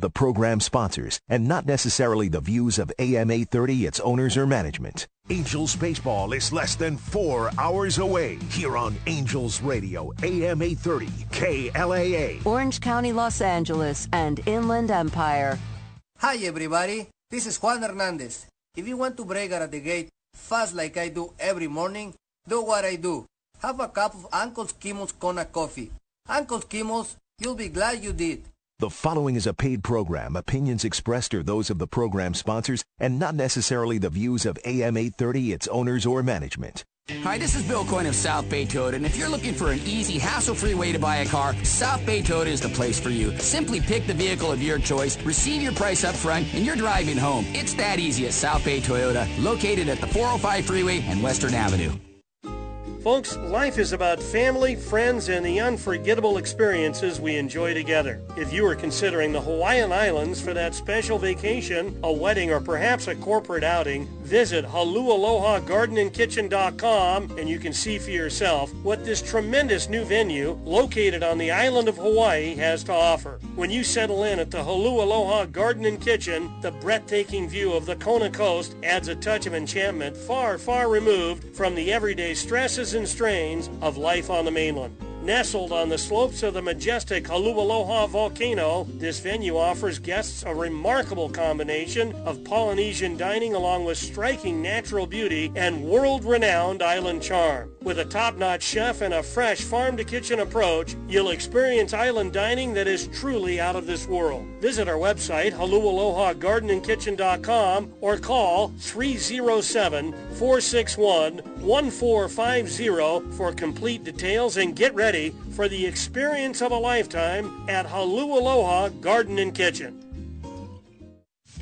the program sponsors, and not necessarily the views of AM 830, its owners, or management. Angels Baseball is less than four hours away here on Angels Radio, AM 830, KLAA. Orange County, Los Angeles, and Inland Empire. Hi, everybody. This is Juan Hernandez. If you want to break out of the gate fast like I do every morning, do what I do. Have a cup of Uncle Skimmel's Kona coffee. Uncle Skimmel's, you'll be glad you did. The following is a paid program. Opinions expressed are those of the program sponsors and not necessarily the views of AM 830, its owners, or management. Hi, this is Bill Coyne of South Bay Toyota, and if you're looking for an easy, hassle-free way to buy a car, South Bay Toyota is the place for you. Simply pick the vehicle of your choice, receive your price up front, and you're driving home. It's that easy at South Bay Toyota, located at the 405 freeway and Western Avenue. Folks, life is about family, friends, and the unforgettable experiences we enjoy together. If you are considering the Hawaiian Islands for that special vacation, a wedding, or perhaps a corporate outing, visit HaluAlohaGardenandKitchen.com and you can see for yourself what this tremendous new venue located on the island of Hawaii has to offer. When you settle in at the Halu Aloha Garden and Kitchen, the breathtaking view of the Kona coast adds a touch of enchantment far, far removed from the everyday stresses and strains of life on the mainland. Nestled on the slopes of the majestic Halualoha volcano, this venue offers guests a remarkable combination of Polynesian dining along with striking natural beauty and world-renowned island charm. With a top-notch chef and a fresh farm-to-kitchen approach, you'll experience island dining that is truly out of this world. Visit our website, halualohagardenandkitchen.com or call 307-461-1450 for complete details and get ready ready for the experience of a lifetime at Halu Aloha Garden and Kitchen.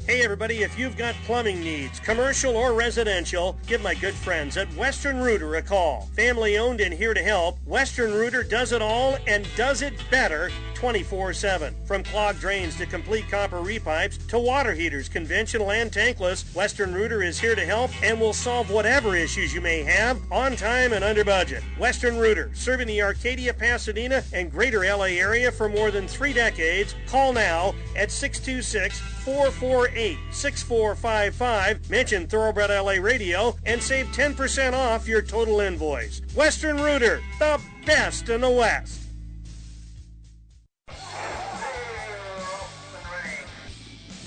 Hey everybody, if you've got plumbing needs, commercial or residential, give my good friends at Western Rooter a call. Family owned and here to help, Western Rooter does it all and does it better 24-7. From clogged drains to complete copper repipes to water heaters, conventional and tankless, Western Rooter is here to help and will solve whatever issues you may have on time and under budget. Western Rooter, serving the Arcadia, Pasadena, and greater LA area for more than three decades. Call now at 626 448 6455. Mention Thoroughbred LA Radio and save 10% off your total invoice. Western Rooter, the best in the West.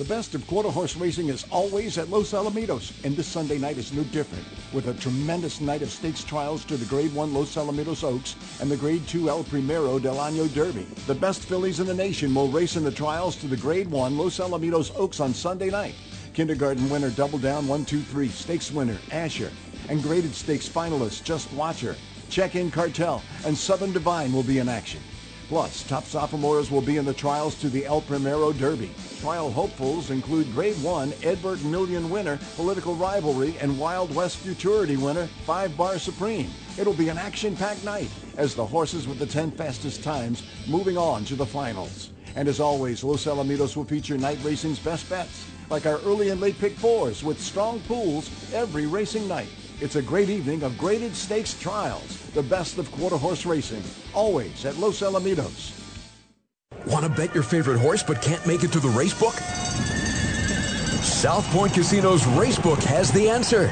The best of quarter horse racing is always at Los Alamitos, and this Sunday night is no different, with a tremendous night of stakes trials to the Grade 1 Los Alamitos Oaks and the Grade 2 El Primero del Año Derby. The best fillies in the nation will race in the trials to the Grade 1 Los Alamitos Oaks on Sunday night. Kindergarten winner Double Down 123, Stakes winner Asher, and graded stakes finalist Just Watcher, Check-In Cartel, and Southern Divine will be in action. Plus, top sophomores will be in the trials to the El Primero Derby. Trial hopefuls include Grade 1 Ed Burke Million winner, Political Rivalry, and Wild West Futurity winner, 5 Bar Supreme. It'll be an action-packed night as the horses with the 10 fastest times moving on to the finals. And as always, Los Alamitos will feature night racing's best bets, like our early and late pick fours with strong pools every racing night. It's a great evening of graded stakes trials, the best of quarter horse racing, always at Los Alamitos. Want to bet your favorite horse but can't make it to the race book? South Point Casino's Racebook has the answer.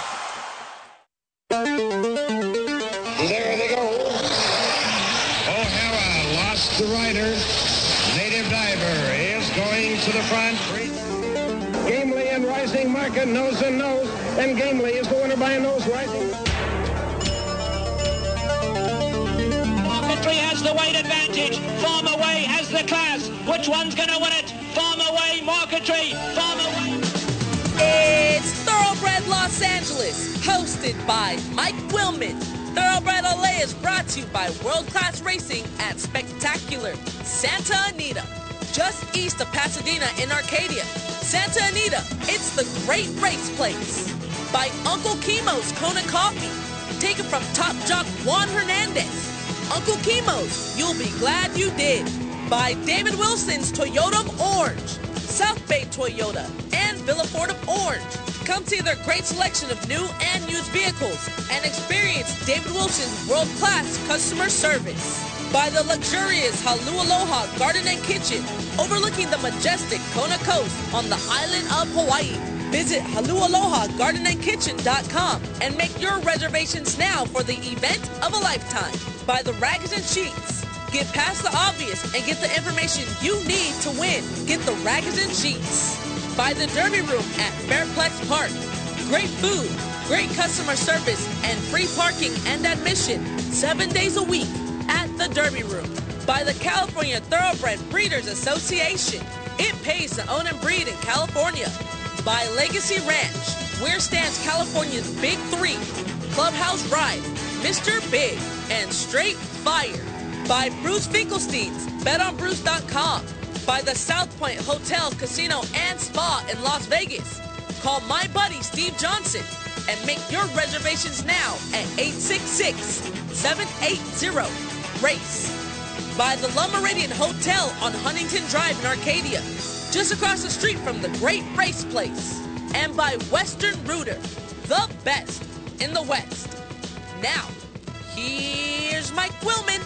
Rising Market nose and nose. And Gamely is the winner by a nose rising. has the weight advantage. Farmer Way has the class. Which one's going to win it? Farmer Way, Marquetry, Farmer Way. It's Thoroughbred Los Angeles, hosted by Mike Willman. Thoroughbred LA is brought to you by World Class Racing at Spectacular Santa Anita, just east of Pasadena in Arcadia. Santa Anita, it's the great race place. By Uncle Chemo's Kona Coffee, taken from top jock Juan Hernandez. Uncle Chemo's, you'll be glad you did. By David Wilson's Toyota of Orange, South Bay Toyota, and Villa Ford of Orange. Come see their great selection of new and used vehicles and experience David Wilson's world-class customer service. By the luxurious Halu Aloha Garden and Kitchen, overlooking the majestic Kona Coast on the island of Hawaii. Visit halualohagardenandkitchen.com and make your reservations now for the event of a lifetime. By the Rags and Sheets. Get past the obvious and get the information you need to win. Get the Rags and Sheets. By the Derby Room at Fairplex Park. Great food, great customer service, and free parking and admission seven days a week the Derby Room. By the California Thoroughbred Breeders Association. It pays to own and breed in California by Legacy Ranch, where stands California's Big Three, Clubhouse Ride, Mr. Big, and Straight Fire. By Bruce Finkelstein's, betonbruce.com. By the South Point Hotel, Casino, and Spa in Las Vegas. Call my buddy Steve Johnson and make your reservations now at 866-780-RACE. By the La Meridian Hotel on Huntington Drive in Arcadia just across the street from the great race place. And by Western Rooter, the best in the West. Now, here's Mike Willman.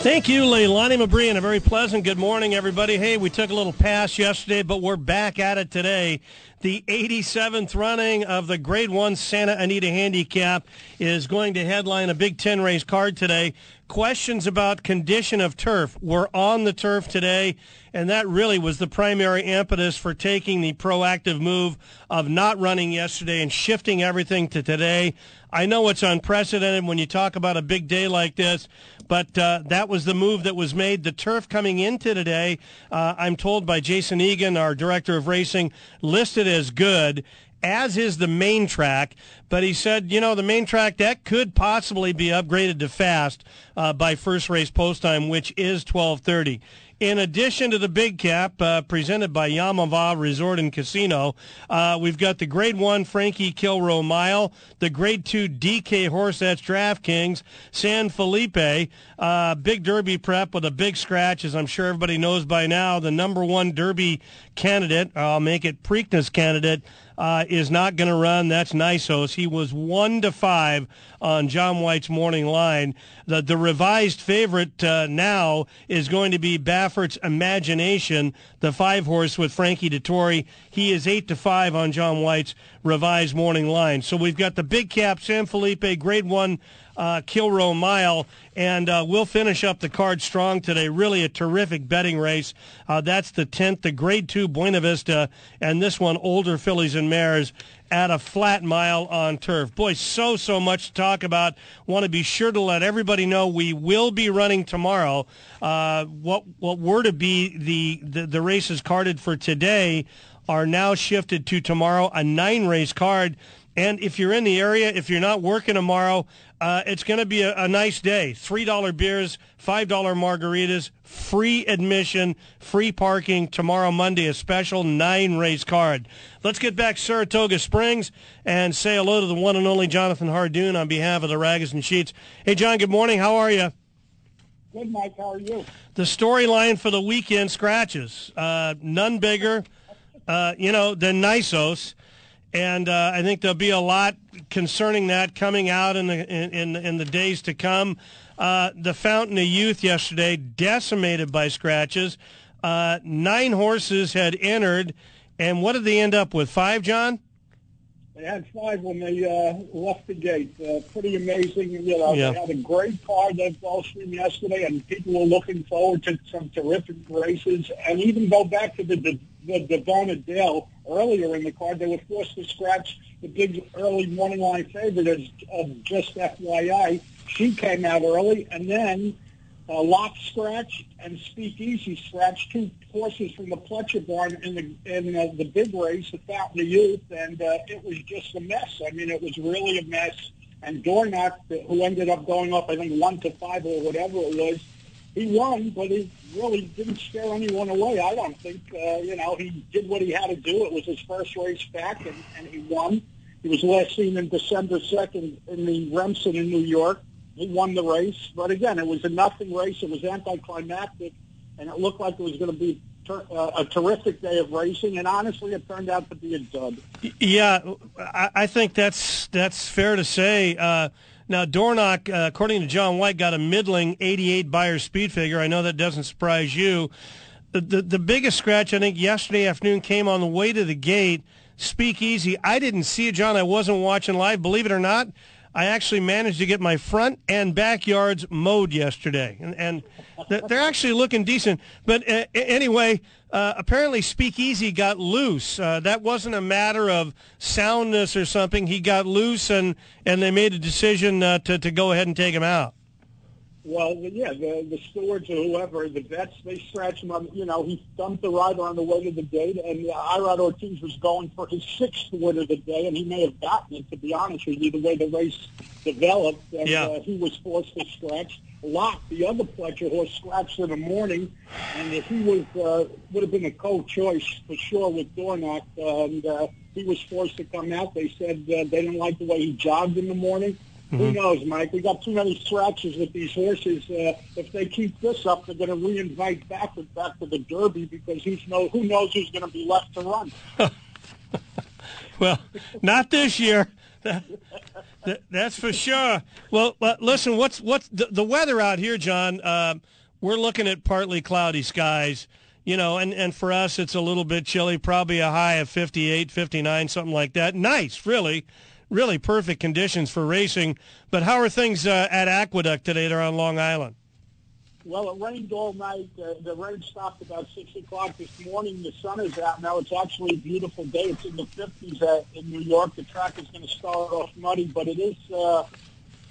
Thank you, Leilani Mabry, and a very pleasant good morning, everybody. Hey, we took a little pass yesterday, but we're back at it today. The 87th running of the Grade 1 Santa Anita Handicap is going to headline a Big Ten race card today. Questions about condition of turf were on the turf today, and that really was the primary impetus for taking the proactive move of not running yesterday and shifting everything to today. I know it's unprecedented when you talk about a big day like this, but uh, that was the move that was made. The turf coming into today, uh, I'm told by Jason Egan, our director of racing, listed as good as is the main track. But he said, you know, the main track that could possibly be upgraded to fast uh, by first race post time, which is 12:30. In addition to the big cap uh, presented by Yamava Resort and Casino, uh, we've got the Grade 1 Frankie Kilroe Mile, the Grade 2 DK Horse, that's DraftKings, San Felipe, uh, big Derby prep with a big scratch, as I'm sure everybody knows by now. The number one Derby candidate, I'll make it Preakness candidate, uh, is not going to run. That's Nysos. He was one to five on John White's morning line. The the revised favorite uh, now is going to be Baffert's Imagination, the five horse with Frankie Dettori. He is eight to five on John White's revised morning line. So we've got the big cap San Felipe Grade One uh, Kilroe Mile, and uh, we'll finish up the card strong today. Really a terrific betting race. Uh, that's the 10th, the Grade 2 Buena Vista, and this one, Older Fillies and Mares at a flat mile on turf. Boy, so, so much to talk about. Want to be sure to let everybody know we will be running tomorrow. Uh, what, what were to be the, the, the races carded for today are now shifted to tomorrow, a nine race card. And if you're in the area, if you're not working tomorrow, uh, it's going to be a, a, nice day. $3 beers, $5 margaritas, free admission, free parking tomorrow, Monday, a special nine race card. Let's get back to Saratoga Springs and say hello to the one and only Jonathan Hardoon on behalf of the Rags and Sheets. Hey, John, good morning. How are you? Good, Mike. How are you? The storyline for the weekend scratches. Uh, none bigger, uh, you know, than Nysos and uh, I think there'll be a lot concerning that coming out in the in in the days to come. Uh, the Fountain of Youth yesterday decimated by scratches. Uh, nine horses had entered, and what did they end up with? Five, John. They had five when they uh, left the gate. Uh, pretty amazing. You know, yeah. they had a great card at Gulfstream yesterday, and people were looking forward to some terrific races. And even go back to the the, the Davona Dale earlier in the card, they were forced to scratch the big early morning line favorite as uh, just FYI. She came out early, and then uh, Lock scratched and Speakeasy scratched two horses from the Pletcher barn in the in uh, the big race at Fountain of Youth, and uh, it was just a mess. I mean, it was really a mess. And Dornoch, who ended up going up, I think one to five or whatever it was, he won, but he really didn't scare anyone away. I don't think. Uh, you know, he did what he had to do. It was his first race back, and, and he won. He was last seen in December 2nd in the Remsen in New York. He won the race, but again, it was a nothing race. It was anticlimactic, and it looked like it was going to be ter- uh, a terrific day of racing. And honestly, it turned out to be a dud. Yeah, I, I think that's that's fair to say. Uh, now, Dornoch, uh, according to John White, got a middling 88 Beyer speed figure. I know that doesn't surprise you. The, the, the biggest scratch, I think, yesterday afternoon came on the way to the gate. Speakeasy. I didn't see it, John. I wasn't watching live. Believe it or not, I actually managed to get my front and backyards mowed yesterday, and, and they're actually looking decent. But uh, anyway, uh, apparently Speakeasy got loose. Uh, that wasn't a matter of soundness or something. He got loose, and, and they made a decision uh, to to go ahead and take him out. Well, yeah, the the stewards or whoever, the vets, they scratched him on. You know, he dumped the rider on the way to the gate, and uh, Irad Ortiz was going for his sixth win of the day, and he may have gotten it. To be honest with you, the way the race developed, and Yeah. uh, he was forced to scratch. Locke, the other Pletcher horse, scratched in the morning, and uh, he was uh, would have been a co-choice for sure with Dornoch, and uh, he was forced to come out. They said uh, they didn't like the way he jogged in the morning. Who Mhm. knows, Mike? We got too many scratches with these horses. Uh, if they keep this up, they're going to reinvite back back to the Derby because who's know who knows who's going to be left to run. Well, not this year. That- that- that's for sure. Well, but listen, what's what's the, the weather out here, John? Uh, we're looking at partly cloudy skies. You know, and, and for us, it's a little bit chilly, probably a high of 58, 59, something like that. Nice, really, really perfect conditions for racing. But how are things uh, at Aqueduct today? They're on Long Island. Well, it rained all night. Uh, the rain stopped about six o'clock this morning. The sun is out now. It's actually a beautiful day. It's in the 50s uh, in New York. The track is going to start off muddy, but it is uh,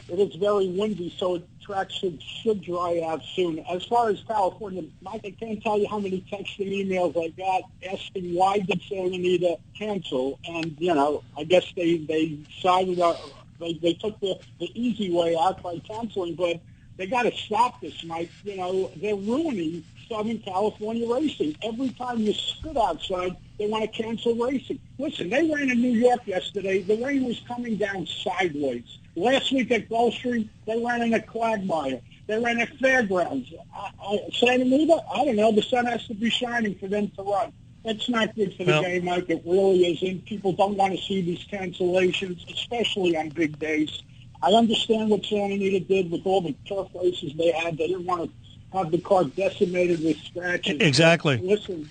it is very windy, so the track should should dry out soon. As far as California, Mike, I can't tell you how many texts and emails I got asking why did Santa Anita cancel, and you know, I guess they they sided up. They they took the the easy way out by canceling, but they got to stop this, Mike. You know, they're ruining Southern California racing. Every time you spit outside, they want to cancel racing. Listen, they ran in New York yesterday. The rain was coming down sideways. Last week at Gulfstream, they ran in a quagmire. They ran at Fairgrounds. I, I, Santa Anita, I don't know. The sun has to be shining for them to run. That's not good for the No. game, Mike. It really isn't. People don't want to see these cancellations, especially on big days. I understand what Santa Anita did with all the turf races they had. They didn't want to have the car decimated with scratches. Exactly. Listen,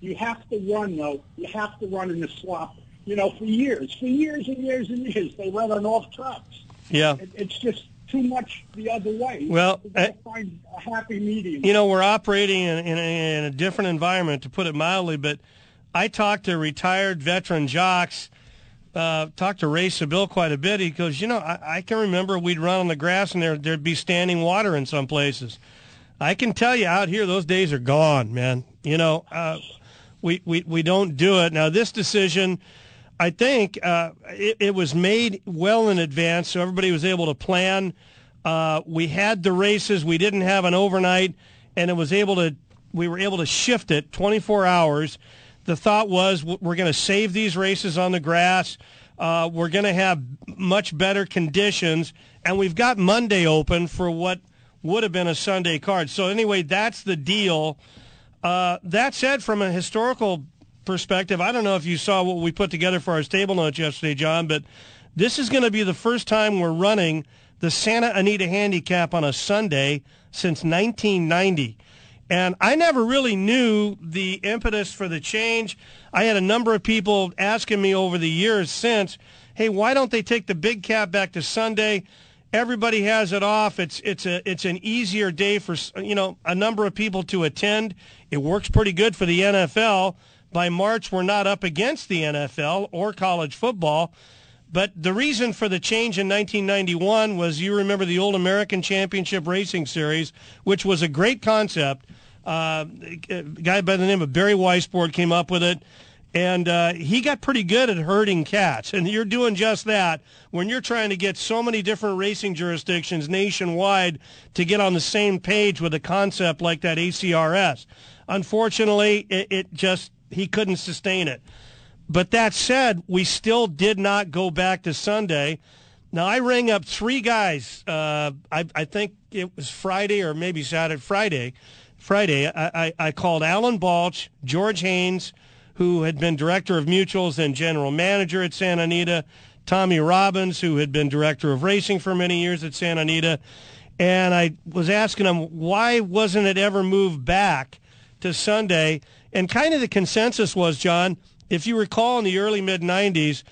you have to run, though. You have to run in the slop. You know, for years, for years and years and years, they ran on off tracks. Yeah. It, it's just too much the other way. Well, you find a happy medium. You know, we're operating in, in, a, in a different environment, to put it mildly, but I talked to retired veteran jocks, uh, talked to Ray Sibille quite a bit. He goes, you know, I, I can remember we'd run on the grass and there, there'd be standing water in some places. I can tell you out here, those days are gone, man. You know, uh, we, we, we don't do it. Now, this decision, I think uh, it, it was made well in advance, so everybody was able to plan. Uh, we had the races. We didn't have an overnight, and it was able to. We were able to shift it 24 hours. The thought was we're going to save these races on the grass. Uh, we're going to have much better conditions, and we've got Monday open for what would have been a Sunday card. So anyway, that's the deal. Uh, that said, from a historical perspective, I don't know if you saw what we put together for our stable notes yesterday, John, but this is going to be the first time we're running the Santa Anita Handicap on a Sunday since 1990. And I never really knew the impetus for the change. I had a number of people asking me over the years since, hey, why don't they take the big cap back to Sunday? Everybody has it off. It's it's a it's an easier day for you know a number of people to attend. It works pretty good for the NFL. By March, we're not up against the NFL or college football. but the reason for the change in 1991 was you remember the old American Championship Racing Series, which was a great concept. Uh, a guy by the name of Barry Weisbord came up with it and uh, he got pretty good at herding cats. And you're doing just that when you're trying to get so many different racing jurisdictions nationwide to get on the same page with a concept like that ACRS. Unfortunately, it, it just he couldn't sustain it. But that said, we still did not go back to Sunday. Now I rang up three guys. Uh, I, I think it was Friday or maybe Saturday. Friday, Friday. I, I, I called Alan Balch, George Haynes who had been director of mutuals and general manager at Santa Anita, Tommy Robbins, who had been director of racing for many years at Santa Anita. And I was asking him, why wasn't it ever moved back to Sunday? And kind of the consensus was, John, if you recall in the early mid 90s,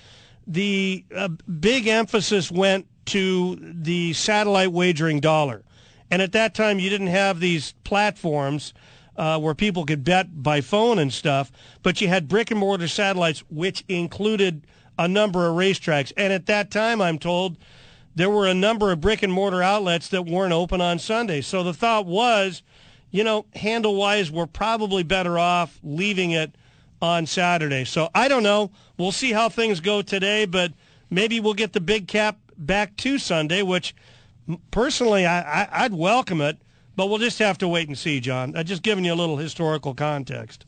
the uh, big emphasis went to the satellite wagering dollar. And at that time, you didn't have these platforms uh, where people could bet by phone and stuff, but you had brick and mortar satellites, which included a number of racetracks. And at that time, I'm told, there were a number of brick and mortar outlets that weren't open on Sunday. So the thought was, you know, handle wise, we're probably better off leaving it on Saturday. So I don't know. We'll see how things go today, but maybe we'll get the big cap back to Sunday, which personally I, I, would welcome it. But we'll just have to wait and see, John. I'm just giving you a little historical context.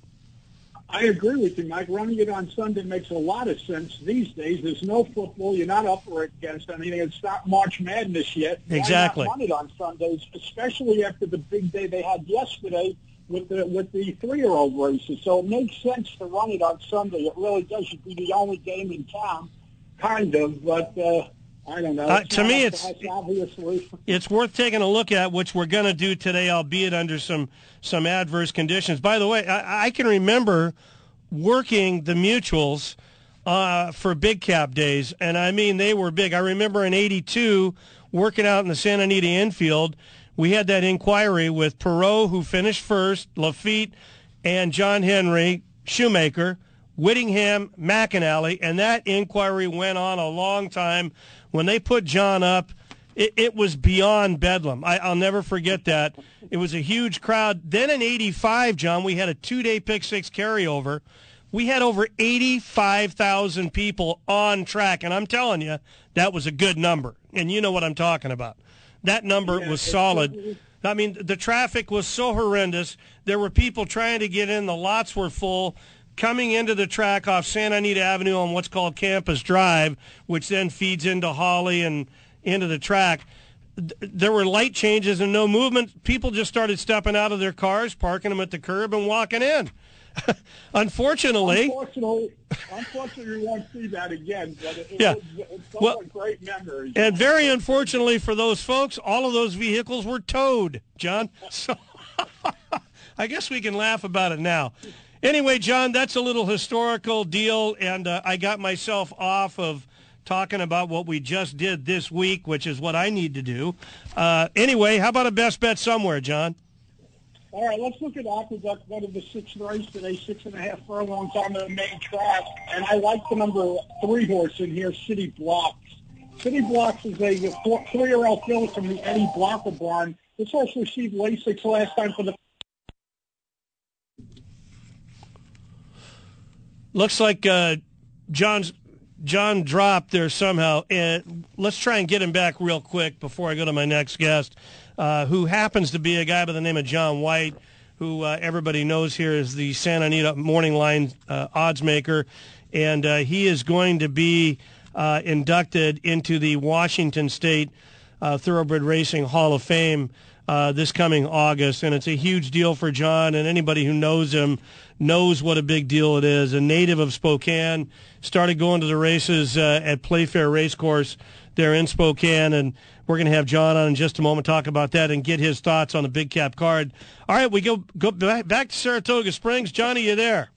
I agree with you, Mike. Running it on Sunday makes a lot of sense these days. There's no football. You're not up against anything. It's not March Madness yet. Exactly. Why not run it on Sundays, especially after the big day they had yesterday with the with the three-year-old races. So it makes sense to run it on Sunday. It really does. It should be the only game in town, kind of. But uh, I don't know. Uh, to me, it's it's worth taking a look at, which we're going to do today, albeit under some some adverse conditions. By the way, I, I can remember working the mutuals uh, for big cap days, and I mean they were big. I remember in '82 working out in the Santa Anita infield. We had that inquiry with Perrault, who finished first, Laffit, and John Henry Shoemaker. Whittingham, McAnally, and that inquiry went on a long time when they put John up, it, it was beyond bedlam. I, will never forget that. It was a huge crowd. Then in '85, John, we had a two-day pick six carryover. We had over 85,000 people on track, and I'm telling you, that was a good number. And you know what I'm talking about. That number yeah, was solid. I mean, the traffic was so horrendous. There were people trying to get in. The lots were full coming into the track off Santa Anita Avenue on what's called Campus Drive, which then feeds into Holly and into the track. There were light changes and no movement. People just started stepping out of their cars, parking them at the curb, and walking in. unfortunately, unfortunately, unfortunately, we won't see that again. But it, yeah. was, well, great memories. And very unfortunately for those folks, all of those vehicles were towed, John. So I guess we can laugh about it now. Anyway, John, that's a little historical deal, and uh, I got myself off of talking about what we just did this week, which is what I need to do. Uh, anyway, how about a best bet somewhere, John? All right, let's look at Aqueduct, one of the six race today, six and a half furlongs on the main track. And I like the number three horse in here, City Blocks. City Blocks is a three-year-old filly from the Eddie Blocker barn. This horse received Lasix last time for the Looks like uh, John's John dropped there somehow. And let's try and get him back real quick before I go to my next guest, uh, who happens to be a guy by the name of John White, who uh, everybody knows here is the Santa Anita Morning Line uh, odds maker, and uh, he is going to be uh, inducted into the Washington State uh, Thoroughbred Racing Hall of Fame. This coming August, and it's a huge deal for John and anybody who knows him knows what a big deal it is. A native of Spokane, started going to the races uh, at Playfair Racecourse there in Spokane, and we're going to have John on in just a moment talk about that and get his thoughts on the big cap card. All right, we go go back, back to Saratoga Springs. Johnny, you there?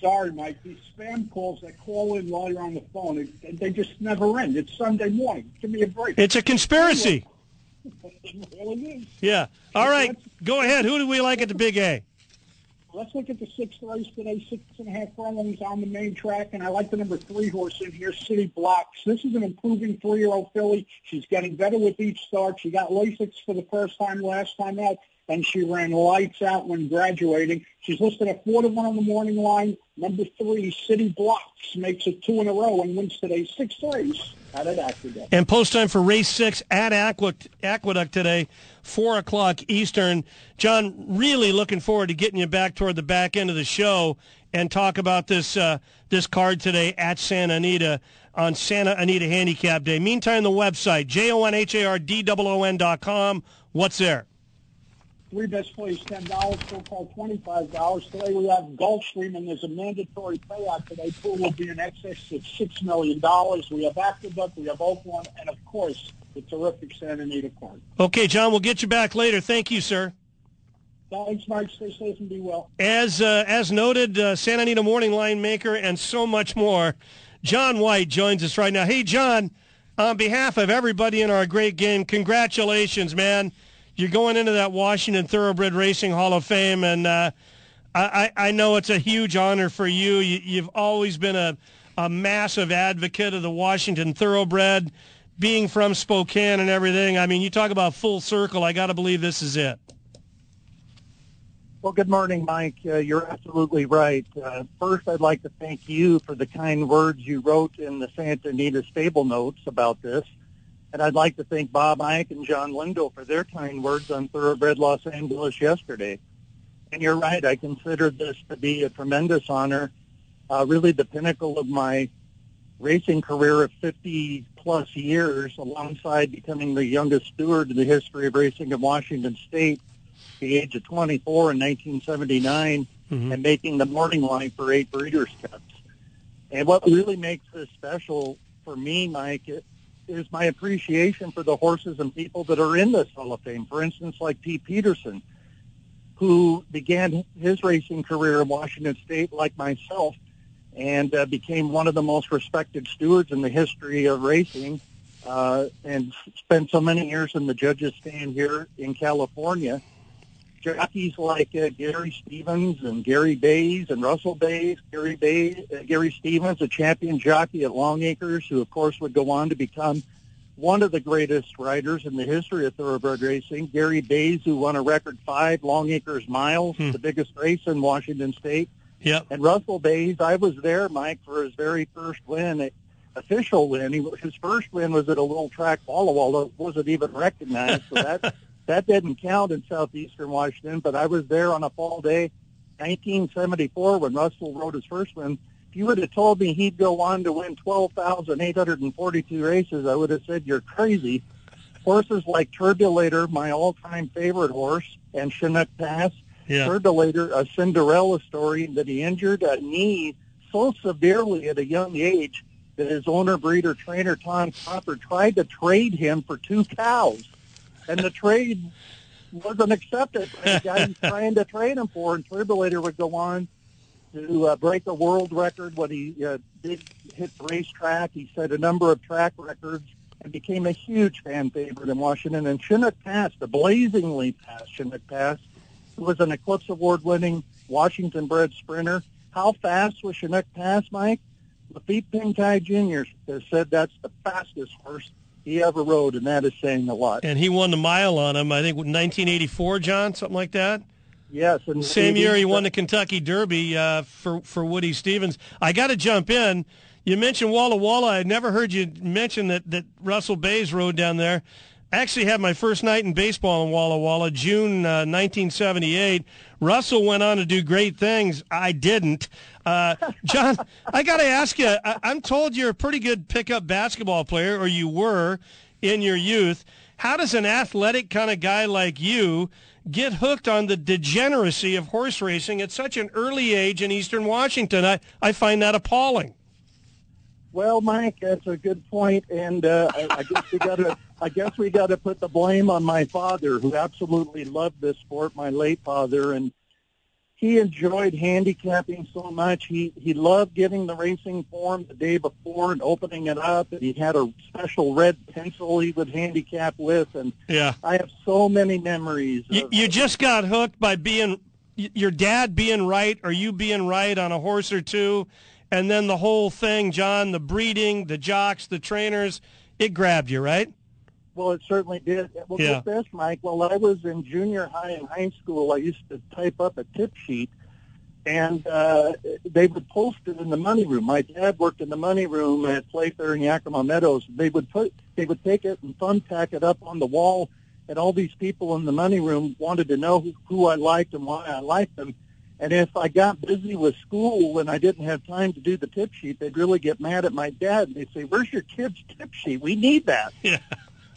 Sorry, Mike. These spam calls that call in while you're on the phone, they just never end. It's Sunday morning. Give me a break. It's a conspiracy. Yeah. All right. Go ahead. Who do we like at the Big A? Let's look at the sixth race today. Six and a half furlongs on the main track, and I like the number three horse in here, City Blocks. This is an improving three-year-old filly. She's getting better with each start. She got Lasix for the first time last time out, and she ran lights out when graduating. She's listed at four to one on the morning line. Number three, City Blocks, makes it two in a row and wins today's sixth race Aqueduct. And post time for race six at Aqueduct, today, 4 o'clock Eastern. John, really looking forward to getting you back toward the back end of the show and talk about this uh, this card today at Santa Anita on Santa Anita Handicap Day. Meantime, the website, J-O-N-H-A-R-D-O-O-N dot com. What's there? Three best plays, ten dollars. Full call, twenty-five dollars. Today we have Gulfstream, and there's a mandatory payout today. Pool will be in excess of six million dollars. We have Aqueduct, we have Oaklawn, and of course the terrific Santa Anita card. Okay, John, we'll get you back later. Thank you, sir. Thanks, Mike. Stay safe and be well. As uh, as noted, uh, Santa Anita morning line maker and so much more. John White joins us right now. Hey, John, on behalf of everybody in our great game, congratulations, man you're going into that Washington Thoroughbred Racing Hall of Fame, and uh, I, I know it's a huge honor for you. you have always been a, a massive advocate of the Washington Thoroughbred, being from Spokane and everything. I mean, you talk about full circle. I got to believe this is it. Well, good morning, Mike. Uh, you're absolutely right. Uh, first, I'd like to thank you for the kind words you wrote in the Santa Anita stable notes about this. And I'd like to thank Bob Ike and John Lindo for their kind words on Thoroughbred Los Angeles yesterday. And you're right, I consider this to be a tremendous honor, uh, really the pinnacle of my racing career of 50 plus years, alongside becoming the youngest steward in the history of racing in Washington State, the age of 24 in 1979, mm-hmm. and making the morning line for eight Breeders' Cups. And what really makes this special for me, Mike, is my appreciation for the horses and people that are in this Hall of Fame. For instance, like Pete Peterson, who began his racing career in Washington State like myself and uh, became one of the most respected stewards in the history of racing uh, and spent so many years in the judges stand here in California. Jockeys like uh, Gary Stevens and Gary Baze and Russell Baze, Gary Baze, uh, Gary Stevens, a champion jockey at Longacres, who of course would go on to become one of the greatest riders in the history of thoroughbred racing. Gary Baze, who won a record five Longacres miles, hmm. the biggest race in Washington State. Yep. And Russell Baze, I was there, Mike, for his very first win, official win. He, his first win was at a little track, Walla that wasn't even recognized. So that that didn't count in southeastern Washington, but I was there on a fall day, 1974, when Russell rode his first win. If you would have told me he'd go on to win 12,842 races, I would have said you're crazy. Horses like Turbulator, my all-time favorite horse, and Chinook Pass. Yeah. Turbulator, a Cinderella story that he injured a knee so severely at a young age that his owner, breeder, trainer Tom Copper tried to trade him for two cows and the trade wasn't accepted by the guy he's trying to trade him for. And Turbulator would go on to uh, break a world record when he uh, did hit the racetrack. He set a number of track records and became a huge fan favorite in Washington. And Chinook Pass, the blazingly fast Chinook Pass, who was an Eclipse Award-winning Washington-bred sprinter. How fast was Chinook Pass, Mike? Laffit Pincay Jr. has said that's the fastest horse he ever rode, and that is saying a lot. And he won the mile on him, I think, 1984, John, something like that. Yes, and same year he won the Kentucky Derby uh, for for Woody Stephens. I got to jump in. You mentioned Walla Walla. I never heard you mention that that Russell Baze rode down there. I actually had my first night in baseball in Walla Walla, June uh, 1978. Russell went on to do great things. I didn't. Uh, John, I got to ask you. I, I'm told you're a pretty good pickup basketball player, or you were in your youth. How does an athletic kind of guy like you get hooked on the degeneracy of horse racing at such an early age in Eastern Washington? I, I find that appalling. Well, Mike, that's a good point, and uh, I, I guess we got to. I guess we got to put the blame on my father, who absolutely loved this sport. My late father, and he enjoyed handicapping so much. He he loved getting the racing form the day before and opening it up. And he had a special red pencil he would handicap with. And yeah, I have so many memories. You, you just got hooked by being your dad being right or you being right on a horse or two, and then the whole thing, John, the breeding, the jocks, the trainers, it grabbed you, right? Well, it certainly did. Well, Yeah. get this, Mike. While I was in junior high and high school, I used to type up a tip sheet, and uh, they would post it in the money room. My dad worked in the money room at Playfair and Yakima Meadows. They would put, they would take it and thumbtack it up on the wall, and all these people in the money room wanted to know who, who I liked and why I liked them. And if I got busy with school and I didn't have time to do the tip sheet, they'd really get mad at my dad. And they'd say, "Where's your kid's tip sheet? We need that." Yeah.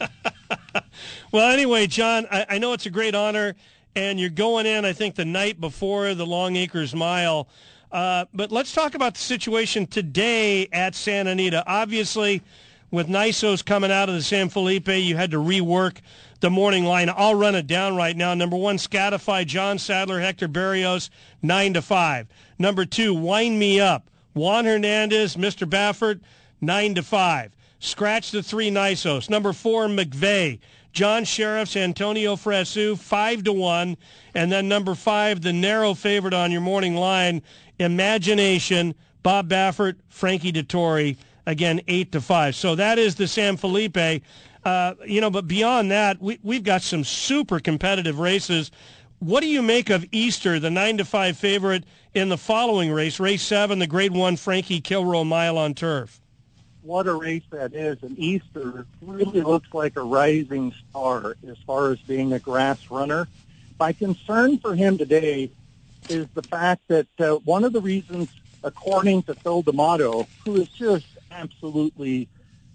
well, anyway, John, I, I know it's a great honor, and you're going in, I think, the night before the Longacres Mile. Uh, but let's talk about the situation today at Santa Anita. Obviously, with Nysos coming out of the San Felipe, you had to rework the morning line. I'll run it down right now. Number one, Scatify, John Sadler, Hector Berrios, 9 to 5. Number two, Wine Me Up, Juan Hernandez, Mr. Baffert, 9 to 5. Scratch the three Nysos. Number four, McVeigh. John Shirreffs Antonio Fresu, 5 to 1. And then number five, the narrow favorite on your morning line, Imagination, Bob Baffert, Frankie Dettori, again, 8 to 5. So that is the San Felipe. Uh, you know, but beyond that, we, we've got some super competitive races. What do you make of Easter, the 9 to 5 favorite in the following race, race 7, the grade 1 Frankie Kilroe Mile on Turf? What a race that is. And Easter really looks like a rising star as far as being a grass runner. My concern for him today is the fact that uh, one of the reasons, according to Phil D'Amato, who has just absolutely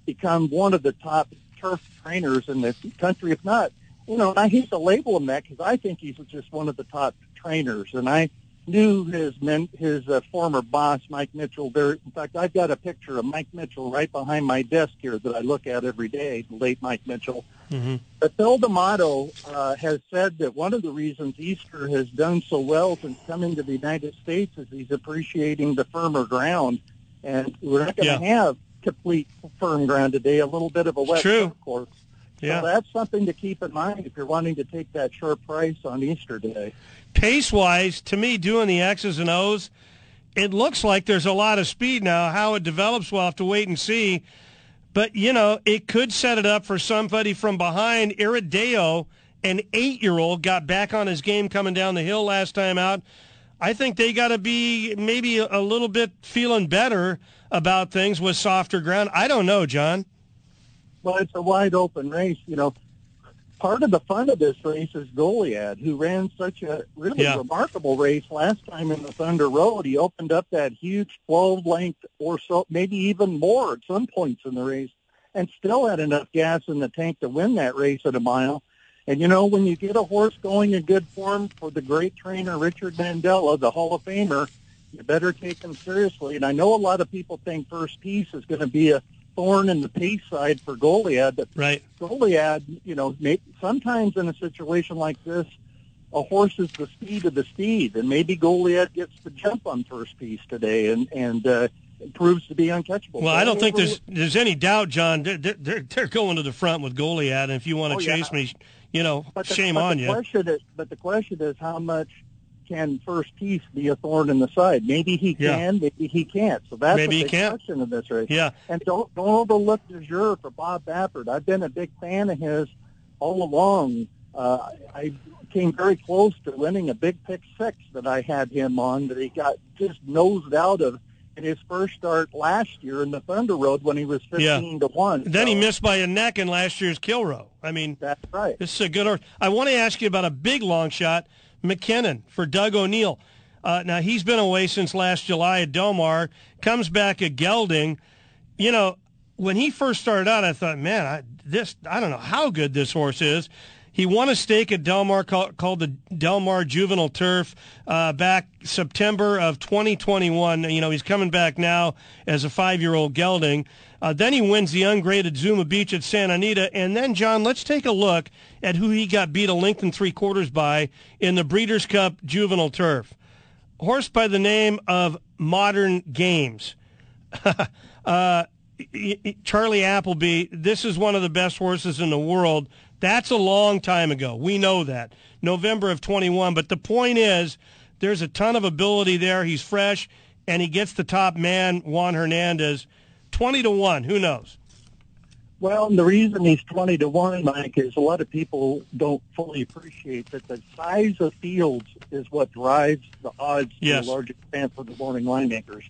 become one of the top turf trainers in the country, if not, you know, and I hate to label him that because I think he's just one of the top trainers. And I knew his men, his uh, former boss, Mike Mitchell. Very, in fact, I've got a picture of Mike Mitchell right behind my desk here that I look at every day. The late Mike Mitchell. Mm-hmm. But Phil D'Amato uh, has said that one of the reasons Easter has done so well since coming to the United States is he's appreciating the firmer ground, and we're not going to Yeah. have complete firm ground today. A little bit of a wet course. Yeah. So that's something to keep in mind if you're wanting to take that short price on Easter today. pace wise, to me, doing the X's and O's, it looks like there's a lot of speed now. How it develops, we'll have to wait and see. But, you know, it could set it up for somebody from behind. Irideo, an eight year old, got back on his game coming down the hill last time out. I think they got to be maybe a little bit feeling better about things with softer ground. I don't know, John. Well, it's a wide open race. You know, part of the fun of this race is Goliad, who ran such a really Yeah. remarkable race last time in the Thunder Road. He opened up that huge 12 length or so, maybe even more at some points in the race, and still had enough gas in the tank to win that race at a mile. And you know, when you get a horse going in good form for the great trainer Richard Mandella, the Hall of Famer, you better take him seriously. And I know a lot of people think First Piece is going to be a thorn in the pace side for Goliad, but Right. Goliad, you know, may, sometimes in a situation like this, a horse is the speed of the steed, and maybe Goliad gets the jump on First Piece today, and and uh, it proves to be uncatchable. Well, I don't think there's there's any doubt, John. They're, they're, they're going to the front with Goliad, and if you want to Oh, yeah. chase me, you know, But the, shame but on the you. Question is, but the question is, how much can First Piece be a thorn in the side? Maybe he Yeah. can, maybe he can't. So that's Maybe a big question of this race. Yeah. And don't don't overlook the juror for Bob Baffert. I've been a big fan of his all along. Uh, I came very close to winning a big pick six that I had him on that he got just nosed out of in his first start last year in the Thunder Road when he was Yeah. fifteen to one. Then he missed by a neck in last year's Kilroe. I mean, that's right. this is a good horse. I want to ask you about a big long shot, McKinnon for Doug O'Neill. Uh, now he's been away since last July at Del Mar. Comes back at Gelding. You know, when he first started out, I thought, man, I, this I don't know how good this horse is. He won a stake at Del Mar called, the Del Mar Juvenile Turf uh, back September of 2021. You know, he's coming back now as a five-year-old gelding. Uh, then he wins the ungraded Zuma Beach at Santa Anita. And then, John, let's take a look at who he got beat a length and three quarters by in the Breeders' Cup Juvenile Turf. Horse by the name of Modern Games. uh, Charlie Appleby, this is one of the best horses in the world. That's a long time ago. We know that. November of 21. But the point is, there's a ton of ability there. He's fresh, and he gets the top man, Juan Hernandez, 20 to 1. Who knows? Well, the reason he's 20 to 1, Mike, is a lot of people don't fully appreciate that the size of fields is what drives the odds yes. to a large extent for the morning line makers.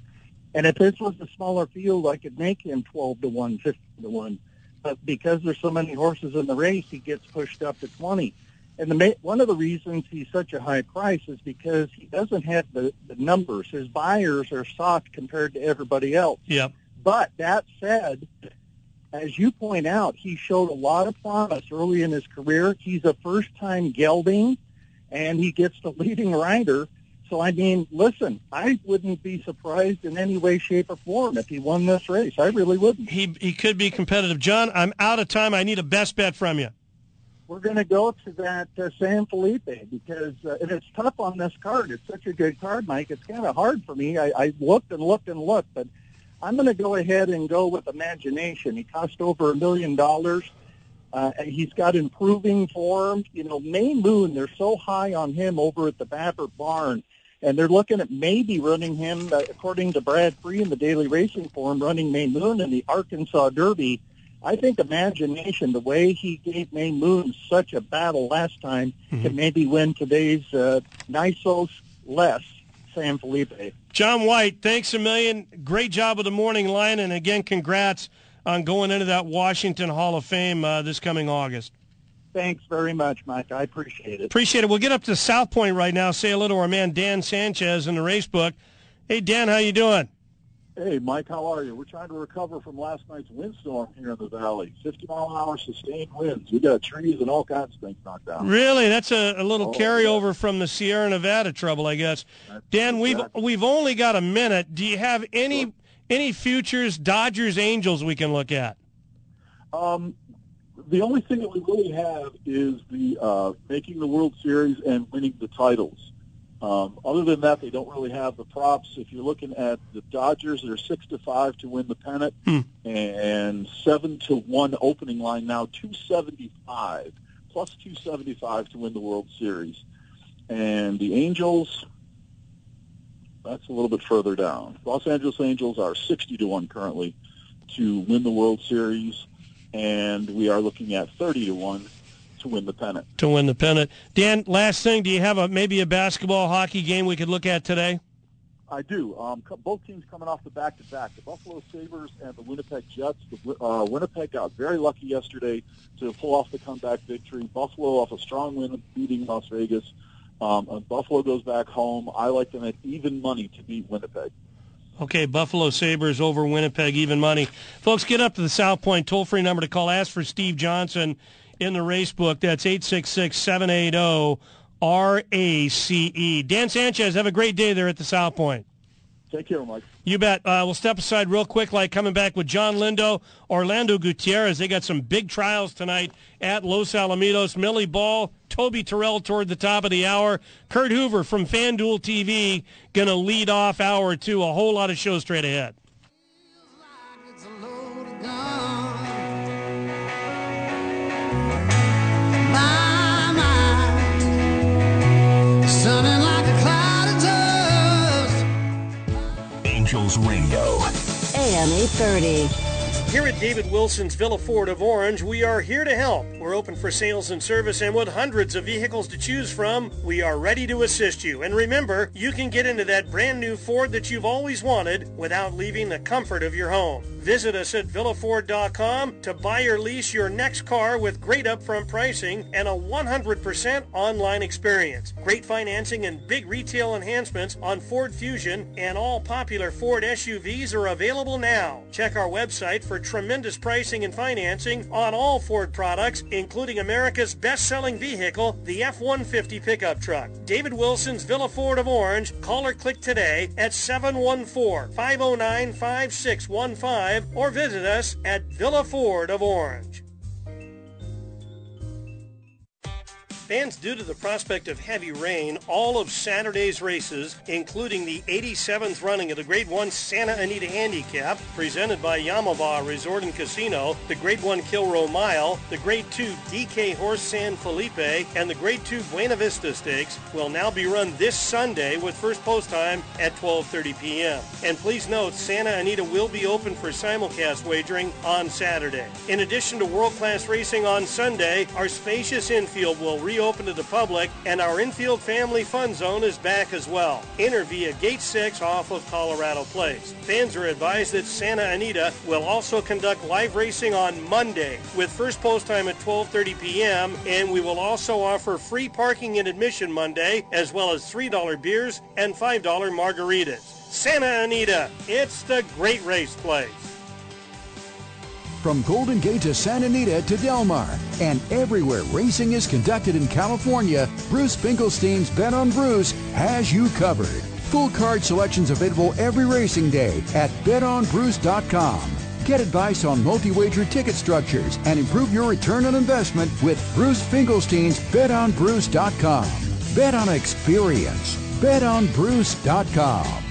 And if this was a smaller field, I could make him 12 to 1, 15 to 1. But because there's so many horses in the race, he gets pushed up to 20. And the one of the reasons he's such a high price is because he doesn't have the, the numbers. His Beyers are soft compared to everybody else. Yep. But that said, as you point out, he showed a lot of promise early in his career. He's a first-time gelding, and he gets the leading rider. So, I mean, listen, I wouldn't be surprised in any way, shape, or form if he won this race. I really wouldn't. He he could be competitive. John, I'm out of time. I need a best bet from you. We're going to go to that uh, San Felipe because, uh, and it's tough on this card. It's such a good card, Mike. It's kind of hard for me. I, I looked and looked and looked, but I'm going to go ahead and go with Imagination. He cost over a million dollars. Uh, he's got improving form. You know, May Moon, they're so high on him over at the Baffert Barn, and they're looking at maybe running him, uh, according to Brad Free in the Daily Racing Form, running May Moon in the Arkansas Derby. I think Imagination, the way he gave May Moon such a battle last time, mm-hmm. can maybe win today's uh, Nysos less San Felipe. John White, thanks a million. Great job of the morning line, and again, congrats on going into that Washington Hall of Fame uh, this coming August. Thanks very much, Mike. I appreciate it. Appreciate it. We'll get up to South Point right now. Say hello to our man Dan Sanchez in the race book. Hey, Dan, how you doing? Hey, Mike, how are you? We're trying to recover from last night's windstorm here in the valley. 50 mile an hour sustained winds. We got trees and all kinds of things knocked down. Really? That's a, a little oh, carryover yeah. from the Sierra Nevada trouble, I guess. That's Dan, exactly. we've we've only got a minute. Do you have any sure. any futures Dodgers Angels we can look at? Um, the only thing that we really have is the uh, making the World Series and winning the titles. Um, other than that, they don't really have the props. If you're looking at the Dodgers, they're six to five to win the pennant, hmm. and seven to one opening line now, two seventy five plus two seventy five to win the World Series, and the Angels. That's a little bit further down. Los Angeles Angels are sixty to one currently to win the World Series, and we are looking at thirty to one to win the pennant. To win the pennant. Dan, last thing, do you have a maybe a basketball hockey game we could look at today? I do. Um, both teams coming off the back-to-back. The Buffalo Sabres and the Winnipeg Jets. The, uh, Winnipeg got very lucky yesterday to pull off the comeback victory. Buffalo off a strong win beating Las Vegas. Um, Buffalo goes back home. I like them at even money to beat Winnipeg. Okay, Buffalo Sabres over Winnipeg, even money. Folks, get up to the South Point toll-free number to call. Ask for Steve Johnson in the race book. That's 866-780-RACE. Dan Sanchez, have a great day there at the South Point. Take care, Mike. You bet. Uh, we'll step aside real quick, like coming back with John Lindo, Orlando Gutierrez. They got some big trials tonight at Los Alamitos. Millie Ball, Toby Terrell toward the top of the hour. Kurt Hoover from FanDuel TV going to lead off hour two. A whole lot of shows straight ahead. Radio. AM 830. Here at David Wilson's Villa Ford of Orange, we are here to help. We're open for sales and service, and with hundreds of vehicles to choose from, we are ready to assist you. And remember, you can get into that brand new Ford that you've always wanted without leaving the comfort of your home. Visit us at villaford.com to buy or lease your next car with great upfront pricing and a 100% online experience. Great financing and big retail enhancements on Ford Fusion and all popular Ford SUVs are available now. Check our website for tremendous pricing and financing on all Ford products, including America's best-selling vehicle, the F-150 pickup truck. David Wilson's Villa Ford of Orange. Call or click today at 714-509-5615 or visit us at Villa Ford of Orange. Fans, due to the prospect of heavy rain, all of Saturday's races, including the 87th running of the Grade 1 Santa Anita Handicap, presented by Yamava Resort and Casino, the Grade 1 Kilroe Mile, the Grade 2 DK Horse San Felipe, and the Grade 2 Buena Vista Stakes, will now be run this Sunday with first post time at 12.30 p.m. And please note, Santa Anita will be open for simulcast wagering on Saturday. In addition to world-class racing on Sunday, our spacious infield will reopen open to the public, and our infield family fun zone is back as well. Enter via Gate 6 off of Colorado Place. Fans are advised that Santa Anita will also conduct live racing on Monday with first post time at 12:30 p.m. and we will also offer free parking and admission Monday as well as $3 beers and $5 margaritas. Santa Anita, it's the great race place. From Golden Gate to Santa Anita to Del Mar and everywhere racing is conducted in California, Bruce Finkelstein's Bet on Bruce has you covered. Full card selections available every racing day at betonbruce.com. Get advice on multi-wager ticket structures and improve your return on investment with Bruce Finkelstein's betonbruce.com. Bet on experience. betonbruce.com.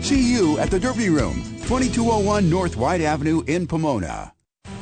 See you at the Derby Room, 2201 North White Avenue in Pomona.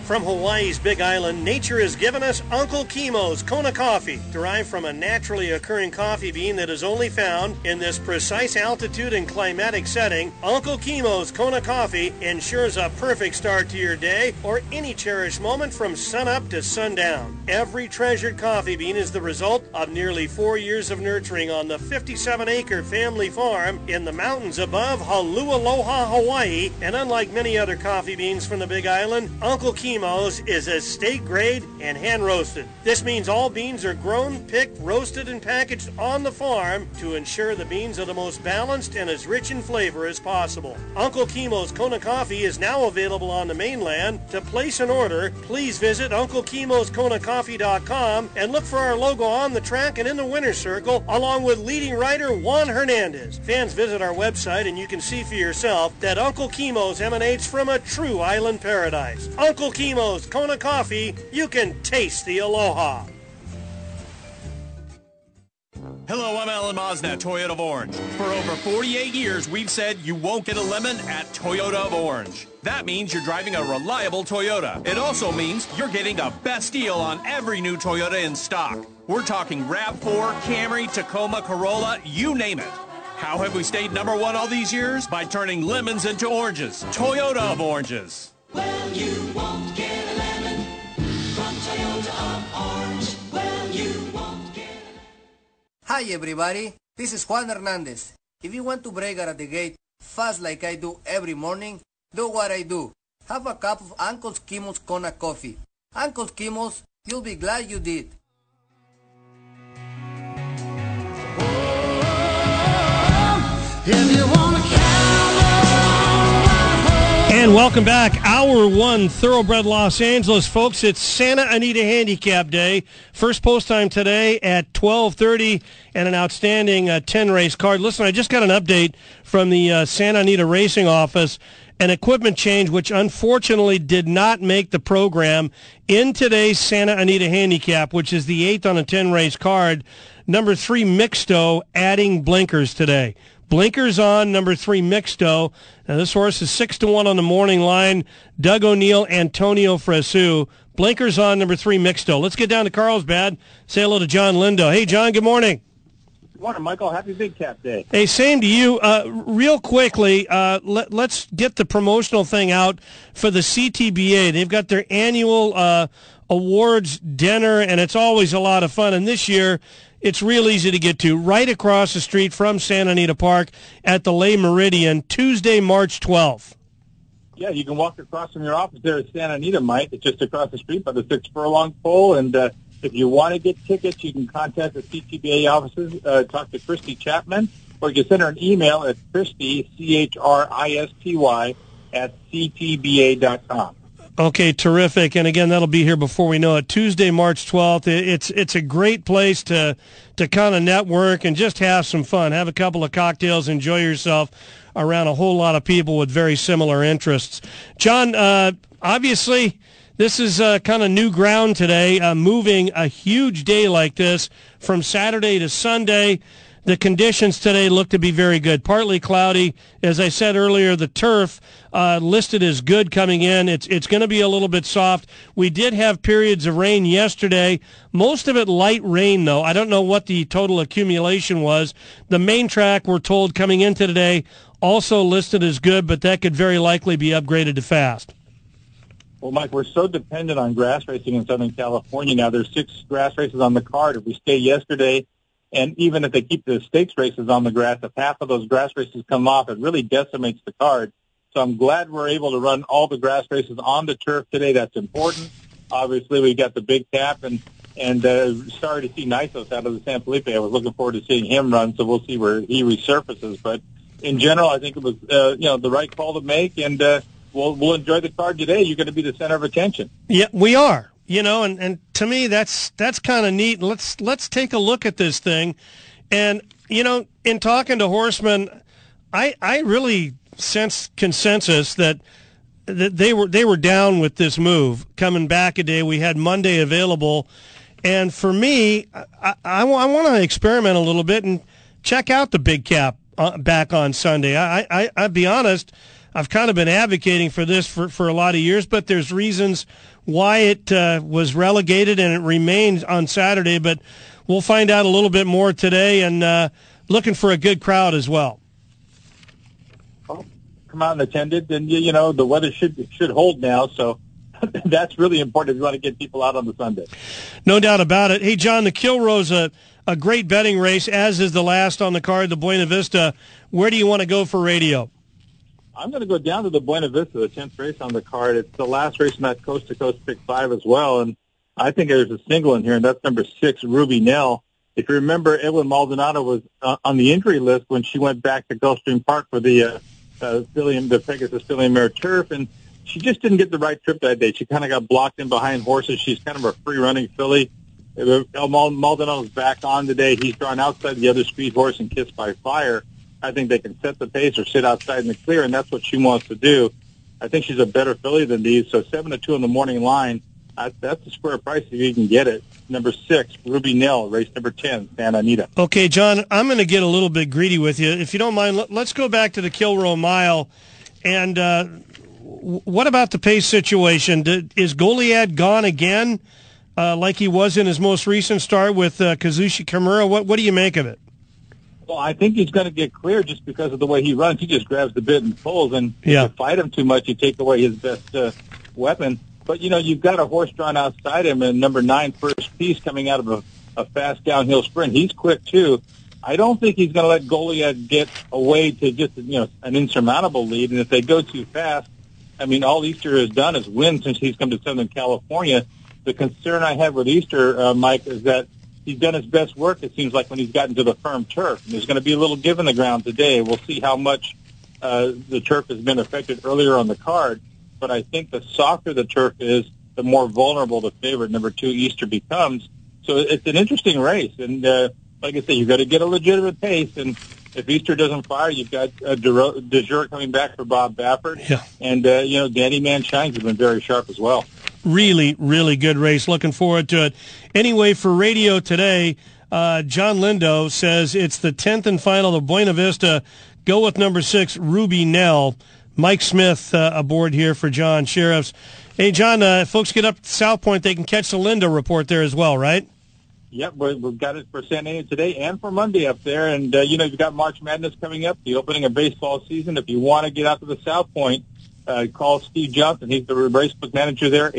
From Hawaii's Big Island, nature has given us Uncle Kimo's Kona coffee, derived from a naturally occurring coffee bean that is only found in this precise altitude and climatic setting. Uncle Kimo's Kona coffee ensures a perfect start to your day or any cherished moment from sunup to sundown. Every treasured coffee bean is the result of nearly four years of nurturing on the 57-acre family farm in the mountains above Holualoha, Hawaii. And unlike many other coffee beans from the Big Island, Uncle Kimo Eskimos is estate grade and hand roasted. This means all beans are grown, picked, roasted, and packaged on the farm to ensure the beans are the most balanced and as rich in flavor as possible. Uncle Kimo's Kona Coffee is now available on the mainland. To place an order, please visit UncleKimosKonaCoffee.com and look for our logo on the track and in the winner's circle, along with leading writer Juan Hernandez. Fans visit our website and you can see for yourself that Uncle Kimo's emanates from a true island paradise. Uncle Kimo's Eskimos Kona Coffee, you can taste the aloha. Hello, I'm Alan Mosnett, Toyota of Orange. For over 48 years, we've said you won't get a lemon at Toyota of Orange. That means you're driving a reliable Toyota. It also means you're getting the best deal on every new Toyota in stock. We're talking RAV4, Camry, Tacoma, Corolla, you name it. How have we stayed number one all these years? By turning lemons into oranges. Toyota of Oranges. Well, you won't get a lemon from Toyota Orange. Well, you won't get Hi, everybody. This is Juan Hernandez. If you want to break out of the gate fast like I do every morning, do what I do. Have a cup of Uncle Kimo's Kona coffee. Uncle Kimo's, you'll be glad you did. If you wanna And welcome back. Hour one, Thoroughbred Los Angeles, folks. It's Santa Anita Handicap Day. First post time today at 1230 and an outstanding uh, 10 race card. Listen, I just got an update from the uh, Santa Anita Racing Office. An equipment change which unfortunately did not make the program in today's Santa Anita Handicap, which is the eighth on a 10 race card. Number three, Mixto, adding blinkers today. Blinkers on number three, Mixto. Now this horse is six to one on the morning line. Doug O'Neill, Antonio Fresu. Blinkers on number three, Mixto. Let's get down to Carlsbad. Say hello to John Lindo. Hey, John. Good morning. Good morning, Michael. Happy Big Cap Day. Hey, same to you. Uh, real quickly, uh, let, us get the promotional thing out for the CTBA. They've got their annual uh, awards dinner, and it's always a lot of fun. And this year, it's real easy to get to. Right across the street from Santa Anita Park at the Le Meridien, Tuesday, March 12th. Yeah, you can walk across from your office there at Santa Anita, Mike. It's just across the street by the six furlong pole, and uh, If you want to get tickets, you can contact the CTBA offices, uh, talk to Christy Chapman, or you can send her an email at Christy, C-H-R-I-S-T-Y, at ctba.com. Okay, terrific. And again, that'll be here before we know it. Tuesday, March 12th. It's it's a great place to to kind of network and just have some fun. Have a couple of cocktails, enjoy yourself around a whole lot of people with very similar interests. John, uh, obviously, this is uh, kind of new ground today. Uh, moving a huge day like this from Saturday to Sunday. The conditions today look to be very good. Partly cloudy, as I said earlier. The turf uh, listed as good coming in. It's it's going to be a little bit soft. We did have periods of rain yesterday. Most of it light rain, though. I don't know what the total accumulation was. The main track, we're told, coming into today, also listed as good, but that could very likely be upgraded to fast. Well, Mike, we're so dependent on grass racing in Southern California now. There's six grass races on the card. If we stay yesterday, and even if they keep the stakes races on the grass, if half of those grass races come off, it really decimates the card. So I'm glad we're able to run all the grass races on the turf today. That's important. Obviously, we got the big cap, and and uh, sorry to see Nysos out of the San Felipe. I was looking forward to seeing him run, so we'll see where he resurfaces. But in general, I think it was uh, you know the right call to make, and uh, we'll we'll enjoy the card today. You're going to be the center of attention. Yeah, we are. You know, and, and to me, that's that's kind of neat. Let's let's take a look at this thing, and you know, in talking to horsemen, I I really sense consensus that that they were they were down with this move coming back a day. We had Monday available, and for me, I, I, I want to experiment a little bit and check out the big cap uh, back on Sunday. I, I I'll be honest, I've kind of been advocating for this for for a lot of years, but there's reasons why it uh, was relegated and it remains on Saturday. But we'll find out a little bit more today, and uh, looking for a good crowd as well come out and attend it, and you know the weather should should hold now. So that's really important if you want to get people out on the Sunday. No doubt about it. Hey, John, the Kilroe's a a great betting race, as is the last on the card, the Buena Vista. Where do you want to go for radio? I'm going to go down to the Buena Vista, the 10th race on the card. It's the last race in that coast to coast pick five as well, and I think there's a single in here, and that's number six, Ruby Nell. If you remember, Edwin Maldonado was uh, on the injury list when she went back to Gulfstream Park for the uh, uh, Fillion, the Pegasus Filly and Mare Turf, and she just didn't get the right trip that day. She kind of got blocked in behind horses. She's kind of a free running filly. El Maldonado's back on today. He's drawn outside the other speed horse and kissed by fire. I think they can set the pace or sit outside in the clear, and that's what she wants to do. I think she's a better filly than these. So seven to two in the morning line. that's a square price if you can get it. Number six, Ruby Nell, race number ten, Santa Anita. Okay, John, I'm going to get a little bit greedy with you. If you don't mind, let's go back to the Kilroe Mile. And uh, what about the pace situation? Is Goliad gone again, uh, like he was in his most recent start with uh, Kazushi Kimura? What What do you make of it? Well, I think he's going to get clear just because of the way he runs. He just grabs the bit and pulls, and yeah. if you fight him too much, you take away his best uh, weapon. But you know, you've got a horse drawn outside him, and number nine, first piece, coming out of a, a fast downhill sprint. He's quick too. I don't think he's going to let Goliad get away to just you know an insurmountable lead. And if they go too fast, I mean, all Easter has done is win since he's come to Southern California. The concern I have with Easter, uh, Mike, is that he's done his best work. It seems like when he's gotten to the firm turf, and there's going to be a little give in the ground today. We'll see how much uh, the turf has been affected earlier on the card but I think the softer the turf is, the more vulnerable the favorite number two Easter becomes. So it's an interesting race, and uh, like I said, you've got to get a legitimate pace. And if Easter doesn't fire, you've got uh, Du jour coming back for Bob Baffert, yeah. and uh, you know Danny Manshine's has been very sharp as well. Really, really good race. Looking forward to it. Anyway, for radio today, uh, John Lindo says it's the tenth and final of Buena Vista. Go with number six, Ruby Nell. Mike Smith uh, aboard here for John Shirreffs. Hey, John, uh, folks get up to South Point, they can catch the Lindo report there as well, right? Yep, we've got it for San Diego today and for Monday up there. And, uh, you know, you've got March Madness coming up, the opening of baseball season. If you want to get out to the South Point, uh, call Steve Johnson. He's the racebook manager there,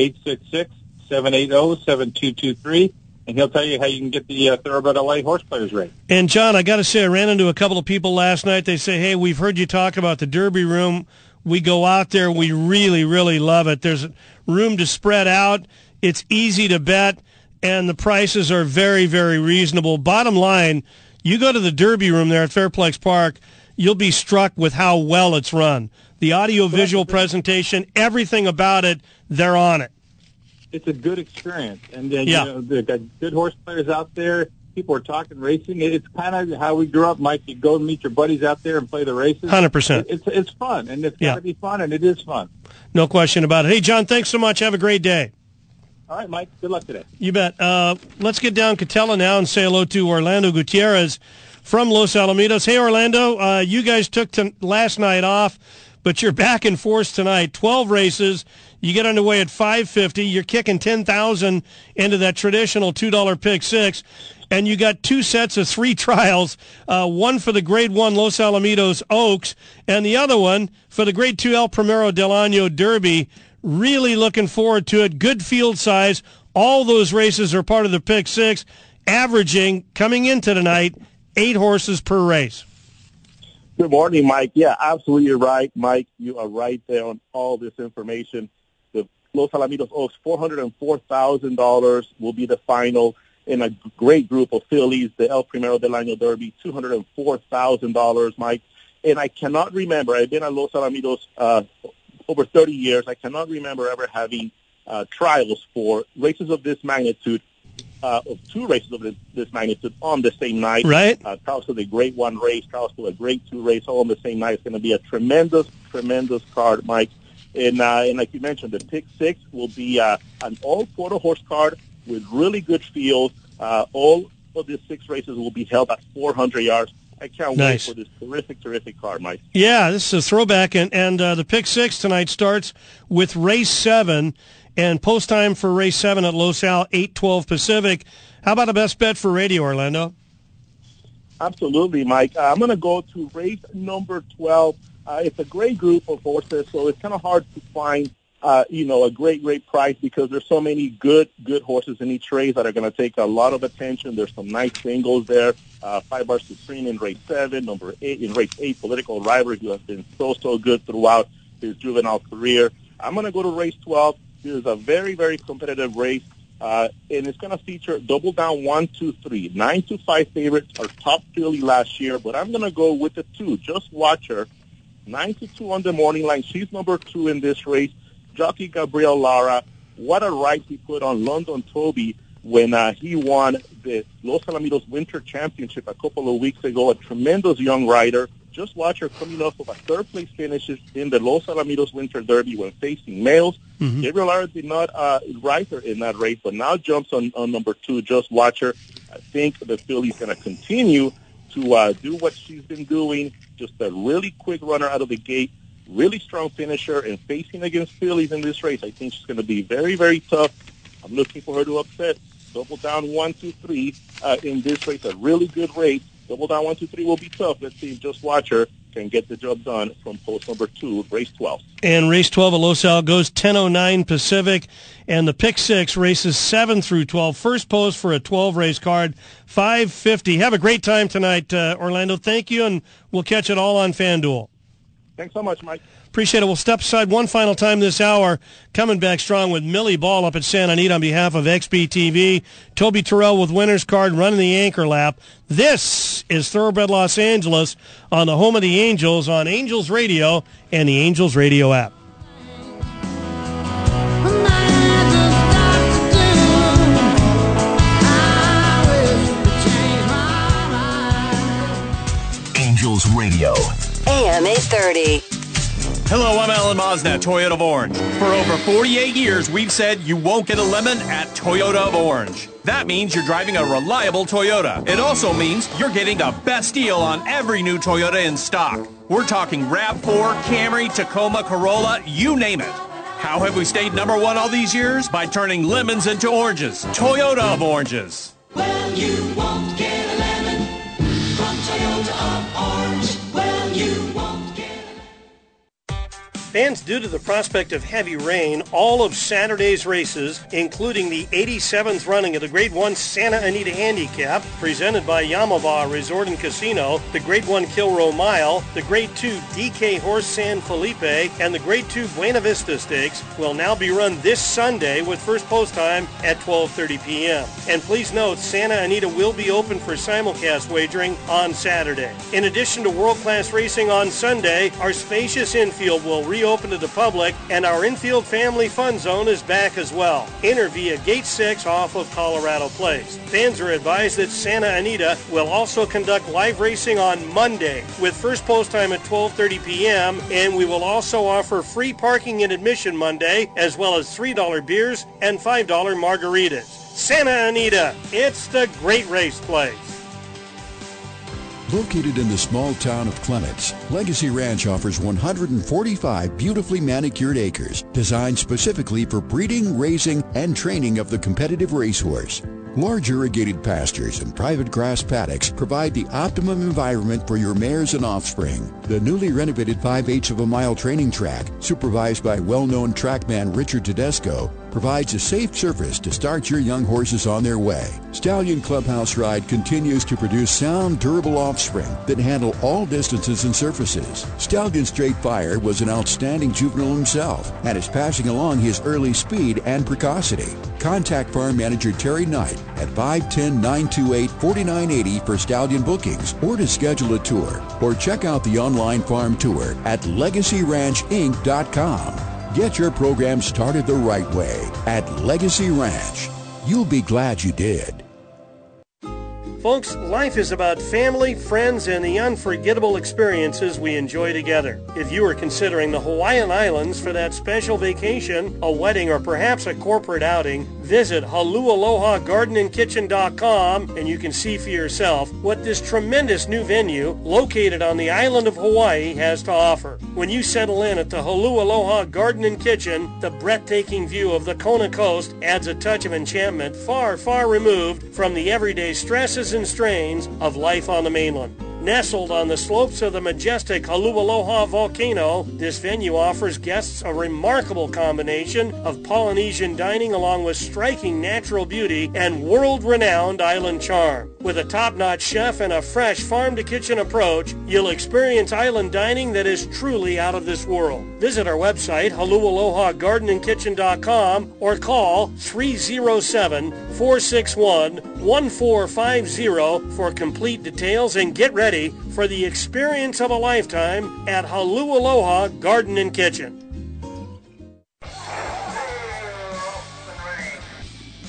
866-780-7223 and he'll tell you how you can get the uh, Thoroughbred LA horse players rate. And John, I got to say, I ran into a couple of people last night. They say, "Hey, we've heard you talk about the Derby room we go out there. We really, really love it. There's room to spread out. It's easy to bet. and the prices are very, very reasonable. Bottom line, you go to the Derby room there at Fairplex Park, you'll be struck with how well it's run. The audio visual presentation, everything about it, they're on it. It's a good experience, and then Yeah. you know they've got good horse players out there. People are talking racing. It's kind of how we grew up, Mike. You go meet your buddies out there and play the races. 100%. It's it's fun, and it's Yeah. got to be fun, and it is fun. No question about it. Hey, John, thanks so much. Have a great day. All right, Mike. Good luck today. You bet. Uh, let's get down Catella now and say hello to Orlando Gutierrez from Los Alamitos. Hey, Orlando, uh, you guys took to last night off, but you're back in force tonight. 12 races. You get underway at 550. You're kicking 10000 into that traditional $2 pick six. And you got two sets of three trials, uh, one for the Grade 1 Los Alamitos Oaks, and the other one for the Grade 2 El Primero del Año Derby. Really looking forward to it. Good field size. All those races are part of the pick six, averaging, coming into tonight, eight horses per race. Good morning, Mike. Yeah, absolutely right, Mike. You are right there on all this information. The Los Alamitos Oaks, four hundred and four thousand dollars will be the final in a great group of fillies. The El Primero del Año Derby, two hundred and four thousand dollars, Mike. And I cannot remember. I've been at Los Alamitos uh, over thirty years. I cannot remember ever having uh, trials for races of this magnitude uh, of two races of this, magnitude on the same night. Right. Uh, to the Great One race, to a Great Two race, all on the same night. It's going to be a tremendous, tremendous card, Mike. And, uh, and like you mentioned, the pick six will be uh, an all quarter horse card with really good field. Uh, all of these six races will be held at 400 yards. I can't Nice. wait for this terrific, terrific card, Mike. Yeah, this is a throwback, and and uh, the pick six tonight starts with race seven, and post time for race seven at Los Al eight twelve Pacific. How about a best bet for radio, Orlando? Absolutely, Mike. Uh, I'm going to go to race number 12. Uh, it's a great group of horses, so it's kind of hard to find, uh, you know, a great, great price because there's so many good, good horses in each race that are going to take a lot of attention. There's some nice singles there. Uh, Five Bar Supreme in race seven, number eight in race eight, Political Rivalry, who has been so, so good throughout his juvenile career. I'm going to go to race 12. This is a very, very competitive race. Uh, and it's going to feature double down one, two, three. Nine to five favorites are top filly last year, but I'm going to go with the two. Just Watcher. Nine to two on the morning line. She's number two in this race. Jockey Gabriel Lara. What a ride he put on London Toby when uh, he won the Los Alamitos Winter Championship a couple of weeks ago. A tremendous young rider. Just Watcher coming off of a third place finish in the Los Alamitos Winter Derby when facing males. Mm-hmm. Gabriel Lara did not uh, ride her in that race, but now jumps on, on number two. Just Watcher. I think the filly's going to continue to uh, do what she's been doing. Just a really quick runner out of the gate, really strong finisher, and facing against fillies in this race, I think she's going to be very, very tough. I'm looking for her to upset. Double down one, two, three uh, in this race, a really good race. Double down one, two, three will be tough. Let's see Just Watcher can get the job done from post number two, race 12. And race 12 at Los Al goes 10.09 Pacific. And the pick six races 7 through 12. First post for a 12 race card, 550. Have a great time tonight, uh, Orlando. Thank you, and we'll catch it all on FanDuel. Thanks so much, Mike. Appreciate it. We'll step aside one final time this hour. Coming back strong with Millie Ball up at Santa Anita on behalf of XBTV. Toby Terrell with winner's card running the anchor lap. This is Thoroughbred Los Angeles on the home of the Angels on Angels Radio and the Angels Radio app. Angels Radio. AM 830. Hello, I'm Alan Mosnett, Toyota of Orange. For over 48 years, we've said you won't get a lemon at Toyota of Orange. That means you're driving a reliable Toyota. It also means you're getting the best deal on every new Toyota in stock. We're talking RAV4, Camry, Tacoma, Corolla, you name it. How have we stayed number one all these years? By turning lemons into oranges. Toyota of Oranges. Well, you won't get Fans, due to the prospect of heavy rain, all of Saturday's races, including the 87th running of the Grade 1 Santa Anita Handicap, presented by Yamava Resort and Casino, the Grade 1 Kilroe Mile, the Grade 2 DK Horse San Felipe, and the Grade 2 Buena Vista Stakes, will now be run this Sunday with first post time at 12.30 p.m. And please note, Santa Anita will be open for simulcast wagering on Saturday. In addition to world-class racing on Sunday, our spacious infield will reopen to the public, and our infield family fun zone is back as well. Enter via Gate 6 off of Colorado Place. Fans are advised that Santa Anita will also conduct live racing on Monday with first post time at 12:30 p.m. and we will also offer free parking and admission Monday as well as $3 beers and $5 margaritas. Santa Anita, it's the great race place. Located in the small town of Clements, Legacy Ranch offers 145 beautifully manicured acres designed specifically for breeding, raising, and training of the competitive racehorse. Large irrigated pastures and private grass paddocks provide the optimum environment for your mares and offspring. The newly renovated 5 eighths of a mile training track, supervised by well-known trackman Richard Tedesco, provides a safe surface to start your young horses on their way. Stallion Clubhouse Ride continues to produce sound, durable offspring that handle all distances and surfaces. Stallion Straight Fire was an outstanding juvenile himself and is passing along his early speed and precocity. Contact Farm Manager Terry Knight at 510-928-4980 for stallion bookings or to schedule a tour or check out the online farm tour at legacyranchinc.com. Get your program started the right way at Legacy Ranch. You'll be glad you did. Folks, life is about family, friends, and the unforgettable experiences we enjoy together. If you are considering the Hawaiian Islands for that special vacation, a wedding, or perhaps a corporate outing, visit HaluAlohaGardenandKitchen.com and you can see for yourself what this tremendous new venue located on the island of Hawaii has to offer. When you settle in at the Halu Aloha Garden and Kitchen, the breathtaking view of the Kona coast adds a touch of enchantment far, far removed from the everyday stresses and strains of life on the mainland. Nestled on the slopes of the majestic Halualoha volcano, this venue offers guests a remarkable combination of Polynesian dining along with striking natural beauty and world-renowned island charm. With a top-notch chef and a fresh farm-to-kitchen approach, you'll experience island dining that is truly out of this world. Visit our website, halualohagardenandkitchen.com or call 307-461-1450 for complete details and get ready for the experience of a lifetime at Halu Aloha Garden and Kitchen.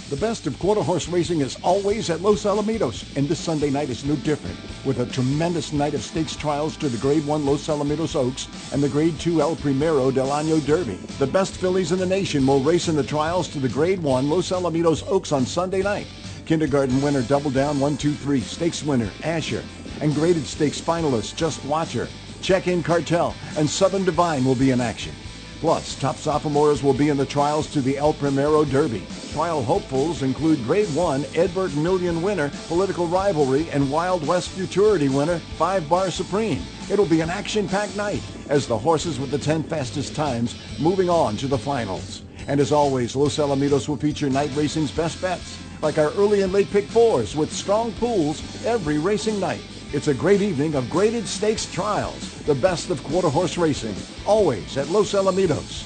The best of quarter horse racing is always at Los Alamitos, and this Sunday night is no different, with a tremendous night of stakes trials to the Grade 1 Los Alamitos Oaks and the Grade 2 El Primero del Año Derby. The best fillies in the nation will race in the trials to the Grade 1 Los Alamitos Oaks on Sunday night. Kindergarten winner Double Down 123, Stakes winner Asher, and graded stakes finalists Just Watcher, Check-In Cartel, and Southern Divine will be in action. Plus, top sophomores will be in the trials to the El Primero Derby. Trial hopefuls include Grade 1 Ed Burke Million winner Political Rivalry and Wild West Futurity winner Five Bar Supreme. It'll be an action-packed night as the horses with the 10 fastest times moving on to the finals. And as always, Los Alamitos will feature night racing's best bets, like our early and late pick fours with strong pools every racing night. It's a great evening of graded stakes trials, the best of quarter horse racing, always at Los Alamitos.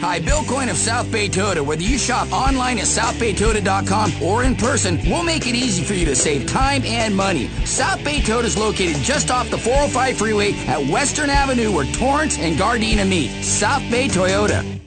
Hi, Bill Coyne of South Bay Toyota. Whether you shop online at southbaytoyota.com or in person, we'll make it easy for you to save time and money. South Bay Toyota is located just off the 405 freeway at Western Avenue where Torrance and Gardena meet. South Bay Toyota.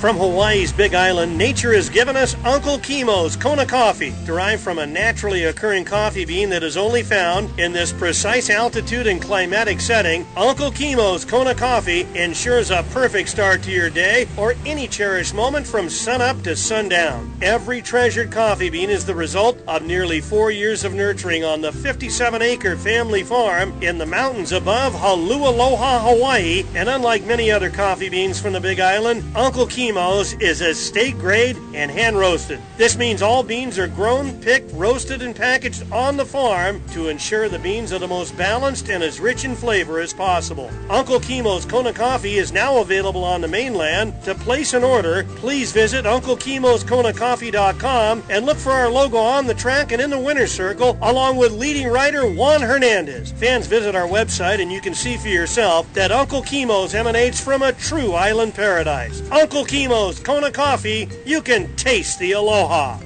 From Hawaii's Big Island, nature has given us Uncle Kimo's Kona coffee, derived from a naturally occurring coffee bean that is only found in this precise altitude and climatic setting. Uncle Kimo's Kona coffee ensures a perfect start to your day or any cherished moment from sunup to sundown. Every treasured coffee bean is the result of nearly four years of nurturing on the 57-acre family farm in the mountains above Halualoha, Hawaii. And unlike many other coffee beans from the Big Island, Uncle Chemo Kimo's is estate grade and hand roasted. This means all beans are grown, picked, roasted, and packaged on the farm to ensure the beans are the most balanced and as rich in flavor as possible. Uncle Kimo's Kona Coffee is now available on the mainland. To place an order, please visit UncleKimosKonaCoffee.com and look for our logo on the track and in the winner's circle, along with leading writer Juan Hernandez. Fans visit our website and you can see for yourself that Uncle Kimo's emanates from a true island paradise. Uncle Kimo's Kona Coffee, you can taste the aloha.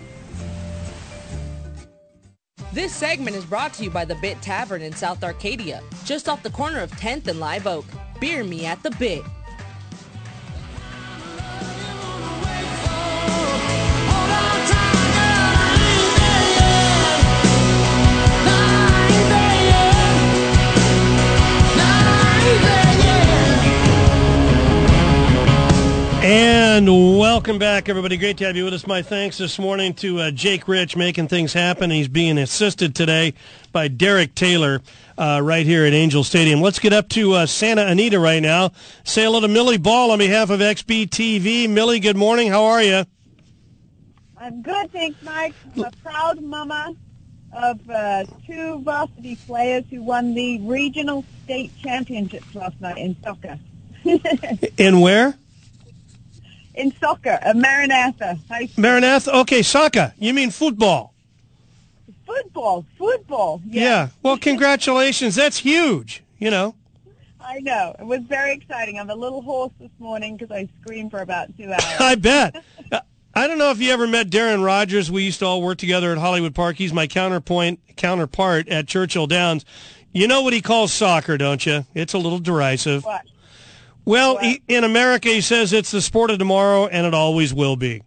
This segment is brought to you by the Bit Tavern in South Arcadia, just off the corner of 10th and Live Oak. Beer me at the Bit. And welcome back, everybody. Great to have you with us. My thanks this morning to uh, Jake Rich making things happen. He's being assisted today by Derek Taylor uh, right here at Angel Stadium. Let's get up to uh, Santa Anita right now. Say hello to Millie Ball on behalf of XBTV. Millie, good morning. How are you? I'm good, thanks, Mike. I'm a proud mama of uh, two varsity players who won the regional state championships last night in soccer. In where? In soccer at Maranatha High School. Maranatha. Okay, soccer. You mean football? Football, football. Yeah. Well, congratulations. That's huge. You know. I know. It was very exciting. I'm a little hoarse this morning because I screamed for about two hours. I bet. Uh, I don't know if you ever met Darren Rogers. We used to all work together at Hollywood Park. He's my counterpoint counterpart at Churchill Downs. You know what he calls soccer, don't you? It's a little derisive. What? Well, he, in America, he says it's the sport of tomorrow, and it always will be.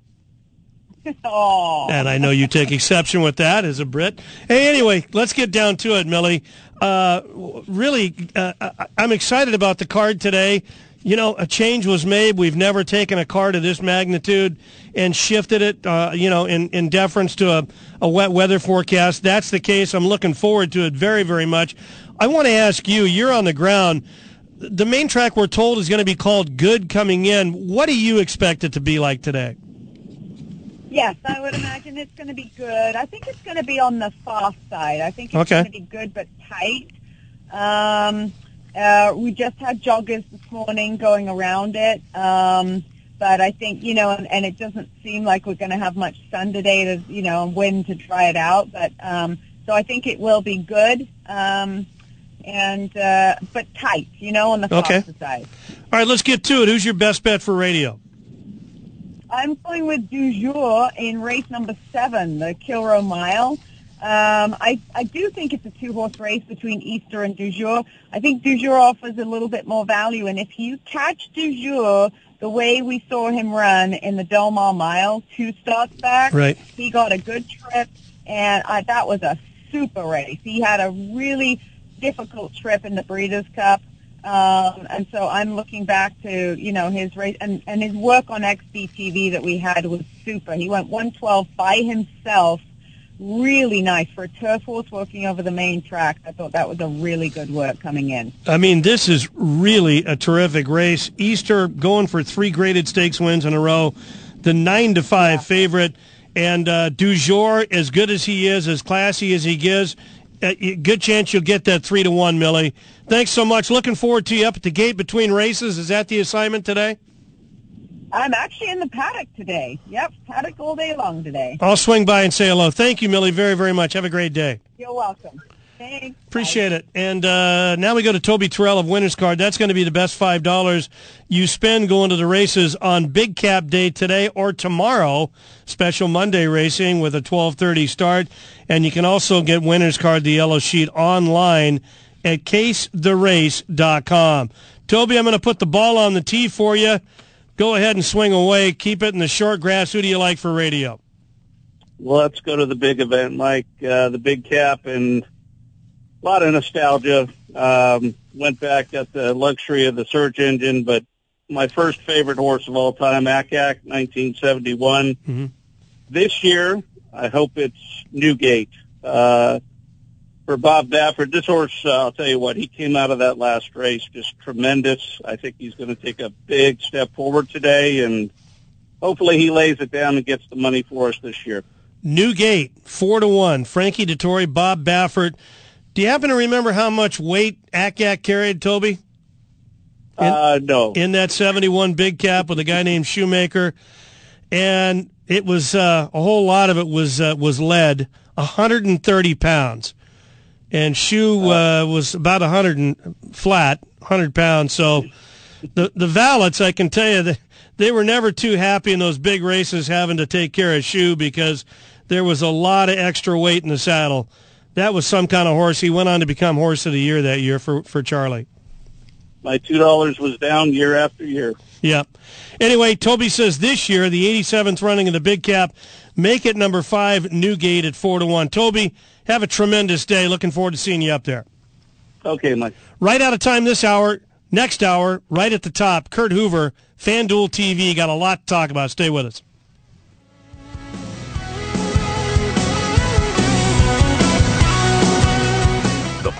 oh. And I know you take exception with that as a Brit. Hey, anyway, let's get down to it, Millie. Uh, really, uh, I'm excited about the card today. You know, a change was made. We've never taken a card of this magnitude and shifted it, uh, you know, in, in deference to a, a wet weather forecast. That's the case. I'm looking forward to it very, very much. I want to ask you, you're on the ground. The main track we're told is going to be called Good Coming In. What do you expect it to be like today? Yes, I would imagine it's going to be good. I think it's going to be on the fast side. I think it's Okay. going to be good but tight. Um, uh, we just had joggers this morning going around it. Um, but I think, you know, and, and it doesn't seem like we're going to have much sun today to, you know, and wind to try it out. But, um, so I think it will be good. Um, and, uh, but tight, you know, on the Okay. faster side. All right, let's get to it. Who's your best bet for radio? I'm going with Du jour in race number seven, the Kilroe Mile. Um, I, I do think it's a two-horse race between Easter and Du jour. I think Du jour offers a little bit more value, and if you catch Du jour the way we saw him run in the Del Mar Mile two starts back, Right. he got a good trip, and I, that was a super race. He had a really difficult trip in the Breeders' Cup. Um, and so I'm looking back to, you know, his race and, and his work on XBTV that we had was super. He went 112 by himself. Really nice for a turf horse working over the main track. I thought that was a really good work coming in. I mean, this is really a terrific race. Easter going for three graded stakes wins in a row, the nine to five favorite, and uh, Du jour, as good as he is, as classy as he gives, uh, good chance you'll get that three to one, Millie. Thanks so much. Looking forward to you up at the gate between races. Is that the assignment today? I'm actually in the paddock today. Yep, paddock all day long today. I'll swing by and say hello. Thank you, Millie, very, very much. Have a great day. You're welcome. Thanks. Appreciate it. And uh, now we go to Toby Terrell of Winners Card. That's going to be the best five dollars you spend going to the races on Big Cap Day today or tomorrow. Special Monday racing with a twelve thirty start, and you can also get Winners Card the yellow sheet online at casetherace.com. Toby, I'm going to put the ball on the tee for you. Go ahead and swing away. Keep it in the short grass. Who do you like for radio? Well, let's go to the big event, Mike. Uh, the big cap and a lot of nostalgia. Um, went back at the luxury of the search engine, but my first favorite horse of all time, Ack Ack, 1971. Mm-hmm. This year, I hope it's Newgate. Uh, for Bob Baffert, this horse, uh, I'll tell you what, he came out of that last race just tremendous. I think he's going to take a big step forward today, and hopefully he lays it down and gets the money for us this year. Newgate, four to one. Frankie Dettori, Bob Baffert. Do you happen to remember how much weight Ack carried, Toby? In, uh, no. In that 71 big cap with a guy named Shoemaker. And it was, uh, a whole lot of it was, uh, was lead, 130 pounds. And Shoe, uh, was about 100 and flat, 100 pounds. So the, the Valets, I can tell you that they were never too happy in those big races having to take care of Shoe because there was a lot of extra weight in the saddle. That was some kind of horse. He went on to become horse of the year that year for, for Charlie. My two dollars was down year after year. Yep. Anyway, Toby says this year the 87th running of the big cap, make it number five Newgate at four to one. Toby, have a tremendous day. Looking forward to seeing you up there. Okay, Mike. Right out of time this hour. Next hour, right at the top, Kurt Hoover, FanDuel TV. Got a lot to talk about. Stay with us.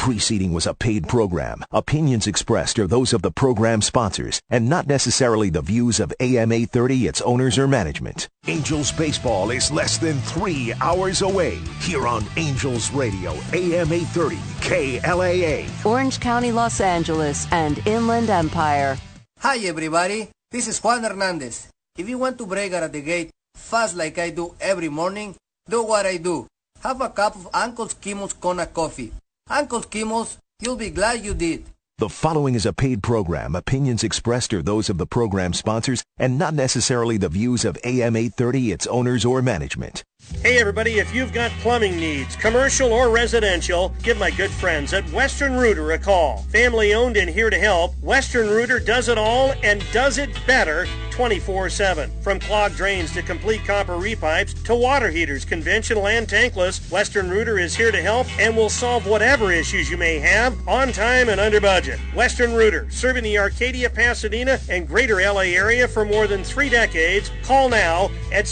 Preceding was a paid program. Opinions expressed are those of the program sponsors and not necessarily the views of AM 830, its owners, or management. Angels baseball is less than three hours away here on Angels Radio, AM 830, KLAA. Orange County, Los Angeles, and Inland Empire. Hi, everybody. This is Juan Hernandez. If you want to break out of the gate fast like I do every morning, do what I do. Have a cup of Uncle Kimo's Kona coffee. Uncle Kimo's, you'll be glad you did. The following is a paid program. Opinions expressed are those of the program sponsors and not necessarily the views of AM 830, its owners, or management. Hey everybody, if you've got plumbing needs, commercial or residential, give my good friends at Western Rooter a call. Family owned and here to help, Western Rooter does it all and does it better 24-7. From clogged drains to complete copper repipes to water heaters, conventional and tankless, Western Rooter is here to help and will solve whatever issues you may have on time and under budget. Western Rooter, serving the Arcadia, Pasadena, and greater LA area for more than three decades. Call now at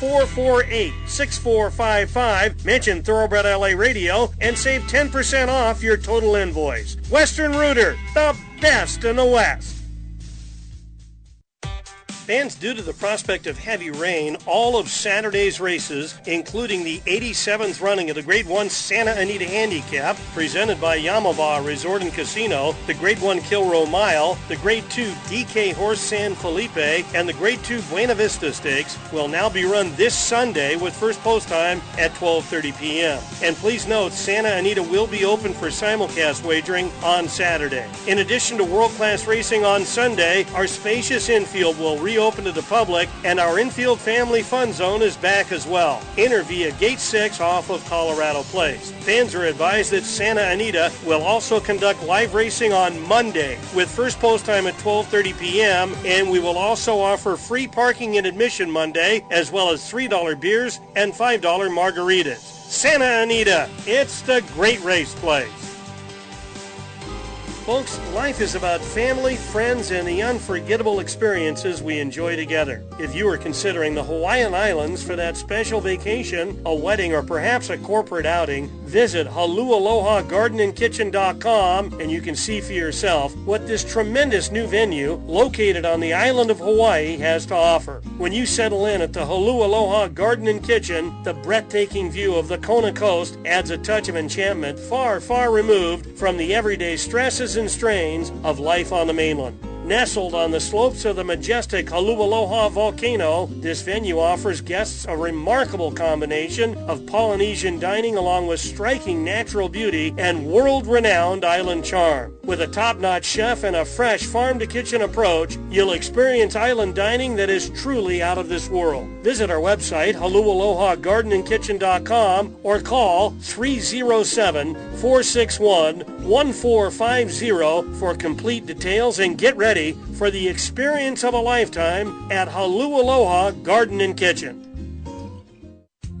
626-448-6455. Mention Thoroughbred LA Radio and save 10% off your total invoice. Western Rooter, the best in the West. Fans, due to the prospect of heavy rain, all of Saturday's races, including the 87th running of the Grade 1 Santa Anita Handicap, presented by Yamava Resort and Casino, the Grade 1 Kilroe Mile, the Grade 2 DK Horse San Felipe, and the Grade 2 Buena Vista Stakes, will now be run this Sunday with first post time at 12.30 p.m. And please note, Santa Anita will be open for simulcast wagering on Saturday. In addition to world-class racing on Sunday, our spacious infield will re open to the public, and our infield family fun zone is back as well. Enter via Gate 6 off of Colorado Place. Fans are advised that Santa Anita will also conduct live racing on Monday with first post time at 12:30 p.m. and we will also offer free parking and admission Monday as well as $3 beers and $5 margaritas. Santa Anita, it's the great race place. Folks, life is about family, friends, and the unforgettable experiences we enjoy together. If you are considering the Hawaiian Islands for that special vacation, a wedding, or perhaps a corporate outing, visit HaluAlohaGardenandKitchen.com and you can see for yourself what this tremendous new venue located on the island of Hawaii has to offer. When you settle in at the Halu Aloha Garden and Kitchen, the breathtaking view of the Kona coast adds a touch of enchantment far, far removed from the everyday stresses and strains of life on the mainland. Nestled on the slopes of the majestic Hualalai volcano, this venue offers guests a remarkable combination of Polynesian dining along with striking natural beauty and world-renowned island charm. With a top-notch chef and a fresh farm-to-kitchen approach, you'll experience island dining that is truly out of this world. Visit our website, halualohagardenandkitchen.com or call 307-461-1450 for complete details and get ready for the experience of a lifetime at Halu Aloha Garden and Kitchen.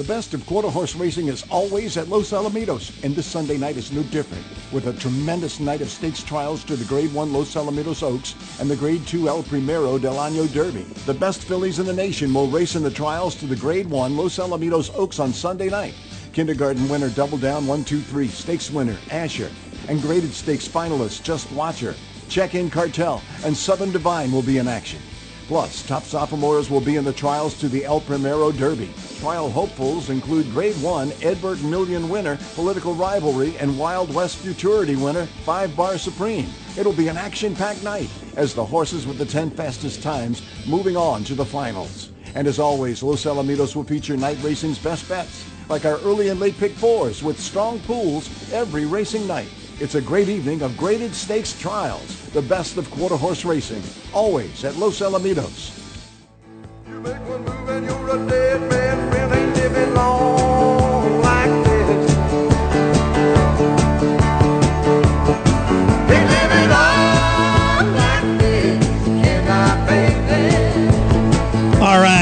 The best of quarter horse racing is always at Los Alamitos, and this Sunday night is no different, with a tremendous night of stakes trials to the Grade 1 Los Alamitos Oaks and the Grade 2 El Primero del Año Derby. The best fillies in the nation will race in the trials to the Grade 1 Los Alamitos Oaks on Sunday night. Kindergarten winner Double Down 123, Stakes winner Asher, and graded stakes finalist Just Watcher, Check-In Cartel, and Southern Divine will be in action. Plus, top sophomores will be in the trials to the El Primero Derby. Trial hopefuls include Grade 1 Ed Burke Million winner, Political Rivalry, and Wild West Futurity winner, 5 Bar Supreme. It'll be an action-packed night as the horses with the 10 fastest times moving on to the finals. And as always, Los Alamitos will feature night racing's best bets, like our early and late pick fours with strong pools every racing night. It's a great evening of graded stakes trials, the best of quarter horse racing, always at Los Alamitos.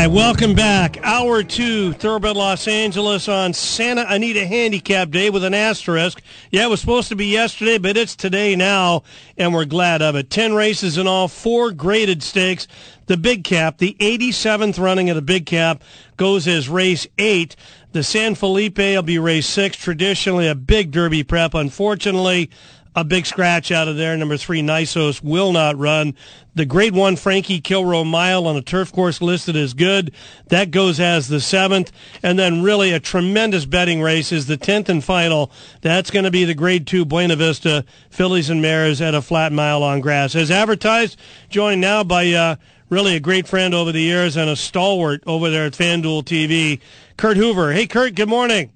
Welcome back. Hour two, Thoroughbred Los Angeles on Santa Anita Handicap Day with an asterisk. Yeah, it was supposed to be yesterday, but it's today now, and we're glad of it. Ten races in all, four graded stakes. The Big Cap, the 87th running of the Big Cap, goes as race eight. The San Felipe will be race six, traditionally a big Derby prep. Unfortunately, a big scratch out of there. Number three, Nysos will not run. The grade one Frankie Kilroe mile on a turf course listed as good. That goes as the seventh. And then really a tremendous betting race is the tenth and final. That's going to be the grade two Buena Vista Fillies and Mares at a flat mile on grass. As advertised, joined now by uh, really a great friend over the years and a stalwart over there at FanDuel TV, Kurt Hoover. Hey, Kurt, good morning.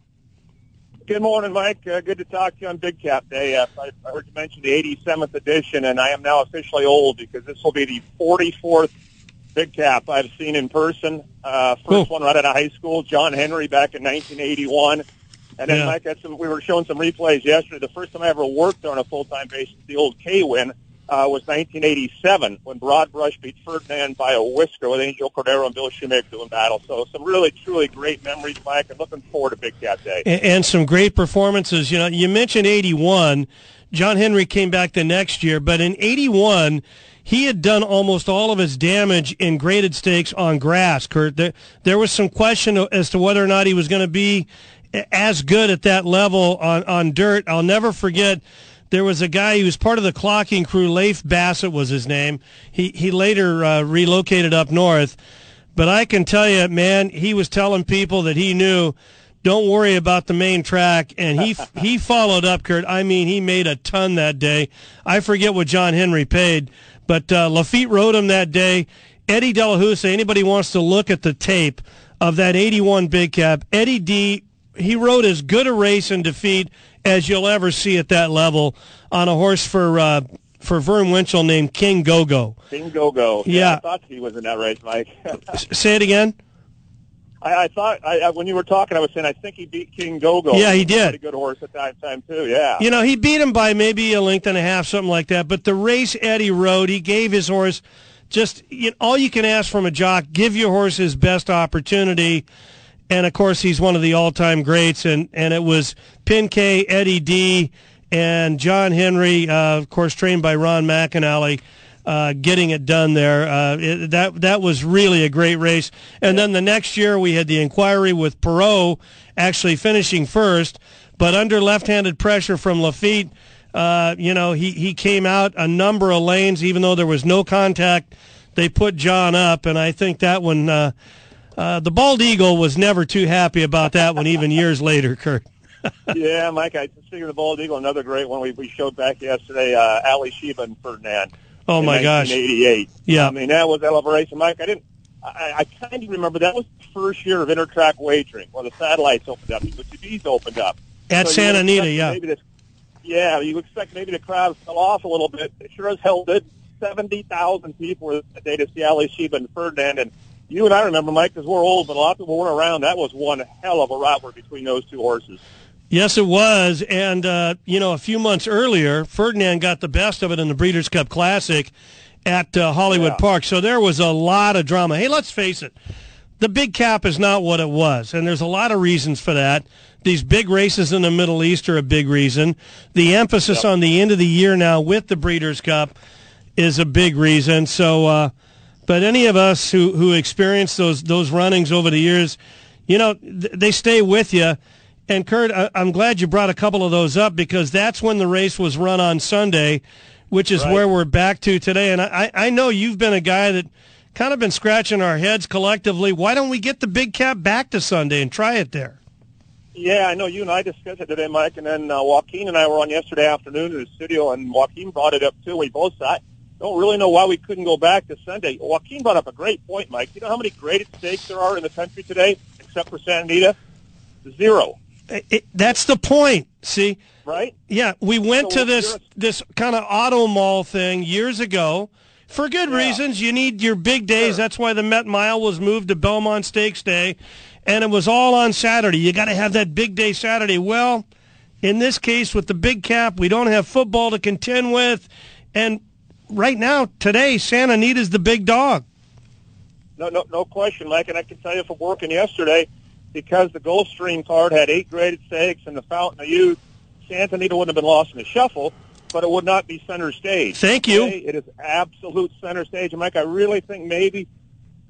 Good morning, Mike. Uh, good to talk to you on Big Cap Day. Uh, I, I heard you mention the 87th edition, and I am now officially old because this will be the 44th Big Cap I've seen in person. Uh, first one right out of high school, John Henry back in 1981. And then, Yeah. Mike, had some, we were showing some replays yesterday. The first time I ever worked on a full-time basis, the old K-Win, uh, was 1987 when Broad Brush beat Ferdinand by a whisker with Angel Cordero and Bill Shoemaker doing battle. So some really, truly great memories, Mike, and looking forward to Big Cap Day. and, and some great performances. You know, you mentioned 81. John Henry came back the next year, but in 81, he had done almost all of his damage in graded stakes on grass, Kurt. There, there was some question as to whether or not he was going to be as good at that level on, on dirt. I'll never forget there was a guy who was part of the clocking crew. Leif Bassett was his name. He, he later uh, relocated up north. But I can tell you, man, he was telling people that he knew, don't worry about the main track, and he he followed up, Kurt. I mean, he made a ton that day. I forget what John Henry paid, but uh, Laffit rode him that day. Eddie Delahoussaye. Anybody wants to look at the tape of that '81 Big Cap? Eddie D. He rode as good a race in defeat as you'll ever see at that level on a horse for uh, for Verne Winchell named King Gogo. King Go-Go. Yeah. I thought he was in that race, Mike. Say it again. I, I thought I, I, when you were talking, I was saying I think he beat King Go-Go. Yeah, he a did. Pretty good horse at that time too. Yeah. You know, he beat him by maybe a length and a half, something like that. But the race Eddie rode, he gave his horse just you know, all you can ask from a jock: give your horse his best opportunity. And of course, he's one of the all-time greats. And and it was Pincay, Eddie D, and John Henry, uh, of course, trained by Ron McAnally. uh, getting it done there. Uh, it, that that was really a great race. And then the next year we had the inquiry with Perrault actually finishing first, but under left-handed pressure from Laffit, uh, you know, he he came out a number of lanes, even though there was no contact. They put John up, and I think that one. Uh, the bald eagle was never too happy about that one, even years later, Kurt. yeah, Mike, I figure the bald eagle, another great one we, we showed back yesterday, uh, Alysheba and Ferdinand. Oh my gosh! 1988. Yeah. I mean that was hell a race. And Mike, I didn't. I, I kind of remember that was the first year of intertrack wagering, when the satellites opened up, the TVs opened up At So Santa Anita, yeah. This, yeah, you expect maybe the crowd fell off a little bit. It sure as hell did. Seventy thousand people were that day to see Alysheba and Ferdinand, and you and I remember, Mike, because we're old, but a lot of people weren't around. That was one hell of a rivalry between those two horses. Yes, it was. And, uh, you know, a few months earlier, Ferdinand got the best of it in the Breeders' Cup Classic at uh, Hollywood Yeah. Park. So there was a lot of drama. Hey, let's face it. The big cap is not what it was, and there's a lot of reasons for that. These big races in the Middle East are a big reason. The emphasis on the end of the year now with the Breeders' Cup is a big reason. So, uh, but any of us who who experienced those those runnings over the years, you know, th- they stay with you. And Kurt, I- I'm glad you brought a couple of those up because that's when the race was run on Sunday, which is Right. where we're back to today. And I, I know you've been a guy that kind of been scratching our heads collectively. Why don't we get the big cap back to Sunday and try it there? Yeah, I know you and I discussed it today, Mike, and then uh, Joaquin and I were on yesterday afternoon in the studio, and Joaquin brought it up too. We both I don't really know why we couldn't go back to Sunday. Joaquin brought up a great point, Mike. You know how many graded stakes there are in the country today, except for Santa Anita? Zero, It- it- that's the point. See, right? Yeah, we went So to this this kind of auto mall thing years ago for good reasons. You need your big days. That's why the Met Mile was moved to Belmont Stakes Day, and it was all on Saturday. You got to have that big day Saturday. Well, in this case with the big cap, we don't have football to contend with, and right now today Santa Anita's the big dog. No, no, no question, Mike. And I can tell you from working yesterday, because the Gulfstream card had eight graded stakes and the Fountain of Youth, Santa Anita wouldn't have been lost in the shuffle, but it would not be center stage. Thank you. Today, It is absolute center stage. And Mike, I really think maybe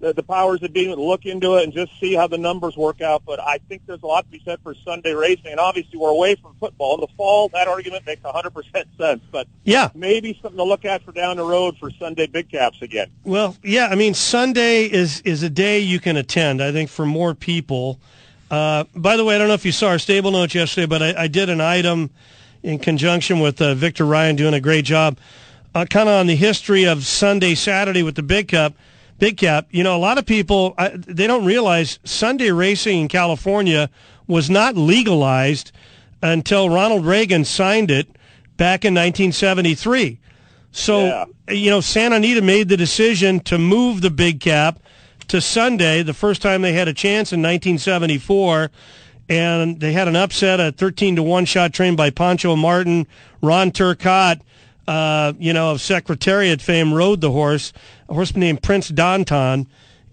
the, the powers that be would look into it and just see how the numbers work out. But I think there's a lot to be said for Sunday racing. And obviously, we're away from football. In the fall, that argument makes 100% sense. But Yeah. maybe something to look at for down the road for Sunday big caps again. Well, yeah, I mean Sunday is is a day you can attend. I think for more people. Uh, by the way, I don't know if you saw our stable notes yesterday, but I, I did an item in conjunction with uh, Victor Ryan doing a great job, uh, kind of on the history of Sunday, Saturday with the Big Cup. Big Cap, you know, a lot of people I, they don't realize Sunday racing in California was not legalized until Ronald Reagan signed it back in 1973. So, you know, Santa Anita made the decision to move the big cap to Sunday, the first time they had a chance in 1974. And they had an upset, a 13 to 1 shot trained by Pancho Martin. Ron Turcotte, uh, you know, of Secretariat fame, rode the horse, a horseman named Prince Dantan.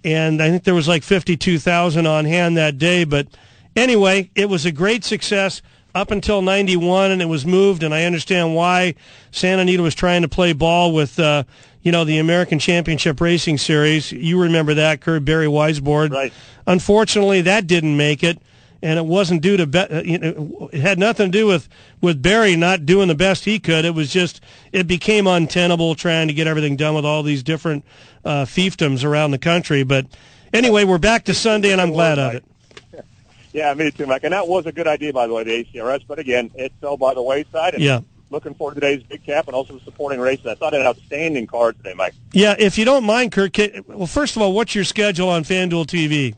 And I think there was like 52,000 on hand that day. But anyway, it was a great success up until 91 and it was moved and I understand why Santa Anita was trying to play ball with uh, you know the American Championship Racing Series you remember that Kurt Barry Weisbord right unfortunately that didn't make it and it wasn't due to be- uh, you know it had nothing to do with with Barry not doing the best he could it was just it became untenable trying to get everything done with all these different uh, fiefdoms around the country but anyway we're back to Sunday and I'm glad of it Yeah, me too, Mike. And that was a good idea, by the way, the ACRS. But again, it fell by the wayside. And Yeah. Looking forward to today's big cap and also the supporting races. I thought an outstanding card today, Mike. Yeah, if you don't mind, Kurt. Can, well, first of all, what's your schedule on FanDuel TV?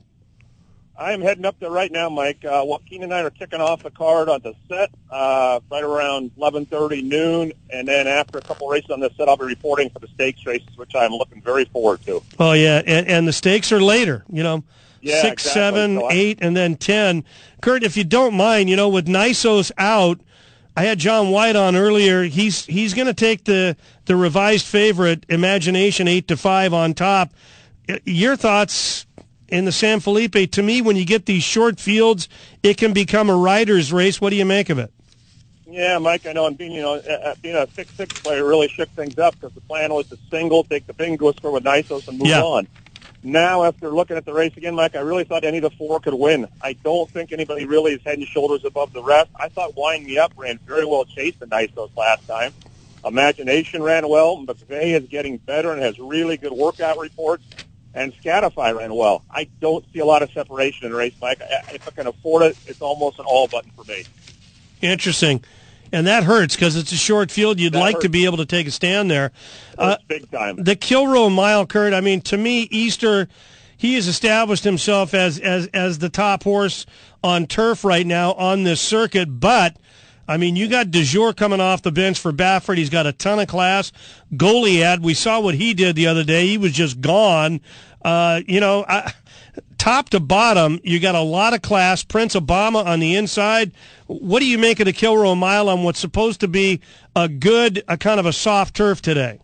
I am heading up there right now, Mike. Uh, Joaquin and I are kicking off the card on the set uh, right around 11:30 noon, and then after a couple races on the set, I'll be reporting for the stakes races, which I'm looking very forward to. Oh yeah, and, and the stakes are later. You know, Yeah, six, exactly. seven, So eight, and then ten. Kurt, if you don't mind, you know, with Nysos out, I had John White on earlier. He's he's going to take the the revised favorite, Imagination, eight to five on top. Your thoughts in the San Felipe? To me, when you get these short fields, it can become a rider's race. What do you make of it? Yeah, Mike, I know. And being, you know, uh, being a six-six player really shook things up because the plan was to single, take the bingo score with Nysos, and move Yeah. on. Now, after looking at the race again, Mike, I really thought any of the four could win. I don't think anybody really is head and shoulders above the rest. I thought Wine Me Up ran very well chased the Nysos last time. Imagination ran well. McVeigh is getting better and has really good workout reports. And Scatify ran well. I don't see a lot of separation in race, Mike. I- If I can afford it, it's almost an all button for me. Interesting. And that hurts because it's a short field. You'd That like to be able to take a stand there. Uh, big time. The Kilroe Mile, Kurt. I mean, to me, Easter, he has established himself as as as the top horse on turf right now on this circuit. But I mean, you got Du jour coming off the bench for Baffert. He's got a ton of class. Goliad, we saw what he did the other day. He was just gone. Uh, you know, I, top to bottom, you got a lot of class. Prince Obama on the inside. What do you make of the Kilroe Mile on what's supposed to be a good, a kind of a soft turf today?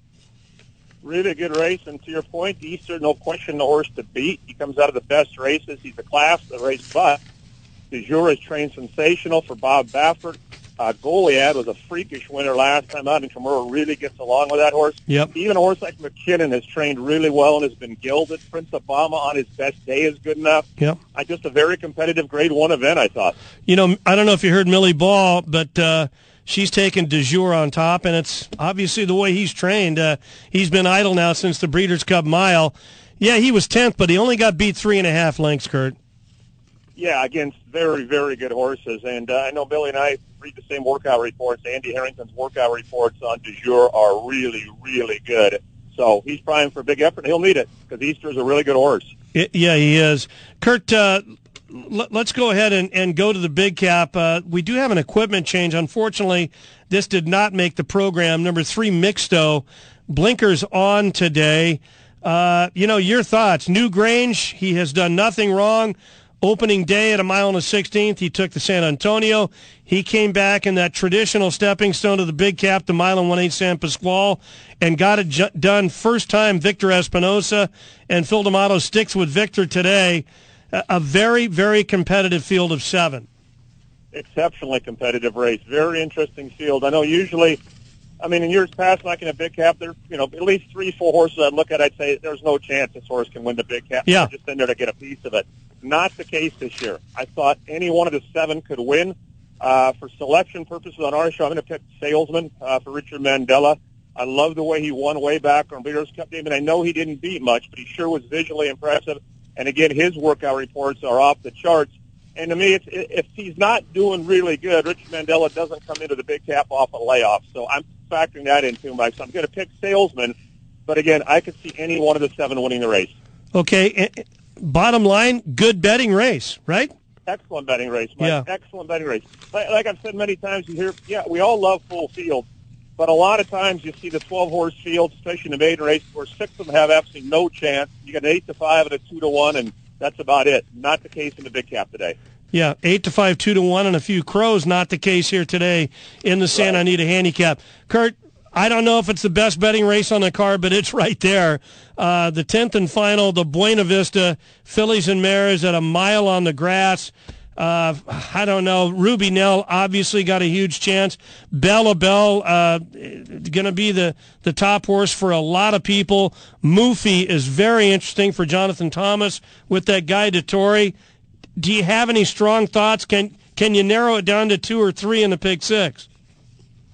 Really good race, and to your point, Easter, no question, the horse to beat. He comes out of the best races. He's a class the race, but Du jour is trained sensational for Bob Baffert. Uh, Goliad was a freakish winner last time out, and Chamorro really gets along with that horse. Yep. Even a horse like McKinnon has trained really well and has been gilded. Prince Obama on his best day is good enough. Yep. I just a very competitive Grade One event, I thought. You know, I don't know if you heard Millie Ball, but uh, she's taken Du jour on top, and it's obviously the way he's trained. Uh, he's been idle now since the Breeders' Cup Mile. Yeah, he was tenth, but he only got beat three and a half lengths. Kurt. Yeah, against very, very good horses. And uh, I know Billy and I read the same workout reports. Andy Harrington's workout reports on Du jour are really, really good. So he's primed for a big effort. He'll need it because Easter's a really good horse. Yeah, he is. Kurt, uh, l- let's go ahead and, and go to the big cap. Uh, we do have an equipment change. Unfortunately, this did not make the program. Number three, Mixto, blinkers on today. Uh, you know, your thoughts. New Grange, he has done nothing wrong. Opening day at a mile and a 16th, he took the San Antonio. He came back in that traditional stepping stone to the big cap, the mile and one eight San Pasqual, and got it ju- done first time. Victor Espinoza and Phil D'Amato sticks with Victor today. A, a very, very competitive field of seven. Exceptionally competitive race. Very interesting field. I know usually, I mean, in years past, like in a big cap, there's, you know, at least three, four horses I'd look at, I'd say there's no chance this horse can win the big cap. Yeah. They're just in there to get a piece of it. Not the case this year. I thought any one of the seven could win. Uh, for selection purposes on our show, I'm going to pick Salesman uh, for Richard Mandella. I love the way he won way back on Breeders' Cup Day, and I know he didn't beat much, but he sure was visually impressive. And again, his workout reports are off the charts. And to me, it's, if he's not doing really good, Richard Mandella doesn't come into the big cap off a layoff. So I'm factoring that in too, Mike. So I'm going to pick Salesman. But again, I could see any one of the seven winning the race. Okay, bottom line, good betting race, right? Excellent betting race, Mike. Yeah. Excellent betting race. Like, like I've said many times, you hear, yeah, we all love full fields, but a lot of times you see the 12 horse field, especially in the maiden race, where six of them have absolutely no chance. You get an eight to five and a two to one, and that's about it. Not the case in the big cap today. Yeah, eight to five, two to one, and a few crows. Not the case here today in the Santa Anita Handicap. Kurt, I don't know if it's the best betting race on the card, but it's right there. Uh, the tenth and final, the Buena Vista Fillies and Mares at a mile on the grass. Uh, I don't know. Ruby Nell obviously got a huge chance. Bella Bell uh, going to be the, the top horse for a lot of people. Moofy is very interesting for Jonathan Thomas with that guy Dettori. Do you have any strong thoughts? Can can you narrow it down to two or three in the pick six?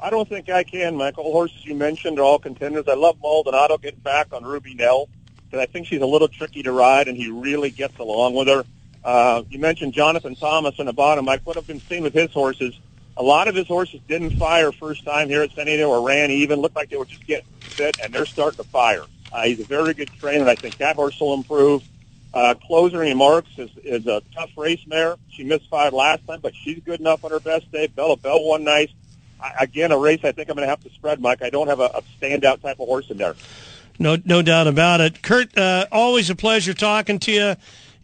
I don't think I can, Michael. Horses you mentioned are all contenders. I love Maldonado getting back on Ruby Nell because I think she's a little tricky to ride, and he really gets along with her. Uh, you mentioned Jonathan Thomas on the bottom. Like what I've been seeing with his horses, a lot of his horses didn't fire first time here at San Diego or ran even. Looked like they were just getting fit, and they're starting to fire. Uh, he's a very good trainer, and I think that horse will improve. Uh, Closer and Marks is, is a tough race mare. She misfired last time, but she's good enough on her best day. Bella Bell won nice. Again, a race I think I'm going to have to spread, Mike. I don't have a, a standout type of horse in there. No, no doubt about it. Kurt, uh, always a pleasure talking to you,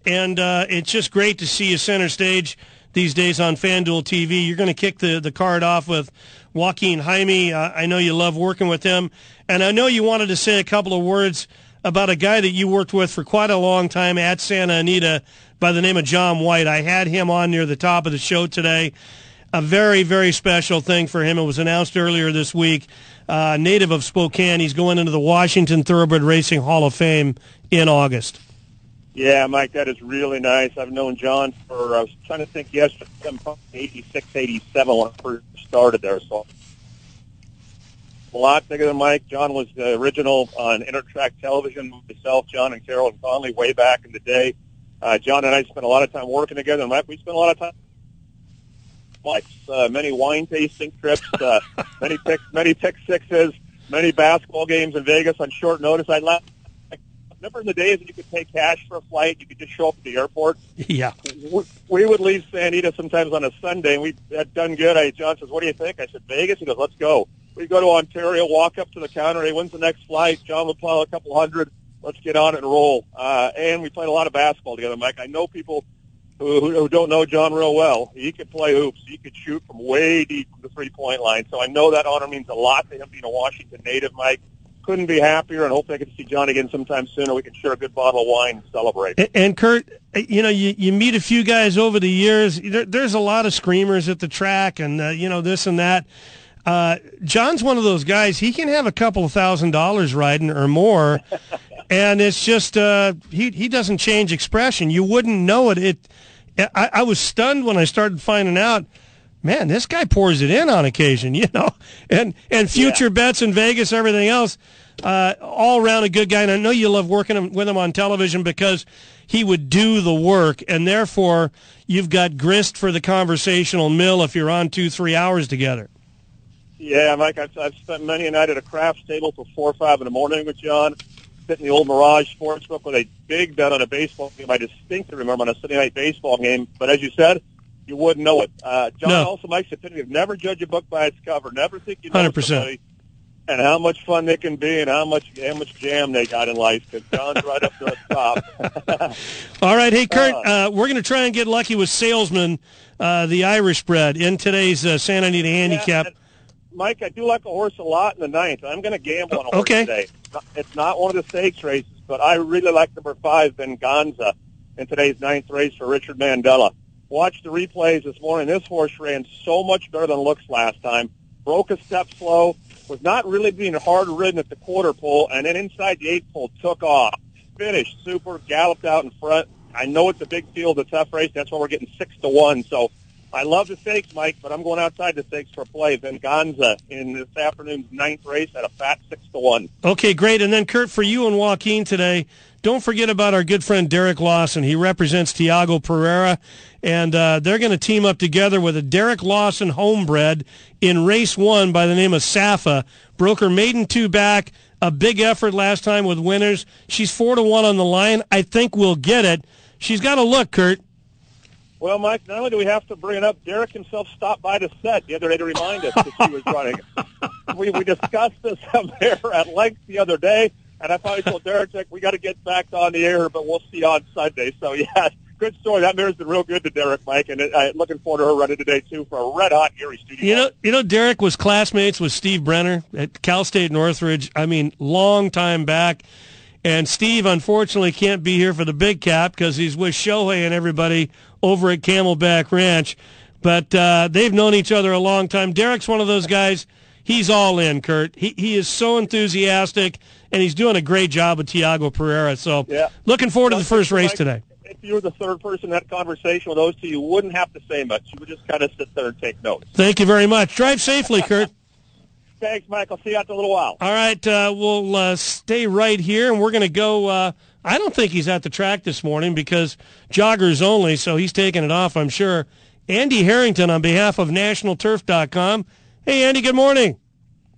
and uh, it's just great to see you center stage these days on FanDuel TV. You're going to kick the, the card off with Joaquin Jaime. Uh, I know you love working with him, and I know you wanted to say a couple of words about a guy that you worked with for quite a long time at Santa Anita by the name of John White. I had him on near the top of the show today. A very, very special thing for him. It was announced earlier this week. Uh, native of Spokane, he's going into the Washington Thoroughbred Racing Hall of Fame in August. Yeah, Mike, that is really nice. I've known John for, I was trying to think yesterday, 86, 87 when I first started there. So a lot bigger than Mike. John was the original on Intertrack Television. Myself, John, and Carol and Conley way back in the day. Uh, John and I spent a lot of time working together, and Mike, we spent a lot of time. Like uh, many wine tasting trips, uh, many pick, many pick sixes, many basketball games in Vegas on short notice. I left. Remember in the days when you could pay cash for a flight, you could just show up at the airport. Yeah. We, we would leave San Anita sometimes on a Sunday, and we had done good. I John says, "What do you think?" I said, "Vegas." He goes, "Let's go." We go to Ontario, walk up to the counter. He wins the next flight. John would pile a couple hundred. Let's get on and roll. Uh, and we played a lot of basketball together, Mike. I know people who, who, don't know John real well. He could play hoops. He could shoot from way deep from the three-point line. So I know that honor means a lot to him being a Washington native, Mike. Couldn't be happier, and hopefully I get to see John again sometime soon, or we can share a good bottle of wine and celebrate. And, and Kurt, you know, you, you meet a few guys over the years. There, there's a lot of screamers at the track, and uh, you know this and that. Uh, John's one of those guys. He can have a couple of thousand dollars riding or more, and it's just uh, he he doesn't change expression. You wouldn't know it. It. I, I was stunned when I started finding out. Man, this guy pours it in on occasion, you know, and and future yeah. bets in Vegas, everything else. Uh, all around a good guy, and I know you love working with him on television because he would do the work, and therefore you've got grist for the conversational mill if you're on two, three hours together. Yeah, Mike, I've, I've spent many a night at a craft table till four or five in the morning with John, sitting in the old Mirage Sportsbook with a big bet on a baseball game. I distinctly remember on a Sunday night baseball game. But as you said, you wouldn't know it. Uh, John no. also Mike's opinion of never judge a book by its cover. Never think you know 100%. somebody and how much fun they can be and how much how much jam they got in life because John's right up to the top. All right, hey Kurt, uh, uh, we're going to try and get lucky with Salesman, uh, the Irish bread, in today's uh, Santa Anita handicap. Yeah, Mike, I do like a horse a lot in the ninth. I'm going to gamble on a horse okay. today. It's not one of the stakes races, but I really like number five, Venganza, in today's ninth race for Richard Mandella. Watched the replays this morning. This horse ran so much better than it looks last time. Broke a step slow, was not really being hard ridden at the quarter pole, and then inside the eighth pole took off. Finished super, galloped out in front. I know it's a big field, a tough race. That's why we're getting six to one. So I love the stakes, Mike, but I'm going outside the stakes for a play. Venganza in this afternoon's ninth race at a fat six to one. Okay, great. And then Kurt, for you and Joaquin today, don't forget about our good friend Derek Lawson. He represents Tiago Pereira, and uh, they're going to team up together with a Derek Lawson homebred in race one by the name of Safa. Broker maiden two back. A big effort last time with winners. She's four to one on the line. I think we'll get it. She's got a look, Kurt. Well, Mike, not only do we have to bring it up, Derek himself stopped by the set the other day to remind us that she was running. we we discussed this up there at length the other day, and I finally told Derek, we got to get back on the air, but we'll see on Sunday. So, yeah, good story. That mare's been real good to Derek, Mike, and I'm looking forward to her running today, too, for a red-hot Erie studio. You know, you know, Derek was classmates with Steve Brenner at Cal State Northridge. I mean, long time back. And Steve, unfortunately, can't be here for the big cap because he's with Shohei and everybody over at Camelback Ranch. But uh, they've known each other a long time. Derek's one of those guys. He's all in, Kurt. He he is so enthusiastic, and he's doing a great job with Tiago Pereira. So, yeah. looking forward to the first race today. If you were the third person in that conversation with those two, you wouldn't have to say much. You would just kind of sit there and take notes. Thank you very much. Drive safely, Kurt. Thanks, Mike. I'll see you after a little while. All right, uh, we'll uh, stay right here, and we're going to go. Uh, I don't think he's at the track this morning because joggers only, so he's taking it off, I'm sure. Andy Harrington on behalf of NationalTurf.com. Hey, Andy, good morning.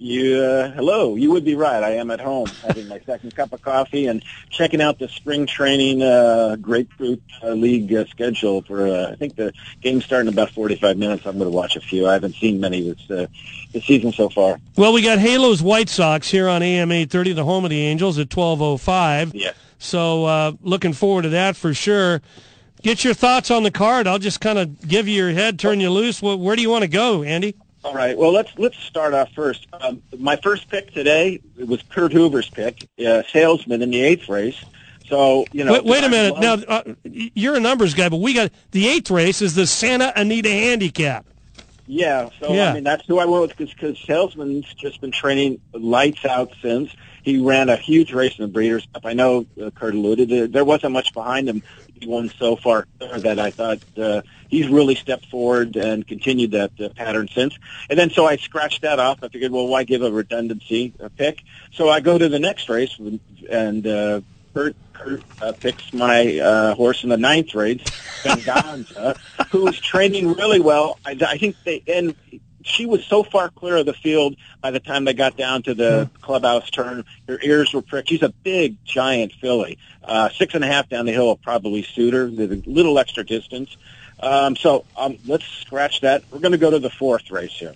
You uh, hello. You would be right. I am at home having my second cup of coffee and checking out the spring training uh, grapefruit uh, league uh, schedule for. Uh, I think the game's starting in about forty-five minutes. I'm going to watch a few. I haven't seen many this uh, this season so far. Well, we got Halos White Sox here on AM 830, the home of the Angels at twelve oh five. Yeah. So uh, looking forward to that for sure. Get your thoughts on the card. I'll just kind of give you your head, turn you loose. Where do you want to go, Andy? All right. Well, let's let's start off first. Um, my first pick today was Kurt Hoover's pick, uh, salesman in the eighth race. So you know. Wait, wait a minute. Love... now uh, you're a numbers guy, but we got the eighth race is the Santa Anita Handicap. Yeah, so Yeah. I mean that's who I went with because Salesman's just been training lights out since he ran a huge race in the Breeders' Cup. I know uh, Kurt alluded to there wasn't much behind him. Won so far that I thought uh, he's really stepped forward and continued that uh, pattern since. And then so I scratched that off. I figured, well, why give a redundancy uh, pick? So I go to the next race and uh, Kurt, Kurt uh, picks my uh, horse in the ninth race, Venganza, who's training really well. I, I think they and she was so far clear of the field by the time they got down to the clubhouse turn. Her ears were pricked. She's a big, giant filly. Uh, six and a half down the hill will probably suit her. There's a little extra distance. Um, so um, let's scratch that. We're going to go to the fourth race here.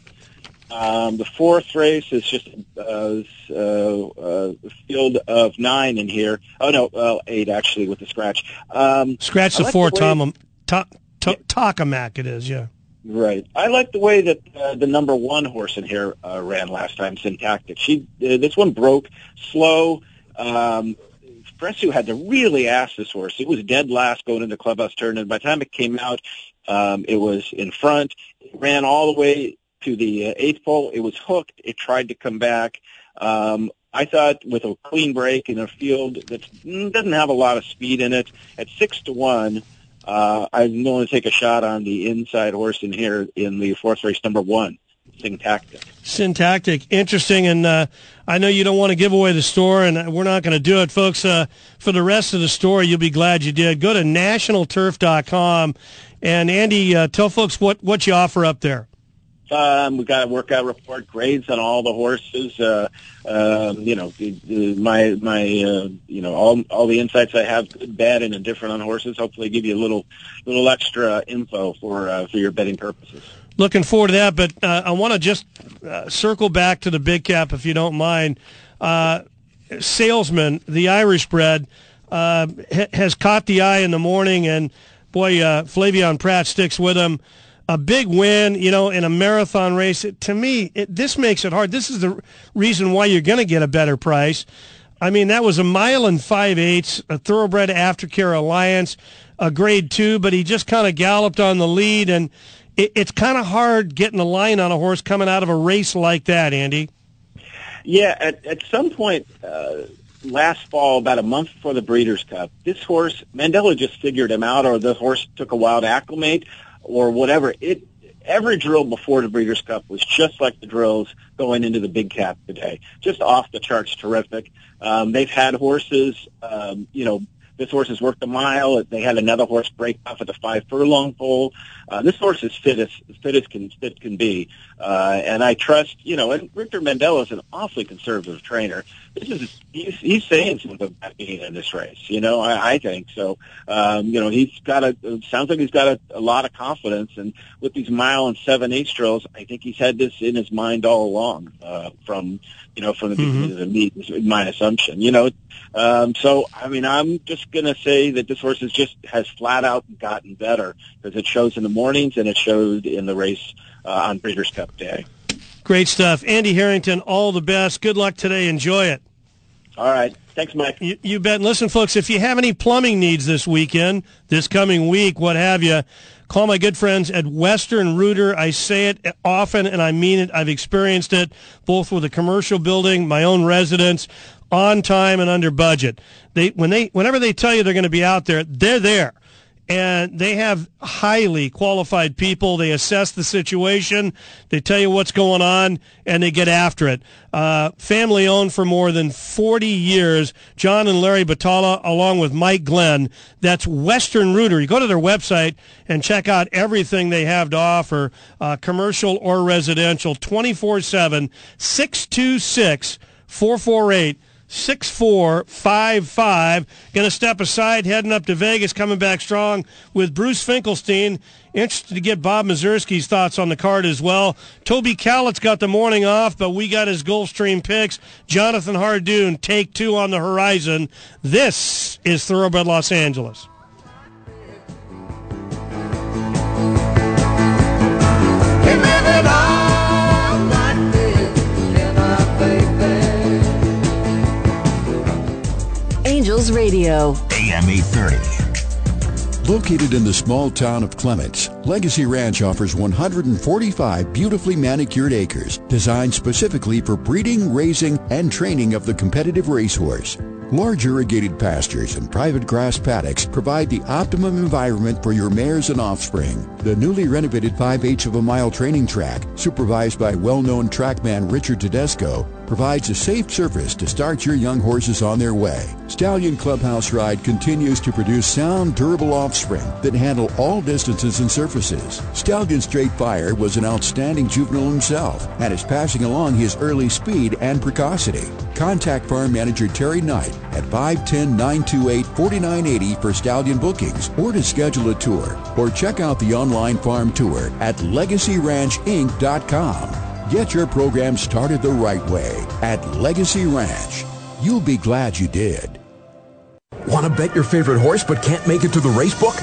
Um, the fourth race is just uh, uh, uh, a field of nine in here. Oh no, well eight actually with the scratch. Um, Scratch the like four Tom Ta- Ta- Takamac it is, yeah. Right. I like the way that uh, the number one horse in here uh, ran last time, Syntactic. She uh, this one broke slow. Um, Fresu had to really ask this horse. It was dead last going into the clubhouse turn, and by the time it came out, um, it was in front. It ran all the way to the uh, eighth pole. It was hooked. It tried to come back. Um, I thought with a clean break in a field that mm, doesn't have a lot of speed in it, at six to one, uh, I'm going to take a shot on the inside horse in here in the fourth race, number one, Syntactic. Syntactic, interesting, and uh, I know you don't want to give away the store, and we're not going to do it, folks. Uh, for the rest of the story, you'll be glad you did. Go to nationalturf.com, and Andy, uh, tell folks what what you offer up there. Um, we got a workout report, grades on all the horses. Uh, um, you know, my my uh, you know all all the insights I have, good, bad, and indifferent on horses. Hopefully, give you a little little extra info for uh, for your betting purposes. Looking forward to that, but uh, I want to just uh, circle back to the big cap, if you don't mind. Uh, salesman, the Irish bred, uh, ha- has caught the eye in the morning, and boy, uh, Flavien Prat sticks with him. A big win, you know, in a marathon race. It- to me, it, this makes it hard. This is the reason why you're going to get a better price. I mean, that was a mile and five eighths, a thoroughbred aftercare alliance, a grade two, but he just kind of galloped on the lead, and it, it's kind of hard getting the line on a horse coming out of a race like that, Andy. Yeah, at, at some point uh, last fall, about a month before the Breeders' Cup, this horse Mandella just figured him out, or the horse took a while to acclimate, or whatever. It every drill before the Breeders' Cup was just like the drills going into the Big Cap today, just off the charts, terrific. Um, they've had horses, um, you know. This horse has worked a mile. They had another horse break off at the five furlong pole. Uh, this horse is fit as fit as can fit can be, uh, and I trust. You know, and Victor Mandella is an awfully conservative trainer. This is he's, he's saying something about being in this race. You know, I, I think so. Um, you know, he's got a sounds like he's got a, a lot of confidence, and with these mile and seven eighths drills, I think he's had this in his mind all along. Uh, from you know from the beginning of the meet, is my assumption. You know, um, so I mean, I'm just gonna say that this horse has just has flat out gotten better because it shows in the mornings and it showed in the race uh, on Breeders' Cup Day. Great stuff. Andy Harrington, all the best. Good luck today. Enjoy it. All right. Thanks, Mike. You, you bet. Listen, folks, if you have any plumbing needs this weekend, this coming week, what have you, call my good friends at Western Rooter. I say it often and I mean it. I've experienced it both with a commercial building, my own residence, on time and under budget. They when they whenever they tell you they're going to be out there, they're there. And they have highly qualified people. They assess the situation. They tell you what's going on, and they get after it. Uh, family owned for more than 40 years. John and Larry Batala, along with Mike Glenn. That's Western Rooter. You go to their website and check out everything they have to offer, uh, commercial or residential, 24 7, 626 448 6455. Going to step aside, heading up to Vegas, coming back strong with Bruce Finkelstein. Interested to get Bob Mieszerski's thoughts on the card as well. Toby Callett's got the morning off, but we got his Gulfstream picks. Jonathan Hardoon, take two on the horizon. This is Thoroughbred Los Angeles. Angels Radio. AM 830. Located in the small town of Clements, Legacy Ranch offers 145 beautifully manicured acres designed specifically for breeding, raising, and training of the competitive racehorse. Large irrigated pastures and private grass paddocks provide the optimum environment for your mares and offspring. The newly renovated 5/8 of a mile training track, supervised by well-known trackman Richard Tedesco, provides a safe surface to start your young horses on their way. Stallion Clubhouse Ride continues to produce sound, durable offspring that handle all distances and surfaces. Stallion Straight Fire was an outstanding juvenile himself and is passing along his early speed and precocity. Contact Farm Manager Terry Knight at 510-928-4980 for stallion bookings or to schedule a tour or check out the online farm tour at legacyranchinc.com. Get your program started the right way at Legacy Ranch. You'll be glad you did. Want to bet your favorite horse but can't make it to the racebook?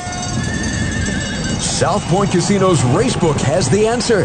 South Point Casino's Racebook has the answer.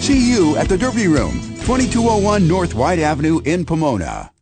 See you at the Derby Room, 2201 North White Avenue in Pomona.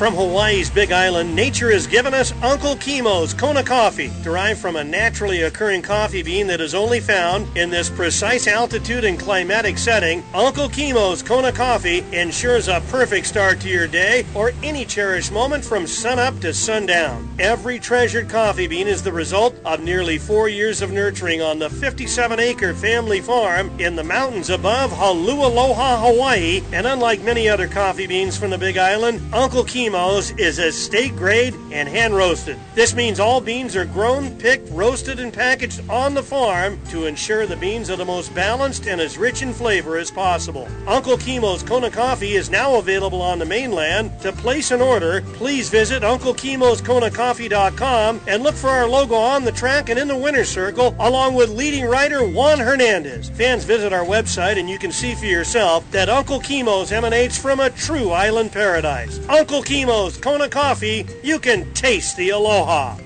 From Hawaii's Big Island, nature has given us Uncle Kimo's Kona coffee, derived from a naturally occurring coffee bean that is only found in this precise altitude and climatic setting. Uncle Kimo's Kona coffee ensures a perfect start to your day or any cherished moment from sunup to sundown. Every treasured coffee bean is the result of nearly four years of nurturing on the 57-acre family farm in the mountains above Holualoa, Hawaii. And unlike many other coffee beans from the Big Island, Uncle Kimo's is estate grade and hand roasted. This means all beans are grown, picked, roasted, and packaged on the farm to ensure the beans are the most balanced and as rich in flavor as possible. Uncle Kimo's Kona Coffee is now available on the mainland. To place an order, please visit UncleKimosKonaCoffee.com and look for our logo on the track and in the winner's circle, along with leading writer Juan Hernandez. Fans visit our website and you can see for yourself that Uncle Kimo's emanates from a true island paradise. Uncle Kimo's Kona Coffee, you can taste the aloha.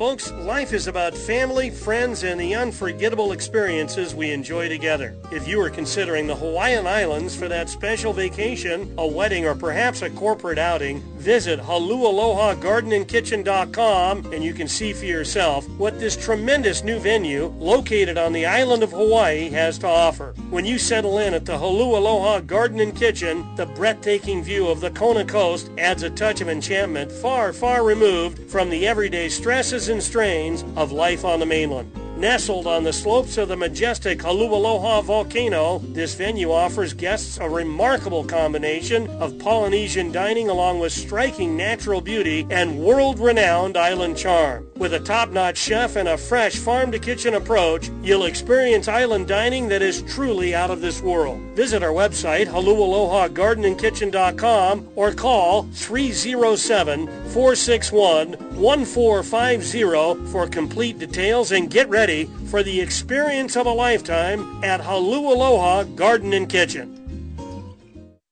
Folks, life is about family, friends, and the unforgettable experiences we enjoy together. If you are considering the Hawaiian Islands for that special vacation, a wedding, or perhaps a corporate outing, visit HualalaiGardenandKitchen.com and you can see for yourself what this tremendous new venue located on the island of Hawaii has to offer. When you settle in at the Hualalai Garden and Kitchen, the breathtaking view of the Kona coast adds a touch of enchantment far, far removed from the everyday stresses and strains of life on the mainland. Nestled on the slopes of the majestic Hualalai volcano, this venue offers guests a remarkable combination of Polynesian dining along with striking natural beauty and world-renowned island charm. With a top-notch chef and a fresh farm-to-kitchen approach, you'll experience island dining that is truly out of this world. Visit our website, hualalaigardenandkitchen.com or call 307-461-1450 for complete details and get ready for the experience of a lifetime at Hualalai Garden and Kitchen.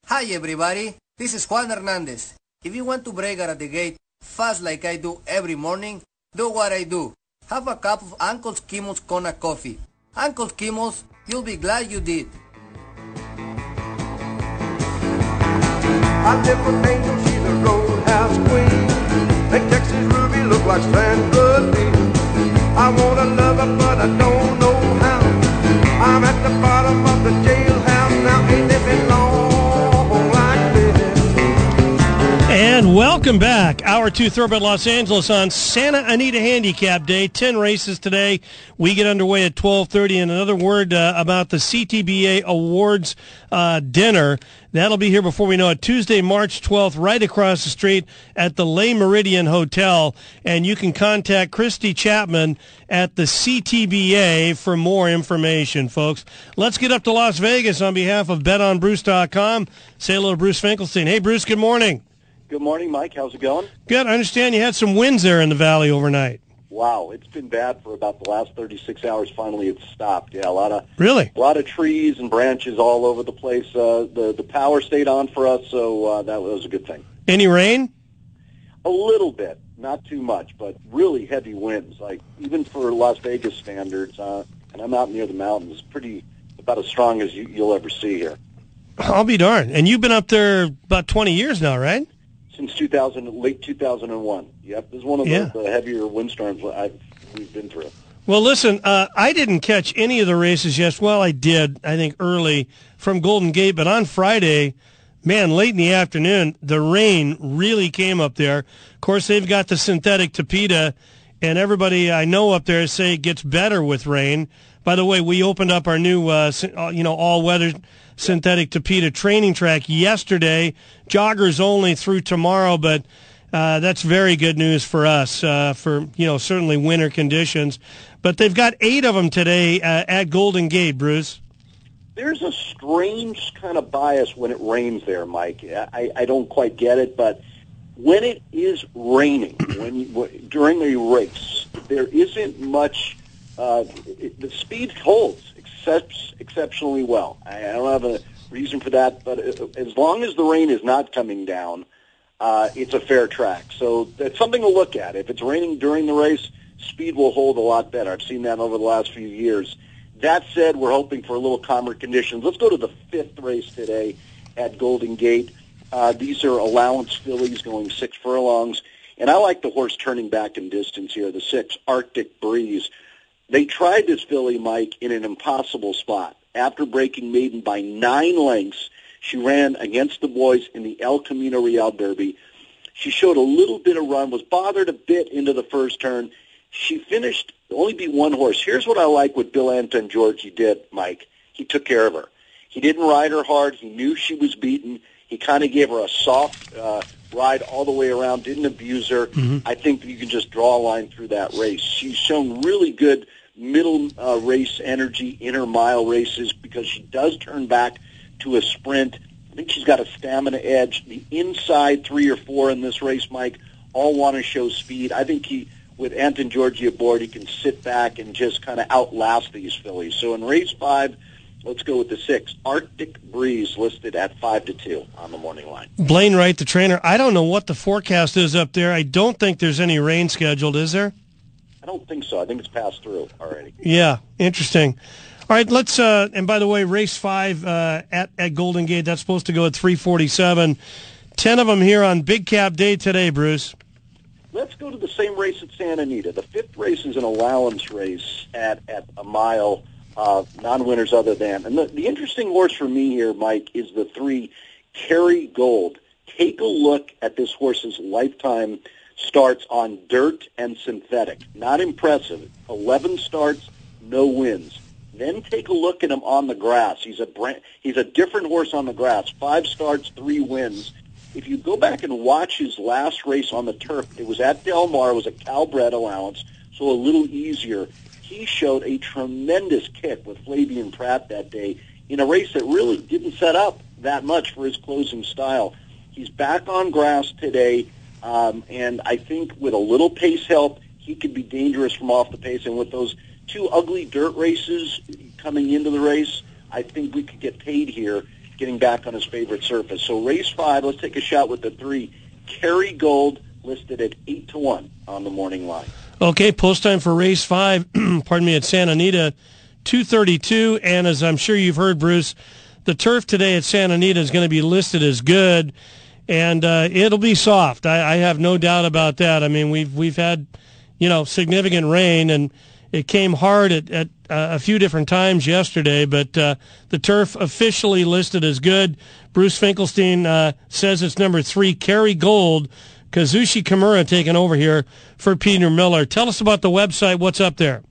Hi everybody, this is Juan Hernandez. If you want to break out of the gate fast like I do every morning, do what I do. Have a cup of Uncle Skimos Kona coffee. Uncle Skimos, you'll be glad you did. I live with Angel, she's a roadhouse queen. Make Texas Ruby look like Sandra Bernardine. I wanna love her, but I don't know how. I'm at the bottom of the J. And welcome back. Hour two Thoroughbred Los Angeles on Santa Anita Handicap Day. Ten races today. We get underway at 1230. And another word uh, about the CTBA Awards uh, dinner. That'll be here before we know it. Tuesday, March 12th, right across the street at the Le Meridien Hotel. And you can contact Christy Chapman at the CTBA for more information, folks. Let's get up to Las Vegas on behalf of betonbruce.com. Say hello to Bruce Finkelstein. Hey, Bruce, good morning. Good morning, Mike. How's it going? Good. I understand you had some winds there in the valley overnight. Wow, it's been bad for about the last 36 hours. Finally, it's stopped. Yeah, a lot of Really? a lot of trees and branches all over the place. Uh, the the power stayed on for us, so uh, that was a good thing. Any rain? A little bit, not too much, but really heavy winds. Like even for Las Vegas standards, uh, and I'm out near the mountains. Pretty about as strong as you, you'll ever see here. I'll be darned. And you've been up there about 20 years now, right? Since 2000, late 2001. Yep, this is one of Yeah. the, the heavier windstorms I've, we've been through. Well, listen, uh, I didn't catch any of the races yes. Well, I did, I think, early from Golden Gate, but on Friday, man, late in the afternoon, the rain really came up there. Of course, they've got the synthetic Tapeta, and everybody I know up there say it gets better with rain. By the way, we opened up our new, uh, uh, you know, all-weather synthetic Tapeta training track yesterday. Joggers only through tomorrow, but uh, that's very good news for us uh, for you know certainly winter conditions. But they've got eight of them today uh, at Golden Gate, Bruce. There's a strange kind of bias when it rains there, Mike. I, I don't quite get it, but when it is raining, when you, during a race, there isn't much. Uh, it, the speed holds except, exceptionally well. I, I don't have a reason for that, but uh, as long as the rain is not coming down, uh, it's a fair track. So that's something to look at. If it's raining during the race, speed will hold a lot better. I've seen that over the last few years. That said, we're hoping for a little calmer conditions. Let's go to the fifth race today at Golden Gate. Uh, these are allowance fillies going six furlongs. And I like the horse turning back in distance here, the six, Arctic Breeze. They tried this filly, Mike, in an impossible spot. After breaking maiden by nine lengths, she ran against the boys in the El Camino Real Derby. She showed a little bit of run, was bothered a bit into the first turn. She finished only beat one horse. Here's what I like what Bill Antongeorgi did, Mike. He took care of her. He didn't ride her hard. He knew she was beaten. He kind of gave her a soft uh, ride all the way around, didn't abuse her. I think you can just draw a line through that race. She's shown really good middle uh, race energy inner mile races because she does turn back to a sprint. I think she's got a stamina edge. The inside three or four in this race, Mike, all want to show speed. I think he, with Antongeorgi aboard, he can sit back and just kind of outlast these fillies. So in race five, let's go with the six. Arctic Breeze listed at five to two on the morning line. Blaine Wright, the trainer. I don't know what the forecast is up there. I don't think there's any rain scheduled, is there? I don't think so. I think it's passed through already. Yeah, interesting. All right, let's. Uh, and by the way, race five uh, at at Golden Gate. That's supposed to go at three forty-seven. Ten of them here on Big Cap Day today, Bruce. Let's go to the same race at Santa Anita. The fifth race is an allowance race at, at a mile, uh, non-winners other than. And the, the interesting horse for me here, Mike, is the three, Kerry Gold. Take a look at this horse's lifetime starts on dirt and synthetic. Not impressive. 11 starts, no wins. Then take a look at him on the grass. He's a brand, he's a different horse on the grass. Five starts, three wins. If you go back and watch his last race on the turf, it was at Del Mar. It was a Calbred allowance, so a little easier. He showed a tremendous kick with Flavien Prat that day in a race that really didn't set up that much for his closing style. He's back on grass today, um, and I think with a little pace help, he could be dangerous from off the pace. And with those two ugly dirt races coming into the race, I think we could get paid here getting back on his favorite surface. So race five, let's take a shot with the three. Kerry Gold listed at eight to one on the morning line. Okay, post time for race five. pardon me, at Santa Anita, two thirty-two. And as I'm sure you've heard, Bruce, the turf today at Santa Anita is going to be listed as good. And uh, it'll be soft. I, I have no doubt about that. I mean, we've we've had you know significant rain, and it came hard at, at uh, a few different times yesterday. But uh, the turf officially listed as good. Bruce Finkelstein uh, says it's number three. Kerry Gold. Kazushi Kimura taking over here for Peter Miller. Tell us about the website. What's up there?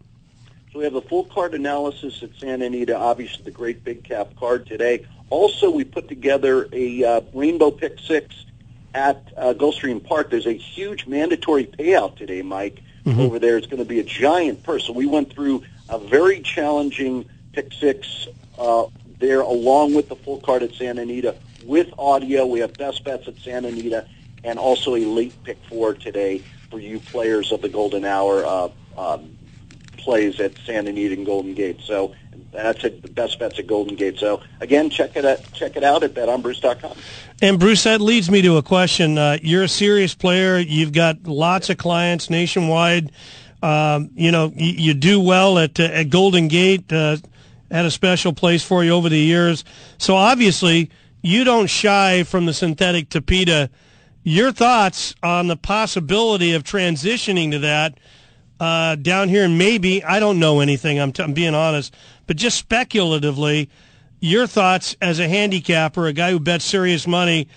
So we have a full card analysis at Santa Anita, obviously the great big cap card today. Also, we put together a uh, rainbow pick six at uh, Gulfstream Park. There's a huge mandatory payout today, Mike. Mm-hmm. Over there, it's going to be a giant purse. So we went through a very challenging pick six uh, there, along with the full card at Santa Anita with audio. We have best bets at Santa Anita, and also a late pick four today for you players of the Golden Hour uh, um, plays at Santa Anita and Golden Gate. So that's at the best bets at Golden Gate. So again, check it out, check it out at betonbruce.com. And Bruce, that leads me to a question. Uh, you're a serious player. You've got lots of clients nationwide. Um, you know, you, you do well at uh, at Golden Gate. Uh, had a special place for you over the years. So obviously, you don't shy from the synthetic tapeta. Your thoughts on the possibility of transitioning to that uh, down here, and maybe I don't know anything. I'm, t- I'm being honest, but just speculatively, your thoughts as a handicapper, a guy who bets serious money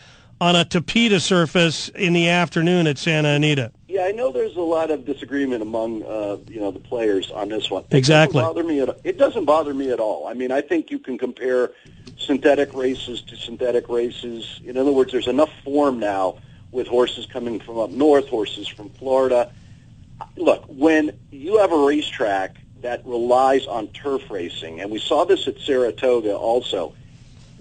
on a tapeta surface in the afternoon at Santa Anita. Yeah, I know there's a lot of disagreement among uh, you know the players on this one. It Exactly. doesn't bother me at it doesn't bother me at all. I mean, I think you can compare synthetic races to synthetic races. In other words, there's enough form now with horses coming from up north, horses from Florida. Look, when you have a racetrack that relies on turf racing, and we saw this at Saratoga also,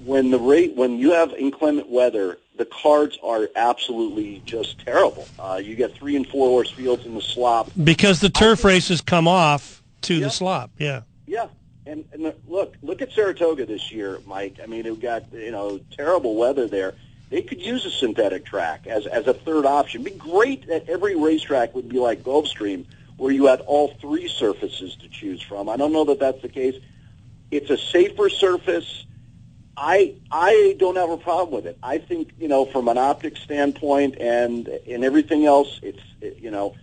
when the rate when you have inclement weather, the cards are absolutely just terrible. Uh, you get three and four horse fields in the slop. Because the turf races come off to the slop. Yeah. Yeah, and, and look, look at Saratoga this year, Mike. I mean, it got you know terrible weather there. They could use a synthetic track as as a third option. It'd be great that every racetrack would be like Gulfstream, where you had all three surfaces to choose from. I don't know that that's the case. It's a safer surface. I I don't have a problem with it. I think you know from an optic standpoint and and everything else, it's it, you know,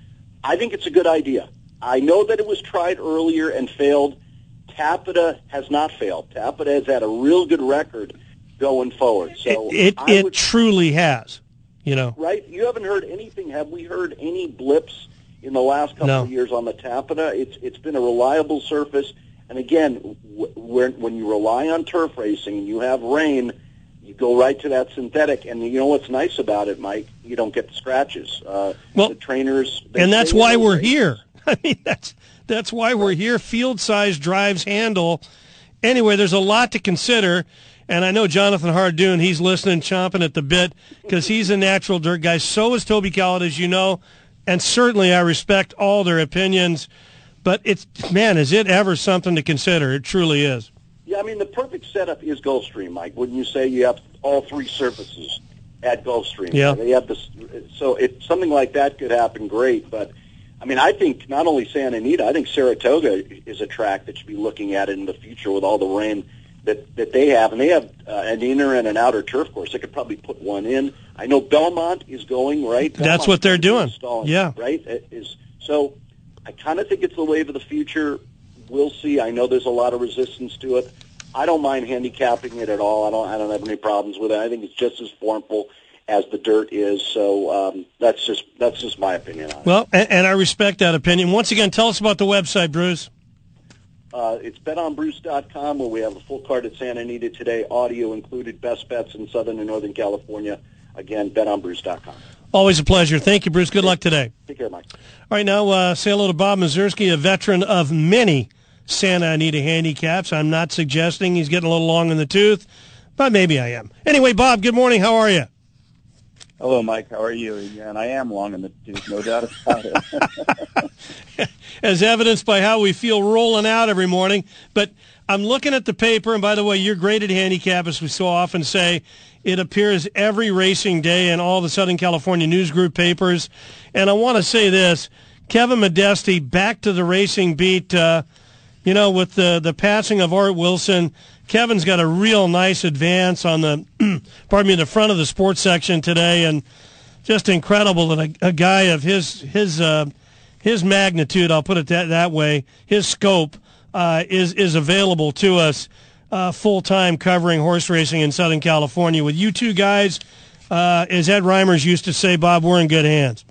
I think it's a good idea. I know that it was tried earlier and failed. Tapeta has not failed. Tapeta has had a real good record going forward. So It I it would- truly has. You know. right? You haven't heard anything. Have we heard any blips in the last couple No. of years on the Tapeta? It's it's been a reliable surface. And again, w- when when you rely on turf racing and you have rain, you go right to that synthetic. And you know what's nice about it, Mike? You don't get the scratches. Uh, Well, the trainers, and that's why we're those here. I mean, that's that's why we're here. Field size drives handle. Anyway, there's a lot to consider, and I know Jonathan Hardoon. He's listening, chomping at the bit because he's a natural dirt guy. So is Toby Cowett, as you know, and certainly I respect all their opinions. But it's man, is it ever something to consider? It truly is. Yeah, I mean the perfect setup is Gulfstream, Mike. Wouldn't you say you have all three surfaces at Gulfstream? Yeah. They have this, so if something like that could happen, great. But I mean, I think not only Santa Anita, I think Saratoga is a track that should be looking at it in the future with all the rain that that they have, and they have uh, an inner and an outer turf course. They could probably put one in. I know Belmont is going right. That's what they're doing. Yeah. right. It is so. I kind of think it's the wave of the future. We'll see. I know there's a lot of resistance to it. I don't mind handicapping it at all. I don't. I don't have any problems with it. I think it's just as formful as the dirt is. So um, that's just that's just my opinion on it. Well, and, and I respect that opinion. Once again, tell us about the website, Bruce. Uh, it's betonbruce.com where we have a full card at Santa Anita today, audio included, best bets in Southern and Northern California. Again, betonbruce.com. Always a pleasure. Thank you, Bruce. Good luck today. Take care, Mike. All right, now uh, say hello to Bob Mieszerski, a veteran of many Santa Anita handicaps. I'm not suggesting he's getting a little long in the tooth, but maybe I am. Anyway, Bob, good morning. How are you? Hello, Mike. How are you? And I am long in the tooth, no doubt about it. As evidenced by how we feel rolling out every morning. But I'm looking at the paper, and by the way, you're graded handicap, as we so often say. It appears every racing day in all the Southern California News Group papers. And I want to say this Kevin Modesti back to the racing beat. Uh, You know, with the the passing of Art Wilson, Kevin's got a real nice advance on the, pardon me, the front of the sports section today, and just incredible that a, a guy of his his uh, his magnitude, I'll put it that that way, his scope uh, is is available to us uh, full time covering horse racing in Southern California. With you two guys, uh, as Ed Reimers used to say, Bob, we're in good hands.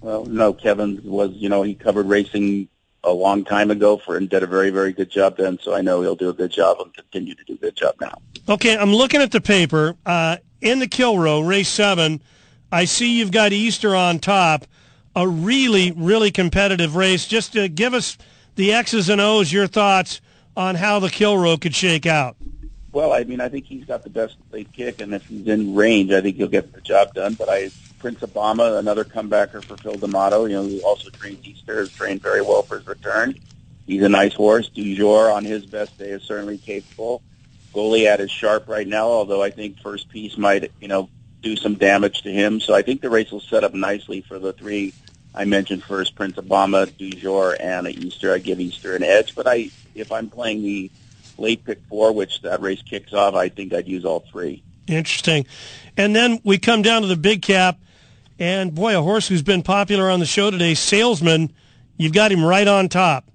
Well, no, Kevin was, you know, he covered racing a long time ago for and did a very, very good job then. So I know he'll do a good job and continue to do a good job now. Okay, I'm looking at the paper. Uh, in the Kilroe, race seven, I see you've got Easter on top. A really, really competitive race. Just to give us the X's and O's, your thoughts on how the Kilroe could shake out. Well, I mean, I think he's got the best late kick, and if he's in range, I think he'll get the job done. But I, Prince Obama, another comebacker for Phil D'Amato, you know, who also trained Easter, trained very well for his return. He's a nice horse. Du Jour on his best day is certainly capable. Goliad is sharp right now, although I think first piece might, you know, do some damage to him. So I think the race will set up nicely for the three I mentioned first, Prince Obama, Du Jour, and Easter. I give Easter an edge, but I, if I'm playing the late pick four, which that race kicks off, I think I'd use all three. Interesting. And then we come down to the big cap, and boy, a horse who's been popular on the show today, Salesman. You've got him right on top.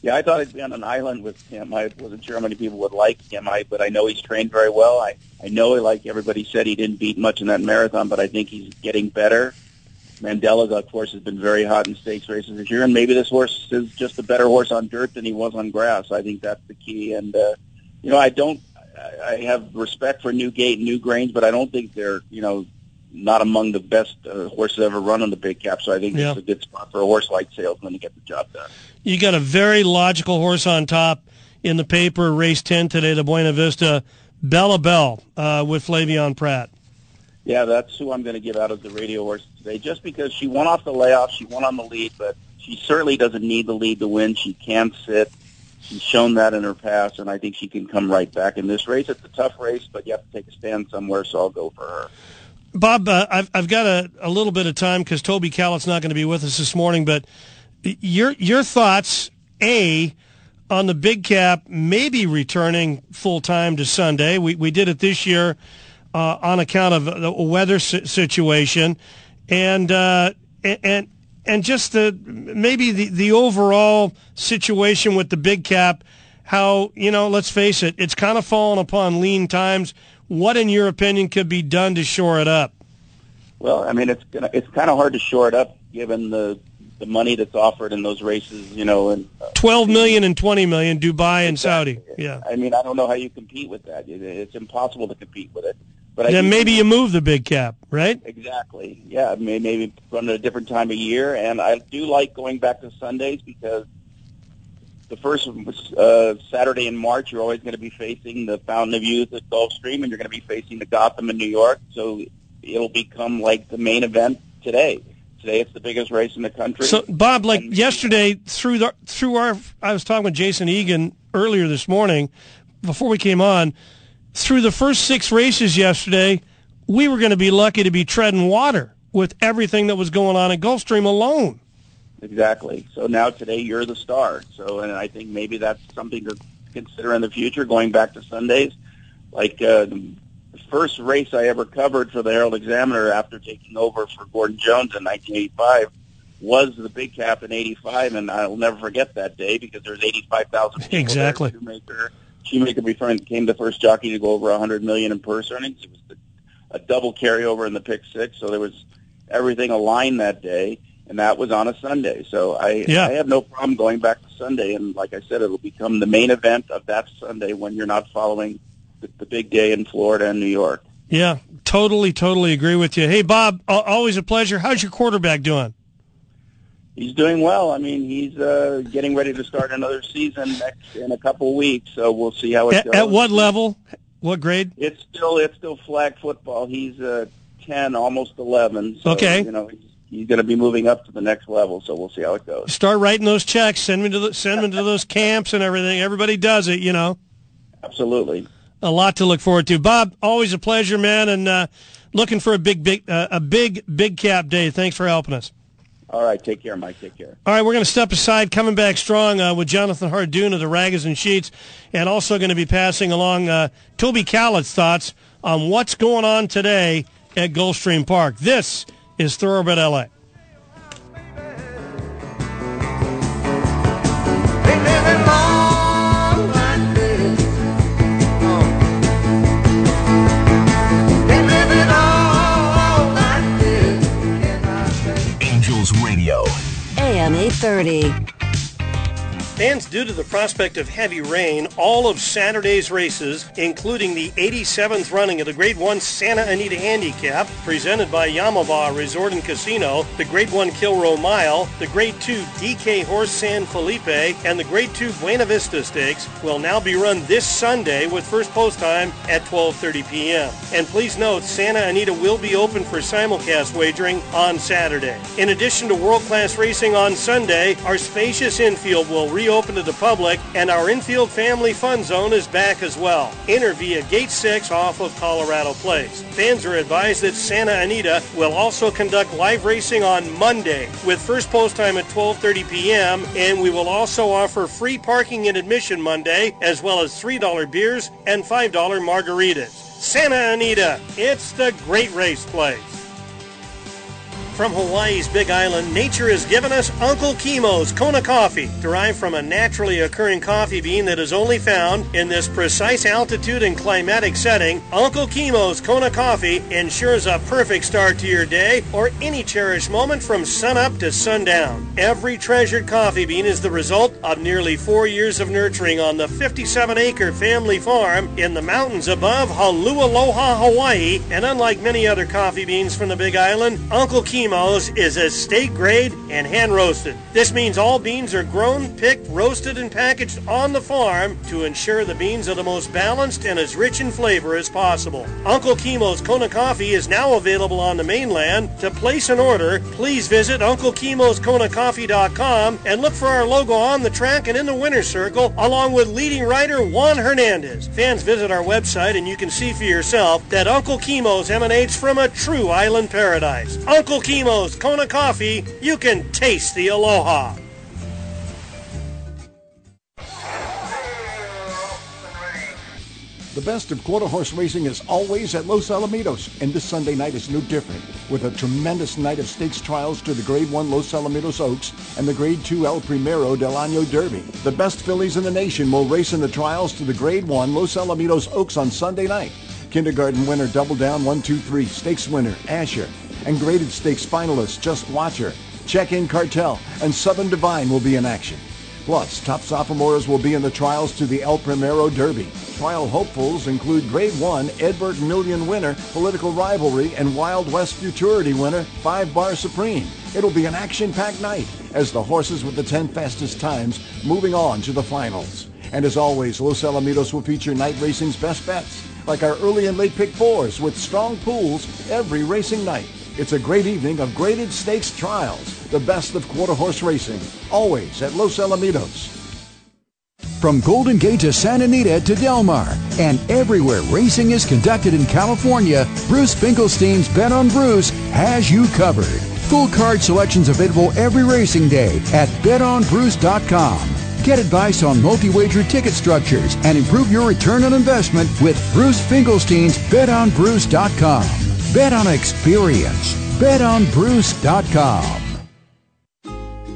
Yeah, I thought he'd be on an island with him. I wasn't sure how many people would like him, I, but I know he's trained very well. I, I know, like everybody said, he didn't beat much in that marathon, but I think he's getting better. Mandella, of course, has been very hot in stakes races this year, and maybe this horse is just a better horse on dirt than he was on grass. I think that's the key. And uh, you know, I don't. I have respect for Newgate and Newgrange, but I don't think they're you know not among the best uh, horses ever run on the big cap. So I think Yeah. it's a good spot for a horse like Salesman to get the job done. You got a very logical horse on top in the paper, race 10 today, the Buena Vista, Bella Bell uh, with Flavien Prat. Yeah, that's who I'm going to give out as the radio horse today, just because she won off the layoff, she won on the lead, but she certainly doesn't need the lead to win. She can sit. She's shown that in her past, and I think she can come right back in this race. It's a tough race, but you have to take a stand somewhere, so I'll go for her. Bob, uh, I've, I've got a, a little bit of time because Toby Callett's not going to be with us this morning, but your your thoughts, A, on the big cap maybe returning full time to Sunday. We, we did it this year uh, on account of the weather situation, and uh, and and just the maybe the, the overall situation with the big cap. How you know? Let's face it, it's kind of fallen upon lean times. What, in your opinion, could be done to shore it up? Well, I mean, it's gonna, it's kind of hard to shore it up given the the money that's offered in those races, you know, and uh, Twelve million and twenty million, Dubai and Saudi. Yeah. I mean, I don't know how you compete with that. It, it's impossible to compete with it. But then maybe you move the big cap, right? Exactly. Yeah, may- maybe run at a different time of year. And I do like going back to Sundays because the first uh, Saturday in March, you're always going to be facing the Fountain of Youth at Gulfstream, and you're going to be facing the Gotham in New York. So it'll become like the main event today. Today, it's the biggest race in the country. So, Bob, like yesterday, through the through our, I was talking with Jason Egan earlier this morning, before we came on. Through the first six races yesterday, we were going to be lucky to be treading water with everything that was going on at Gulfstream alone. Exactly. So now today you're the star. So and I think maybe that's something to consider in the future, going back to Sundays. Like uh, the first race I ever covered for the Herald Examiner after taking over for Gordon Jones in 1985 was the Big Cap in '85, and I'll never forget that day because there was 85,000 people. there. Exactly. Shoemaker, Shoemaker became the first jockey to go over 100 million in purse earnings. It was the, a double carryover in the pick six, so there was everything aligned that day, and that was on a Sunday. So I, Yeah. I have no problem going back to Sunday, and like I said, it'll become the main event of that Sunday when you're not following the, the big day in Florida and New York. Yeah, totally, totally agree with you. Hey, Bob, always a pleasure. How's your quarterback doing? He's doing well. I mean, he's uh, getting ready to start another season next in a couple of weeks, so we'll see how it At, goes. at what level? What grade? It's still it's still flag football. He's uh, ten, almost eleven. So, Okay. You know, he's, he's going to be moving up to the next level. So we'll see how it goes. Start writing those checks. Send me to the, send me to those camps and everything. Everybody does it, you know. Absolutely. A lot to look forward to. Bob, always a pleasure, man, and uh, looking for a big, big, uh, a big, big cap day. Thanks for helping us. All right, take care, Mike. Take care. All right, we're going to step aside, coming back strong uh, with Jonathan Hardoon of the Rags and Sheets, and also going to be passing along uh, Toby Callett's thoughts on what's going on today at Gulfstream Park. This is Thoroughbred LA. Angels Radio. AM 830. Fans, due to the prospect of heavy rain, all of Saturday's races, including the 87th running of the Grade 1 Santa Anita Handicap, presented by Yamava Resort and Casino, the Grade 1 Kilroe Mile, the Grade 2 DK Horse San Felipe, and the Grade 2 Buena Vista Stakes, will now be run this Sunday with first post time at 12.30 p.m. And please note, Santa Anita will be open for simulcast wagering on Saturday. In addition to world-class racing on Sunday, our spacious infield will reopen to the public, and our infield family fun zone is back as well. Enter via Gate 6 off of Colorado Place. Fans are advised that Santa Anita will also conduct live racing on Monday with first post time at 12:30 p.m. and we will also offer free parking and admission Monday as well as $3 beers and $5 margaritas. Santa Anita, it's the great race place. From Hawaii's Big Island, nature has given us Uncle Kimo's Kona coffee, derived from a naturally occurring coffee bean that is only found in this precise altitude and climatic setting. Uncle Kimo's Kona coffee ensures a perfect start to your day or any cherished moment from sunup to sundown. Every treasured coffee bean is the result of nearly four years of nurturing on the 57-acre family farm in the mountains above Holualoa, Hawaii. And unlike many other coffee beans from the Big Island, Uncle Kimo's is estate grade and hand roasted. This means all beans are grown, picked, roasted, and packaged on the farm to ensure the beans are the most balanced and as rich in flavor as possible. Uncle Kimo's Kona Coffee is now available on the mainland. To place an order, please visit UncleKimosKonaCoffee.com and look for our logo on the track and in the winner's circle, along with leading writer Juan Hernandez. Fans visit our website and you can see for yourself that Uncle Kimo's emanates from a true island paradise. Uncle Kimo's Kona Coffee, you can taste the aloha. The best of quarter horse racing is always at Los Alamitos, and this Sunday night is no different, with a tremendous night of stakes trials to the Grade 1 Los Alamitos Oaks and the Grade 2 El Primero del Año Derby. The best fillies in the nation will race in the trials to the Grade 1 Los Alamitos Oaks on Sunday night. Kindergarten winner Double Down 123, stakes winner Asher, and graded stakes finalist Just Watcher, Check-In Cartel, and Southern Divine will be in action. Plus, top sophomores will be in the trials to the El Primero Derby. Trial hopefuls include Grade 1 Ed Burke Million winner, Political Rivalry, and Wild West Futurity winner, 5 Bar Supreme. It'll be an action-packed night as the horses with the 10 fastest times moving on to the finals. And as always, Los Alamitos will feature night racing's best bets, like our early and late pick fours with strong pools every racing night. It's a great evening of graded stakes trials, the best of quarter horse racing, always at Los Alamitos. From Golden Gate to Santa Anita to Del Mar and everywhere racing is conducted in California, Bruce Finkelstein's Bet on Bruce has you covered. Full card selections available every racing day at betonbruce.com. Get advice on multi-wager ticket structures and improve your return on investment with Bruce Finkelstein's betonbruce.com. Bet on experience. betonbruce.com.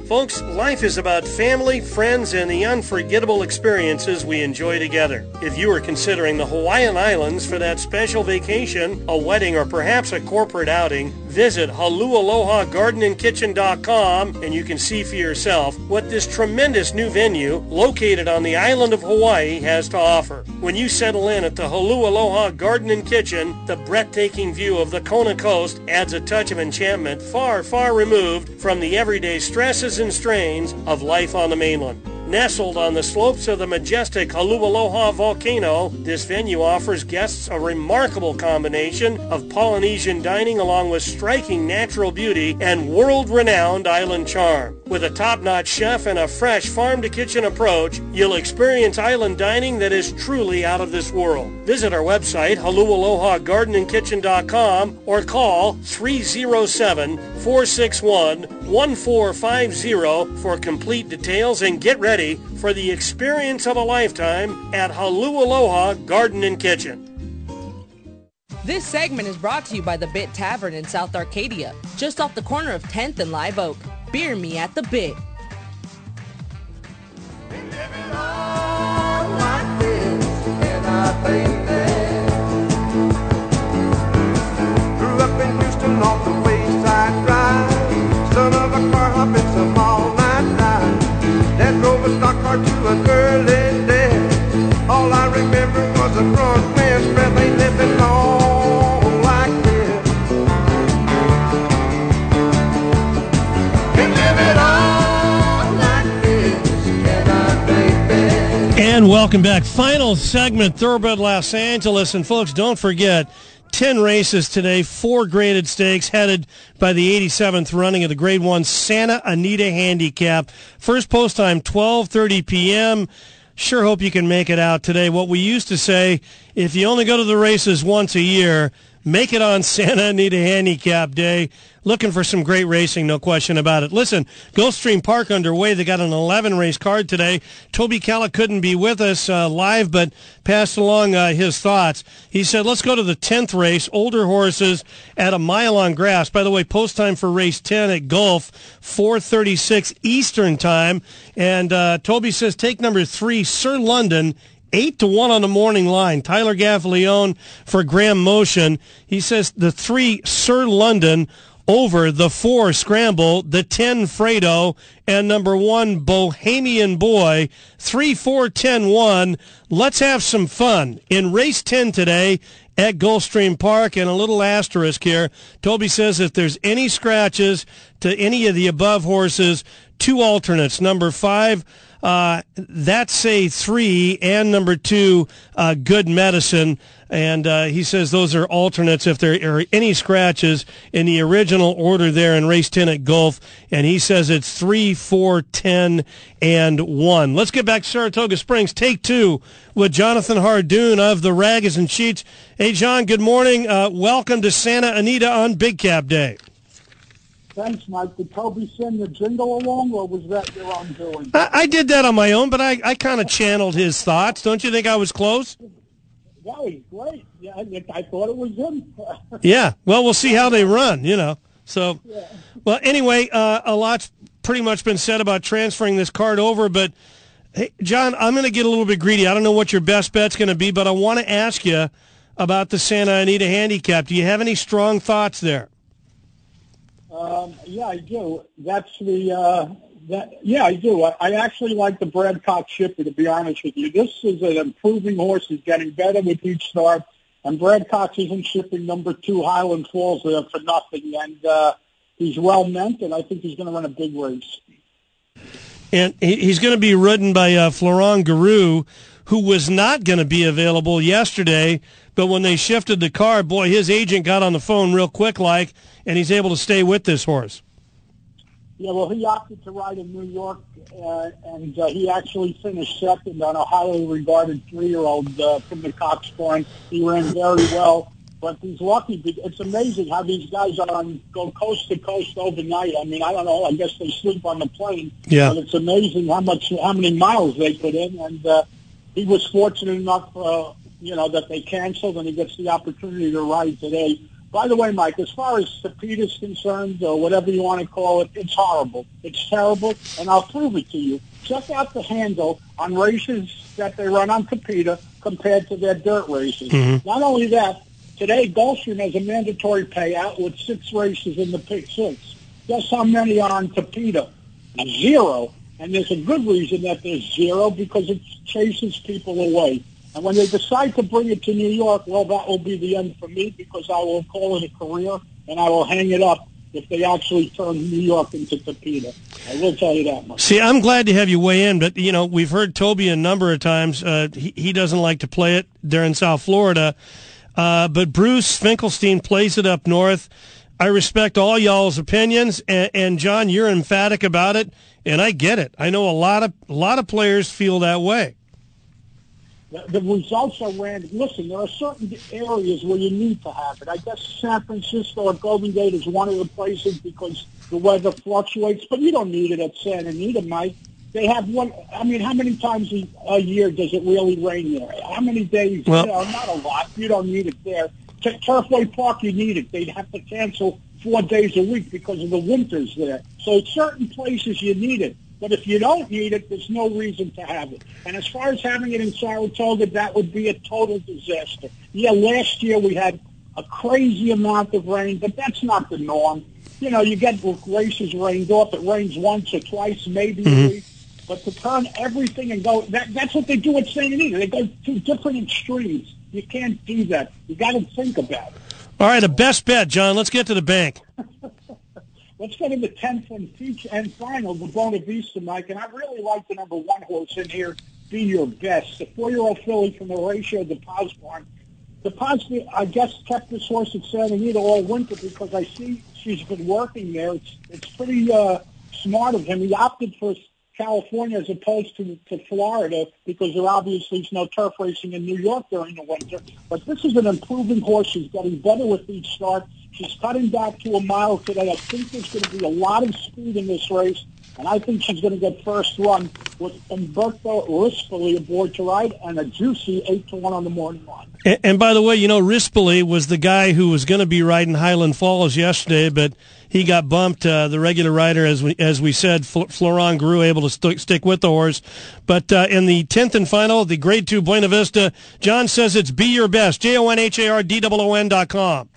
Folks, life is about family, friends, and the unforgettable experiences we enjoy together. If you are considering the Hawaiian Islands for that special vacation, a wedding, or perhaps a corporate outing, visit hualalaigardenandkitchen.com and you can see for yourself what this tremendous new venue located on the island of Hawaii has to offer. When you settle in at the Hualalai Garden and Kitchen, the breathtaking view of the Kona coast adds a touch of enchantment far, far removed from the everyday stresses and strains of life on the mainland. Nestled on the slopes of the majestic Hualalai volcano, this venue offers guests a remarkable combination of Polynesian dining along with striking natural beauty and world-renowned island charm. With a top-notch chef and a fresh farm-to-kitchen approach, you'll experience island dining that is truly out of this world. Visit our website, hualalaigardenandkitchen.com or call 307-461 1450 for complete details and get ready for the experience of a lifetime at Hualalai Garden and Kitchen. This segment is brought to you by the Bit Tavern in South Arcadia, just off the corner of 10th and Live Oak. Beer me at the Bit. And welcome back. Final segment, Thoroughbred Los Angeles. And folks, don't forget, 10 races today, four graded stakes headed by the 87th running of the Grade 1 Santa Anita Handicap. First post time, 12.30 p.m. Sure hope you can make it out today. What we used to say, if you only go to the races once a year, make it on Santa Anita Handicap Day. Looking for some great racing, no question about it. Listen, Gulfstream Park underway. They got an 11 race card today. Toby Calla couldn't be with us uh, live, but passed along uh, his thoughts. He said, let's go to the 10th race, older horses at a mile on grass. By the way, post time for race 10 at Gulf, 436 Eastern time. And uh, Toby says, take number three, Sir London, eight to one on the morning line. Tyler Gaffalione for Graham Motion. He says the three Sir London over the four Scramble, the ten Fredo, and number one Bohemian Boy. Three, four, ten, one. Let's have some fun in race ten today at Gulfstream Park and a little asterisk here. Toby says if there's any scratches to any of the above horses, two alternates. Number five, uh, that's say three, and number two, uh, good medicine. And uh, he says those are alternates if there are any scratches in the original order there in race 10 at Gulf. And he says it's 3, 4, 10, and 1. Let's get back to Saratoga Springs. Take two with Jonathan Hardoon of the Rags and Sheets. Hey, John, good morning. Uh, welcome to Santa Anita on Big Cap Day. Thanks, Mike. Did Toby send the jingle along, or was that your own doing? I, I did that on my own, but I, I kind of channeled his thoughts. Don't you think I was close? That was great. Yeah, I, I thought it was him. Yeah. Well, we'll see how they run, you know. So, well, anyway, uh, a lot's pretty much been said about transferring this card over, but hey, John, I'm going to get a little bit greedy. I don't know what your best bet's going to be, but I want to ask you about the Santa Anita handicap. Do you have any strong thoughts there? Um, yeah, I do. That's the uh, that. Yeah, I do. I, I actually like the Brad Cox shipper. To be honest with you, this is an improving horse. He's getting better with each start. And Brad Cox isn't shipping number two Highland Falls there for nothing. And uh, he's well meant, and I think he's going to run a big race. And he's going to be ridden by uh, Florent Geroux, who was not going to be available yesterday. But when they shifted the car, boy, his agent got on the phone real quick, like, and he's able to stay with this horse. Yeah, well, he opted to ride in New York, uh, and uh, he actually finished second on a highly regarded three-year-old uh, from the Cox Barn. He ran very well, but he's lucky. It's amazing how these guys are on go coast to coast overnight. I mean, I don't know. I guess they sleep on the plane. Yeah. But it's amazing how much, how many miles they put in, and uh, he was fortunate enough, uh, you know, that they canceled, and he gets the opportunity to ride today. By the way, Mike, as far as Cepita's concerned, or whatever you want to call it, it's horrible. It's terrible, and I'll prove it to you. Check out the handle on races that they run on Cepita compared to their dirt races. Mhm. Not only that, today Gulfstream has a mandatory payout with six races in the pick six. Guess how many are on Cepita? Zero. And there's a good reason that there's zero because it chases people away. And when they decide to bring it to New York, well, that will be the end for me because I will call it a career and I will hang it up if they actually turn New York into Topeka. I will tell you that much. See, I'm glad to have you weigh in, but you know we've heard Toby a number of times. Uh, he, he doesn't like to play it there in South Florida, uh, but Bruce Finkelstein plays it up north. I respect all y'all's opinions, and, and John, you're emphatic about it, and I get it. I know a lot of a lot of players feel that way. The, the results are random. Listen, there are certain areas where you need to have it. I guess San Francisco or Golden Gate is one of the places because the weather fluctuates, but you don't need it at Santa Anita, Mike. They have one. I mean, how many times a, a year does it really rain there? How many days? Well- you know, not a lot. You don't need it there. T- Turfway Park, you need it. They'd have to cancel four days a week because of the winters there. So certain places you need it. But if you don't need it, there's no reason to have it. And as far as having it in Saratoga, that would be a total disaster. Yeah, last year we had a crazy amount of rain, but that's not the norm. You know, you get races rained off. It rains once or twice, maybe a Mhm. week. But to turn everything and go, that, that's what they do at St. Anita. They go to different extremes. You can't do that. You got to think about it. All right, a best bet, John. Let's get to the bank. Let's go to the 10th and and final, the Buena Vista, Mike. And I really like the number one horse in here, Be Your Best. The four-year-old filly from the ratio deposit barn. Deposit, I guess, kept this horse at Santa Anita all winter because I see she's been working there. It's, it's pretty uh, smart of him. He opted for California as opposed to, to Florida because there obviously is no turf racing in New York during the winter. But this is an improving horse. She's getting better with each start. She's cutting back to a mile today. I think there's going to be a lot of speed in this race, and I think she's going to get first run with Umberto Rispoli aboard to ride and a juicy 8 to 1 on the morning line. And, and by the way, you know, Rispoli was the guy who was going to be riding Highland Falls yesterday, but he got bumped. Uh, the regular rider, as we as we said, Fl- Florent Geroux able to st- stick with the horse. But uh, in the tenth and final, the Grade Two Buena Vista, John says it's be your best. J O N H A R D O O N dot com.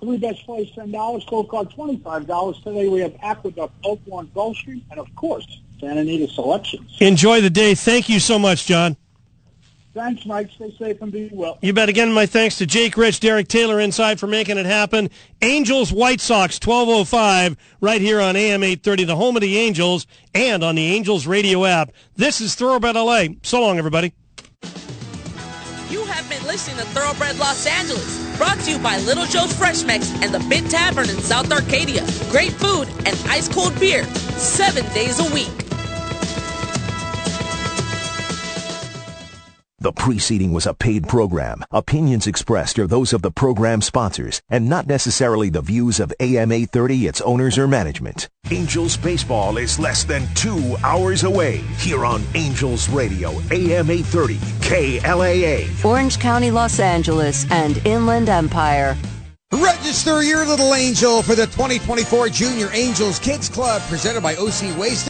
Three best plays, $10. Gold card, $25. Today we have Aqueduct, Oaklawn, on Gulfstream, and of course, Santa Anita Selections. Enjoy the day. Thank you so much, John. Thanks, Mike. Stay safe and be well. You bet. Again, my thanks to Jake Rich, Derek Taylor inside for making it happen. Angels, White Sox, 1205, right here on AM 830, the home of the Angels, and on the Angels radio app. This is Thoroughbred LA. So long, everybody. You have been listening to Thoroughbred Los Angeles, brought to you by Little Joe's Fresh Mex and the Bit Tavern in South Arcadia. Great food and ice cold beer, seven days a week. The preceding was a paid program. Opinions expressed are those of the program sponsors and not necessarily the views of AM 830, its owners, or management. Angels baseball is less than two hours away here on Angels Radio, AM 830, KLAA. Orange County, Los Angeles, and Inland Empire. Register your little angel for the 2024 Junior Angels Kids Club presented by OC Waste.